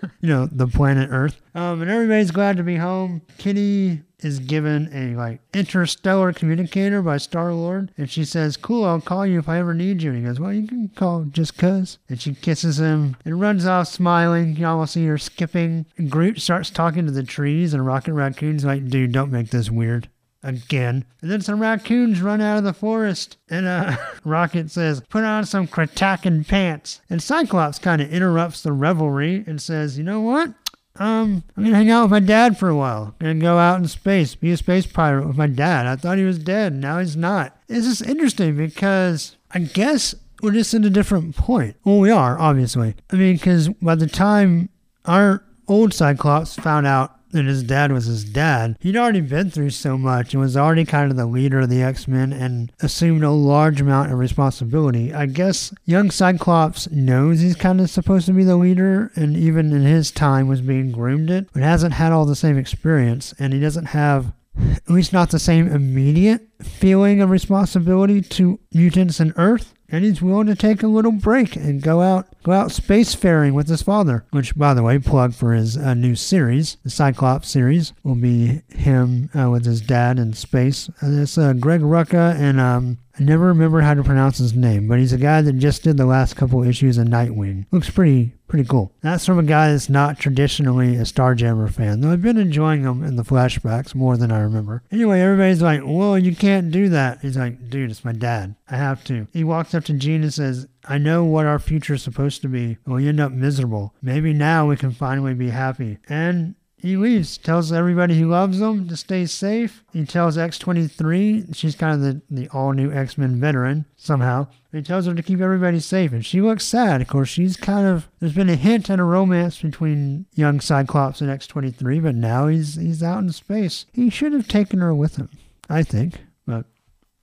S2: you know, the planet Earth. Um, and everybody's glad to be home. Kitty is given a like interstellar communicator by Star Lord, and she says, "Cool, I'll call you if I ever need you." And he goes, "Well, you can call just 'cause." And she kisses him and runs off smiling. You almost see her skipping. And Groot starts talking to the trees, and Rocket Raccoon's like, "Dude, don't make this weird." Again. And then some raccoons run out of the forest. And uh, Rocket says, Put on some Kratakan pants. And Cyclops kind of interrupts the revelry and says, You know what? Um, I'm gonna hang out with my dad for a while. I'm gonna go out in space, be a space pirate with my dad. I thought he was dead, now he's not. It's just interesting because I guess we're just at a different point. Well, we are, obviously. I mean, because by the time our old Cyclops found out that his dad was his dad, he'd already been through so much and was already kind of the leader of the X Men and assumed a large amount of responsibility. I guess young Cyclops knows he's kind of supposed to be the leader and even in his time was being groomed it, but hasn't had all the same experience and he doesn't have at least not the same immediate feeling of responsibility to mutants and Earth. And he's willing to take a little break and go out, go out spacefaring with his father. Which, by the way, plug for his uh, new series, the Cyclops series, will be him uh, with his dad in space. And it's uh, Greg Rucka, and um, I never remember how to pronounce his name, but he's a guy that just did the last couple issues of Nightwing. Looks pretty pretty cool. That's from a guy that's not traditionally a Starjammer fan, though I've been enjoying them in the flashbacks more than I remember. Anyway, everybody's like, "Well, you can't do that." He's like, "Dude, it's my dad. I have to." He walks up to Jean and says, I know what our future is supposed to be. We end up miserable. Maybe now we can finally be happy. And he leaves, tells everybody he loves them to stay safe. He tells X23, she's kind of the, the all new X Men veteran somehow. He tells her to keep everybody safe, and she looks sad. Of course, she's kind of there's been a hint at a romance between young Cyclops and X23, but now he's he's out in space. He should have taken her with him, I think, but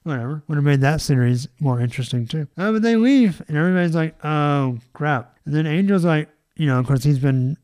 S2: whatever. Would have made that series more interesting too. Uh, but they leave, and everybody's like, "Oh crap!" And then Angel's like, you know, of course he's been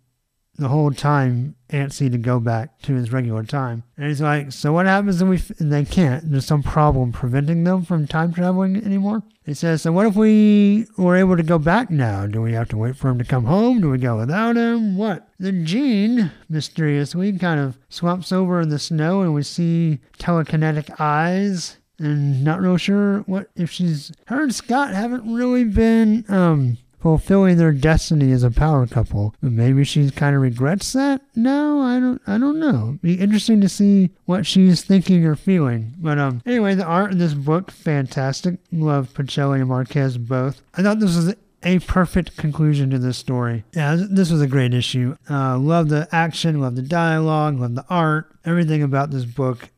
S2: the whole time antsy to go back to his regular time. And he's like, so what happens if we, f-? they can't, there's some problem preventing them from time traveling anymore? He says, so what if we were able to go back now? Do we have to wait for him to come home? Do we go without him? What? Then Jean, mysteriously, kind of swamps over in the snow and we see telekinetic eyes and not real sure what if she's her and Scott haven't really been um fulfilling their destiny as a power couple. Maybe she kind of regrets that. No, I don't. I don't know. Be interesting to see what she's thinking or feeling. But um, anyway, the art in this book fantastic. Love Pichelli and Marquez both. I thought this was a perfect conclusion to this story. Yeah, this was a great issue. Uh, love the action, love the dialogue, love the art. Everything about this book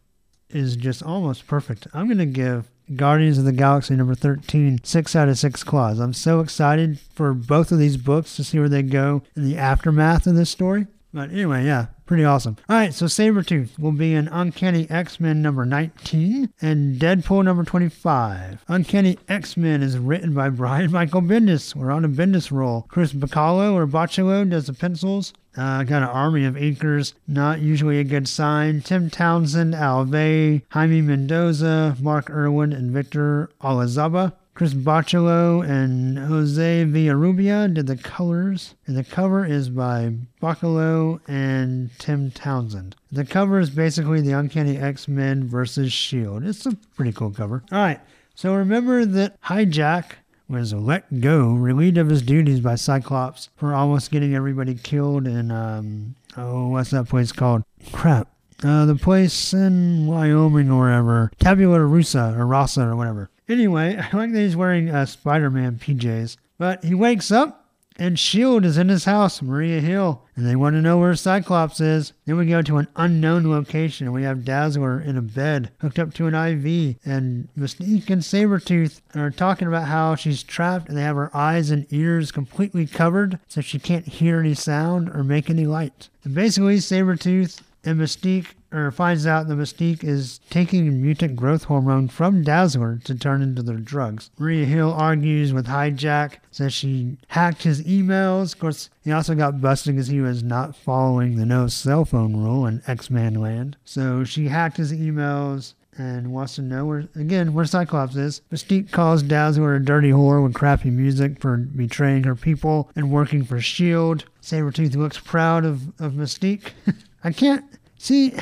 S2: is just almost perfect. I'm going to give Guardians of the Galaxy number 13 6 out of 6 claws. I'm so excited for both of these books to see where they go in the aftermath of this story. But anyway, yeah, pretty awesome. All right, so Sabretooth will be in Uncanny X Men number 19 and Deadpool number 25. Uncanny X Men is written by Brian Michael Bendis. We're on a Bendis roll. Chris Bachalo or Bachalo does the pencils. Uh, got an army of inkers, not usually a good sign. Tim Townsend, Al Vey, Jaime Mendoza, Mark Irwin, and Victor Olazaba. Chris Bachalo and Jose Villarrubia did the colors, and the cover is by Bachalo and Tim Townsend. The cover is basically the Uncanny X-Men versus S.H.I.E.L.D. It's a pretty cool cover. All right, so remember that Hijack was let go, relieved of his duties by Cyclops for almost getting everybody killed in, um, oh, what's that place called? Crap. Uh, the place in Wyoming or wherever. Tabula Rusa or Rasa or whatever. Anyway, I like that he's wearing uh, Spider Man PJs. But he wakes up and S.H.I.E.L.D. is in his house, Maria Hill, and they want to know where Cyclops is. Then we go to an unknown location, and we have Dazzler in a bed, hooked up to an IV, and Mystique and Sabretooth are talking about how she's trapped, and they have her eyes and ears completely covered, so she can't hear any sound or make any light. And basically, Sabretooth and Mystique or finds out the Mystique is taking mutant growth hormone from Dazzler to turn into their drugs. Maria Hill argues with Hijack, says she hacked his emails. Of course, he also got busted because he was not following the no cell phone rule in X-Man land. So she hacked his emails and wants to know where again where Cyclops is. Mystique calls Dazzler a dirty whore with crappy music for betraying her people and working for Shield. Sabretooth looks proud of, of Mystique. I can't see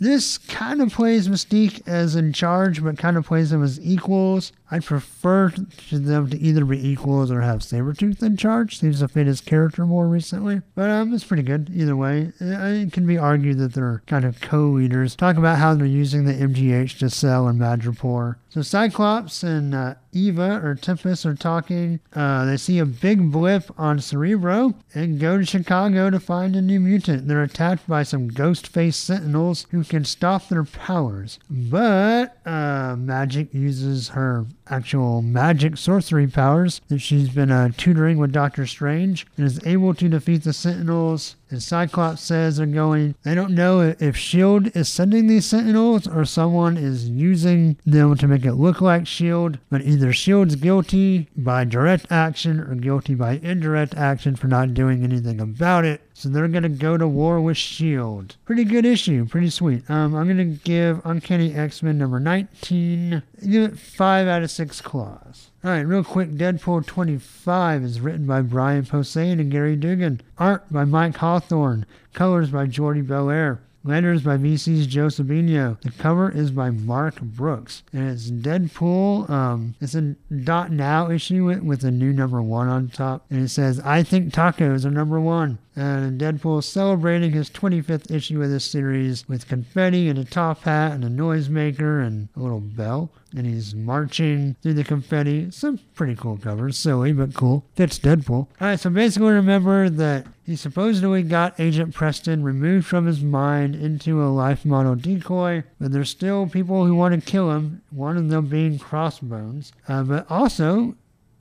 S2: this kind of plays Mystique as in charge, but kind of plays them as equals. I'd prefer to them to either be equals or have Sabretooth in charge. Seems to fit his character more recently. But um, it's pretty good either way. It can be argued that they're kind of co-leaders. Talk about how they're using the MGH to sell in Madripoor. So Cyclops and uh, Eva or Tempus are talking. Uh, they see a big blip on Cerebro and go to Chicago to find a new mutant. They're attacked by some ghost-faced sentinels who can stop their powers. But uh, Magik uses her actual magic sorcery powers that she's been uh, tutoring with Doctor Strange and is able to defeat the Sentinels. And Cyclops says they're going, they don't know if S.H.I.E.L.D. is sending these Sentinels or someone is using them to make it look like S.H.I.E.L.D., but either S.H.I.E.L.D.'s guilty by direct action or guilty by indirect action for not doing anything about it. So they're going to go to war with S.H.I.E.L.D. Pretty good issue. Pretty sweet. Um, I'm going to give Uncanny X-Men number 19, give it 5 out of 6 claws. All right, real quick. Deadpool 25 is written by Brian Posehn and Gerry Duggan. Art by Mike Hawthorne. Colors by Jordie Bellaire. Letters by VC's Joe Sabino. The cover is by Mark Brooks. And it's Deadpool. Um, it's a dot now issue with, with a new number one on top. And it says, I think tacos are number one. And Deadpool celebrating his 25th issue of this series with confetti and a top hat and a noisemaker and a little bell. And he's marching through the confetti. A pretty cool cover. Silly, but cool. Fits Deadpool. Alright, so basically remember that he supposedly got Agent Preston removed from his mind into a life model decoy, but there's still people who want to kill him, one of them being Crossbones. Uh, but also,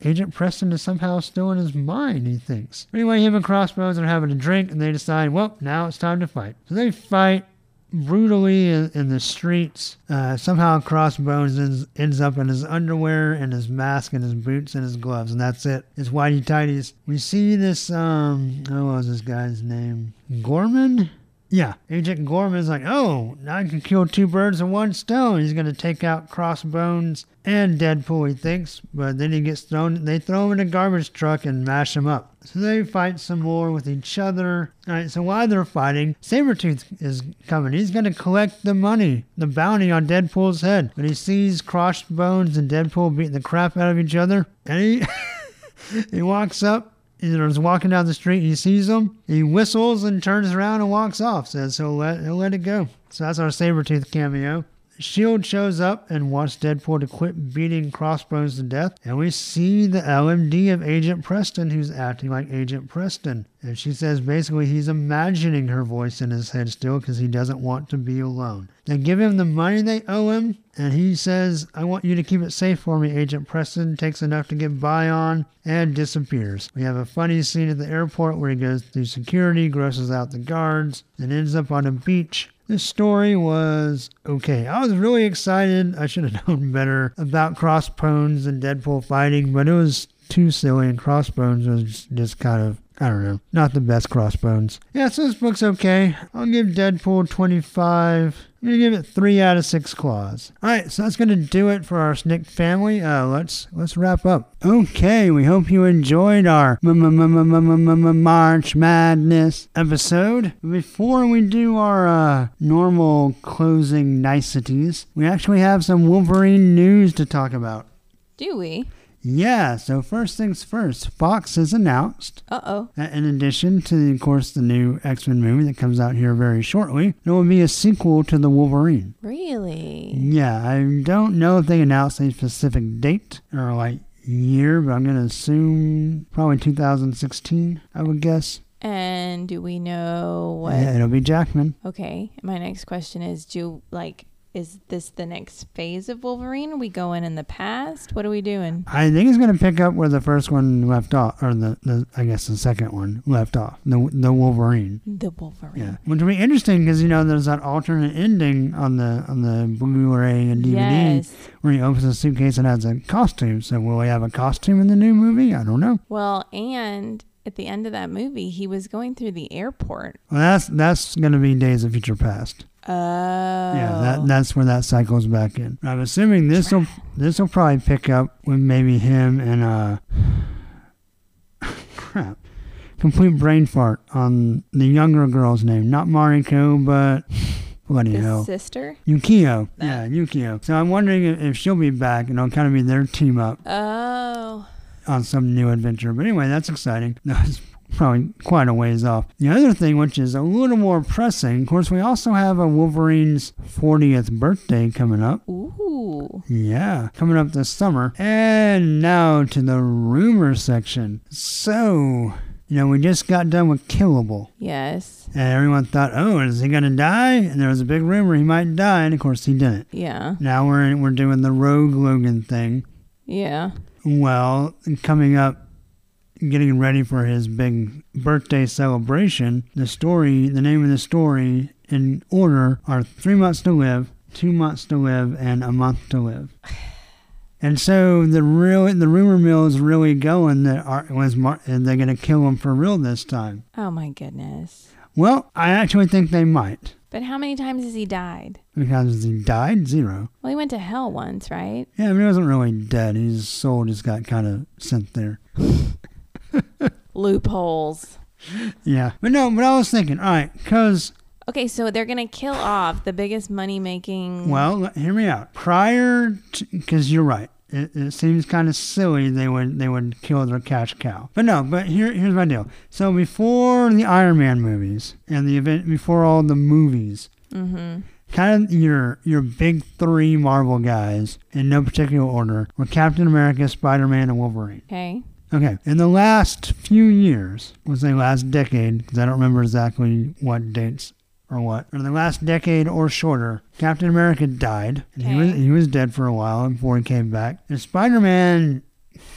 S2: Agent Preston is somehow still in his mind, he thinks. Anyway, him and Crossbones are having a drink and they decide, well, now it's time to fight. So they fight brutally in, the streets. Uh, somehow Crossbones ends, ends up in his underwear and his mask and his boots and his gloves, and that's it. His whitey tighties. We see this, um, oh, what was this guy's name? Gorman? Yeah, Agent Gorman's like, oh, now I can kill two birds with one stone. He's to take out Crossbones and Deadpool, he thinks, but then he gets thrown, they throw him in a garbage truck and mash him up. So they fight some more with each other. Alright, so while they're fighting, Sabretooth is coming. He's going to collect the money, the bounty on Deadpool's head. But he sees Crossbones and Deadpool beating the crap out of each other, and he. he walks up. He's walking down the street. He sees them. He whistles and turns around and walks off. Says he'll let he'll let it go. So that's our Sabretooth cameo. Shield shows up and wants Deadpool to quit beating Crossbones to death, and we see the LMD of Agent Preston who's acting like Agent Preston. And she says basically he's imagining her voice in his head still because he doesn't want to be alone. They give him the money they owe him, and he says, I want you to keep it safe for me, Agent Preston. Takes enough to get by on and disappears. We have a funny scene at the airport where he goes through security, grosses out the guards, and ends up on a beach. This story was okay. I was really excited. I should have known better about Crossbones and Deadpool fighting, but it was too silly, and Crossbones was just kind of, I don't know, not the best Crossbones. Yeah, so this book's okay. I'll give Deadpool 25. Gonna give it three out of six claws. All right, so that's gonna do it for our Snikt family. Uh, let's let's wrap up. Okay, we hope you enjoyed our March Madness episode. Before we do our uh, normal closing niceties, we actually have some Wolverine news to talk about.
S1: Do we?
S2: Yeah, so first things first, Fox has announced
S1: Uh oh.
S2: that in addition to, of course, the new X Men movie that comes out here very shortly, there will be a sequel to The Wolverine.
S1: Really?
S2: Yeah, I don't know if they announced a specific date or like year, but I'm going to assume probably 2016, I would guess.
S1: And do we know what?
S2: Yeah, it'll be Jackman.
S1: Okay. My next question is: Do like is this the next phase of Wolverine? We going in the past? What are we doing?
S2: I think it's going to pick up where the first one left off, or the, the I guess the second one left off, the the Wolverine.
S1: The Wolverine.
S2: Yeah, which will be interesting because you know there's that alternate ending on the on the Blu-ray and DVD
S1: Yes.
S2: where he opens a suitcase and has a costume. So will he have a costume in the new movie? I don't know.
S1: Well, and at the end of that movie, he was going through the airport.
S2: Well, that's that's going to be Days of Future Past.
S1: Oh.
S2: Yeah, that that's where that cycles back in. I'm assuming this will this will probably pick up with maybe him and uh crap. Complete brain fart on the younger girl's name. Not Mariko, but what
S1: do
S2: you know?
S1: sister.
S2: Yukio. Yeah, Yukio. So I'm wondering if, if she'll be back and it'll kind of be their team up
S1: Oh.
S2: on some new adventure. But anyway, that's exciting. That's probably quite a ways off. The other thing, which is a little more pressing, of course, we also have a Wolverine's 40th birthday coming up.
S1: Ooh.
S2: Yeah, coming up this summer. And now to the rumor section. So, you know, we just got done with Killable.
S1: Yes.
S2: And everyone thought, oh, is he going to die? And there was a big rumor he might die. And of course, he didn't.
S1: Yeah.
S2: Now we're, we're doing the Rogue Logan thing.
S1: Yeah.
S2: Well, coming up, getting ready for his big birthday celebration, the story, the name of the story in order are Three Months to Live, Two Months to Live, and A Month to Live. And so the real, the rumor mill is really going that are, was Mar- and they're going to kill him for real this time.
S1: Oh my goodness.
S2: Well, I actually think they might
S1: But how many times has he died?
S2: because he died zero.
S1: Well, he went to hell once, right?
S2: Yeah, but he wasn't really dead. His soul just got kind of sent there.
S1: Loopholes.
S2: Yeah, but no, but I was thinking, all right, because
S1: Okay, so they're gonna kill off the biggest money making.
S2: well, hear me out. Prior, because you're right, it, it seems kind of silly they would they would kill their cash cow. But no, but here here's my deal. So before the Iron Man movies and the event before all the movies,
S1: Mm-hmm.
S2: kind of your your big three Marvel guys in no particular order were Captain America, Spider Man, and Wolverine.
S1: Okay.
S2: Okay, in the last few years, let's say last decade, because I don't remember exactly what dates or what, in the last decade or shorter, Captain America died. And he was
S1: Okay.
S2: he was dead for a while before he came back. And Spider Man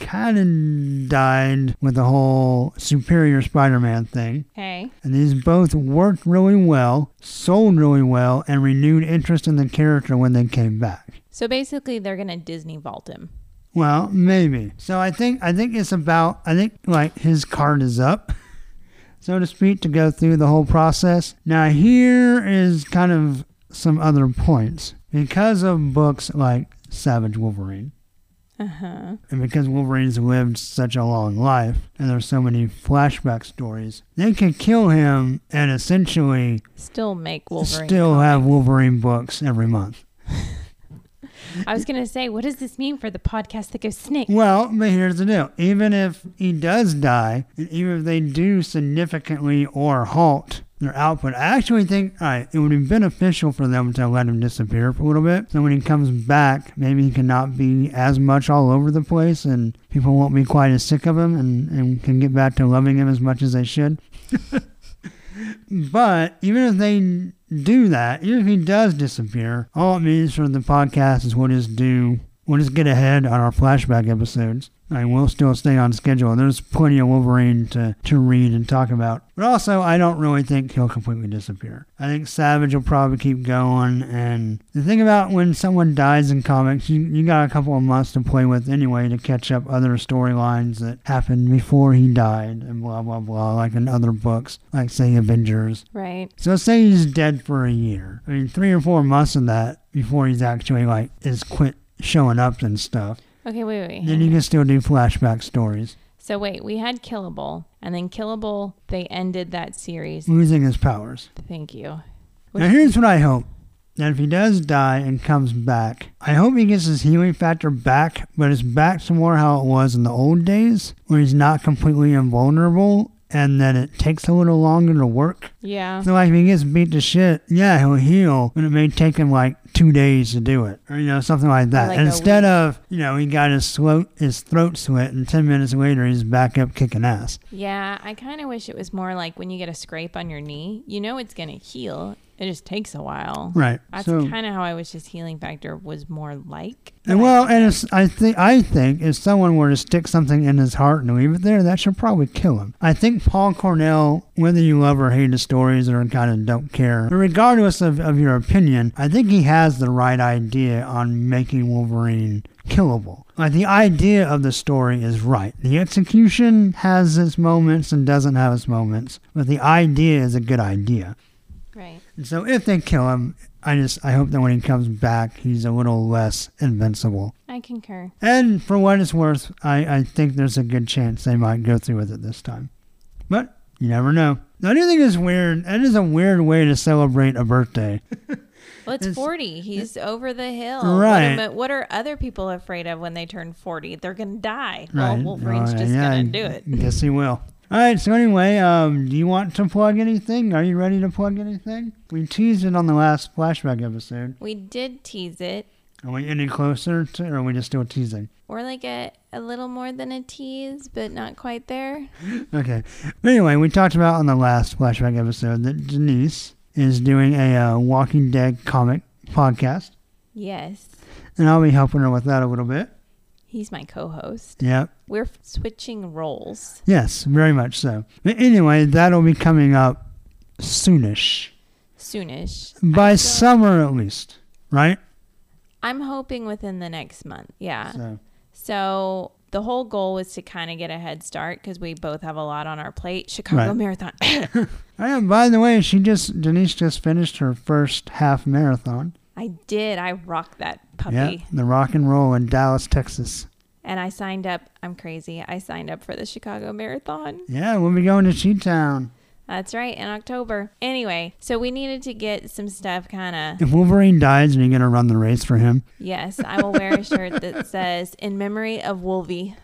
S2: kind of died with the whole Superior Spider Man thing.
S1: Okay.
S2: And these both worked really well, sold really well, and renewed interest in the character when they came back.
S1: So basically, they're gonna Disney vault him.
S2: Well, maybe. So I think I think it's about I think like his card is up, so to speak, to go through the whole process. Now here is kind of some other points because of books like Savage Wolverine.
S1: Uh huh.
S2: And because Wolverine's lived such a long life, and there's so many flashback stories, they could kill him and essentially
S1: Still make Wolverine.
S2: still
S1: comics.
S2: have Wolverine books every month.
S1: I was gonna say, what does this mean for the podcast that goes snikt?
S2: Well, but here's the deal. Even if he does die, and even if they do significantly or halt their output, I actually think, all right, it would be beneficial for them to let him disappear for a little bit. So when he comes back, maybe he cannot be as much all over the place and people won't be quite as sick of him and, and can get back to loving him as much as they should. But even if they do that, even if he does disappear, all it means for the podcast is we'll just do, we'll just get ahead on our flashback episodes. I we'll still stay on schedule. There's plenty of Wolverine to, to read and talk about. But also, I don't really think he'll completely disappear. I think Savage will probably keep going. And the thing about when someone dies in comics, you, you got a couple of months to play with anyway to catch up other storylines that happened before he died and blah, blah, blah, like in other books, like, say, Avengers.
S1: Right.
S2: So say he's dead for a year. I mean, three or four months of that before he's actually, like, is quit showing up and stuff.
S1: Okay, wait, wait.
S2: Then you can still do flashback stories.
S1: So wait, we had Killable, and then Killable, they ended that series.
S2: Losing his powers.
S1: Thank you.
S2: Now here's what I hope. That if he does die and comes back, I hope he gets his healing factor back, but it's back to more how it was in the old days, where he's not completely invulnerable and then it takes a little longer to work.
S1: Yeah.
S2: So like if he gets beat to shit, yeah, he'll heal, but it may take him like two days to do it, or you know something like that.
S1: like
S2: instead of you know he got his throat his throat slit, and ten minutes later he's back up kicking ass.
S1: Yeah, I kind of wish it was more like when you get a scrape on your knee, you know it's going to heal. It just takes a while.
S2: Right.
S1: That's
S2: so
S1: kind of how I wish his healing factor was more like.
S2: and well, and I think I think if someone were to stick something in his heart and leave it there, that should probably kill him. I think Paul Cornell, whether you love or hate his stories or kind of don't care, but regardless of, of your opinion, I think he has the right idea on making Wolverine killable. Like the idea of the story is right. The execution has its moments and doesn't have its moments, but the idea is a good idea.
S1: Right.
S2: And so if they kill him, I just I hope that when he comes back, he's a little less invincible.
S1: I concur.
S2: And for what it's worth, I, I think there's a good chance they might go through with it this time. But you never know. The only thing is weird. That is a weird way to celebrate a birthday.
S1: Well, it's,
S2: It's-
S1: 40. He's over the hill.
S2: Right.
S1: What, am- what are other people afraid of when they turn 40? They're going to die.
S2: right.
S1: Well, Wolverine's
S2: Oh,
S1: just
S2: yeah,
S1: going to do it.
S2: Yes, he will. All right. So anyway, um, do you want to plug anything? Are you ready to plug anything? We teased it on the last flashback episode.
S1: We did tease it.
S2: Are we any closer to, or are we just still teasing?
S1: We're like a, a little more than a tease, but not quite there.
S2: Okay. Anyway, we talked about on the last flashback episode that Denise is doing a uh, Walking Dead comic podcast,
S1: Yes.
S2: and I'll be helping her with that a little bit.
S1: He's my co host.
S2: Yep.
S1: We're f- switching roles.
S2: Yes, very much so. But anyway, that'll be coming up soonish,
S1: soonish.
S2: by summer at least, right?
S1: I'm hoping within the next month. Yeah.
S2: So
S1: So the whole goal was to kind of get a head start because we both have a lot on our plate. Chicago
S2: Right.
S1: Marathon.
S2: I am. By the way, she just Denise just finished her first half marathon.
S1: I did. I rocked that puppy.
S2: Yeah, the rock and roll in Dallas, Texas.
S1: And I signed up. I'm crazy. I signed up for the Chicago Marathon.
S2: Yeah, we'll be going to Chi-town.
S1: That's right, in October. Anyway, so we needed to get some stuff kind of.
S2: If Wolverine dies, are you gonna run the race for him?
S1: Yes, I will wear a shirt that says "In memory of Wolvie."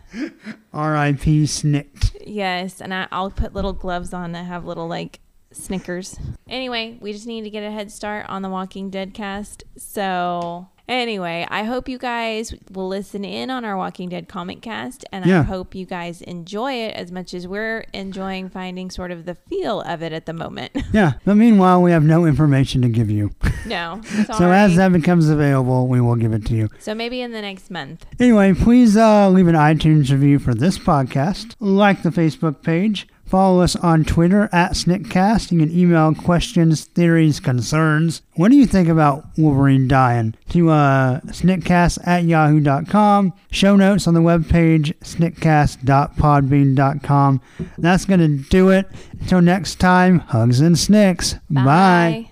S2: R.I.P. Snicked.
S1: Yes, and I, I'll put little gloves on that have little like Snickers. Anyway, we just need to get a head start on the Walking Dead cast. So anyway, I hope you guys will listen in on our Walking Dead comic cast, and I hope you guys enjoy it as much as we're enjoying finding sort of the feel of it at the moment.
S2: Yeah, but meanwhile, we have no information to give you.
S1: no,
S2: So as that becomes available, we will give it to you.
S1: so maybe in the next month.
S2: Anyway, please uh, leave an iTunes review for this podcast. Like the Facebook page. Follow us on Twitter at Sniktcast. You can email questions, theories, concerns. What do you think about Wolverine dying? To uh, sniktcast at yahoo.com. Show notes on the webpage, sniktcast.podbean.com. That's going to do it. Until next time, hugs and snicks. Bye.
S1: Bye.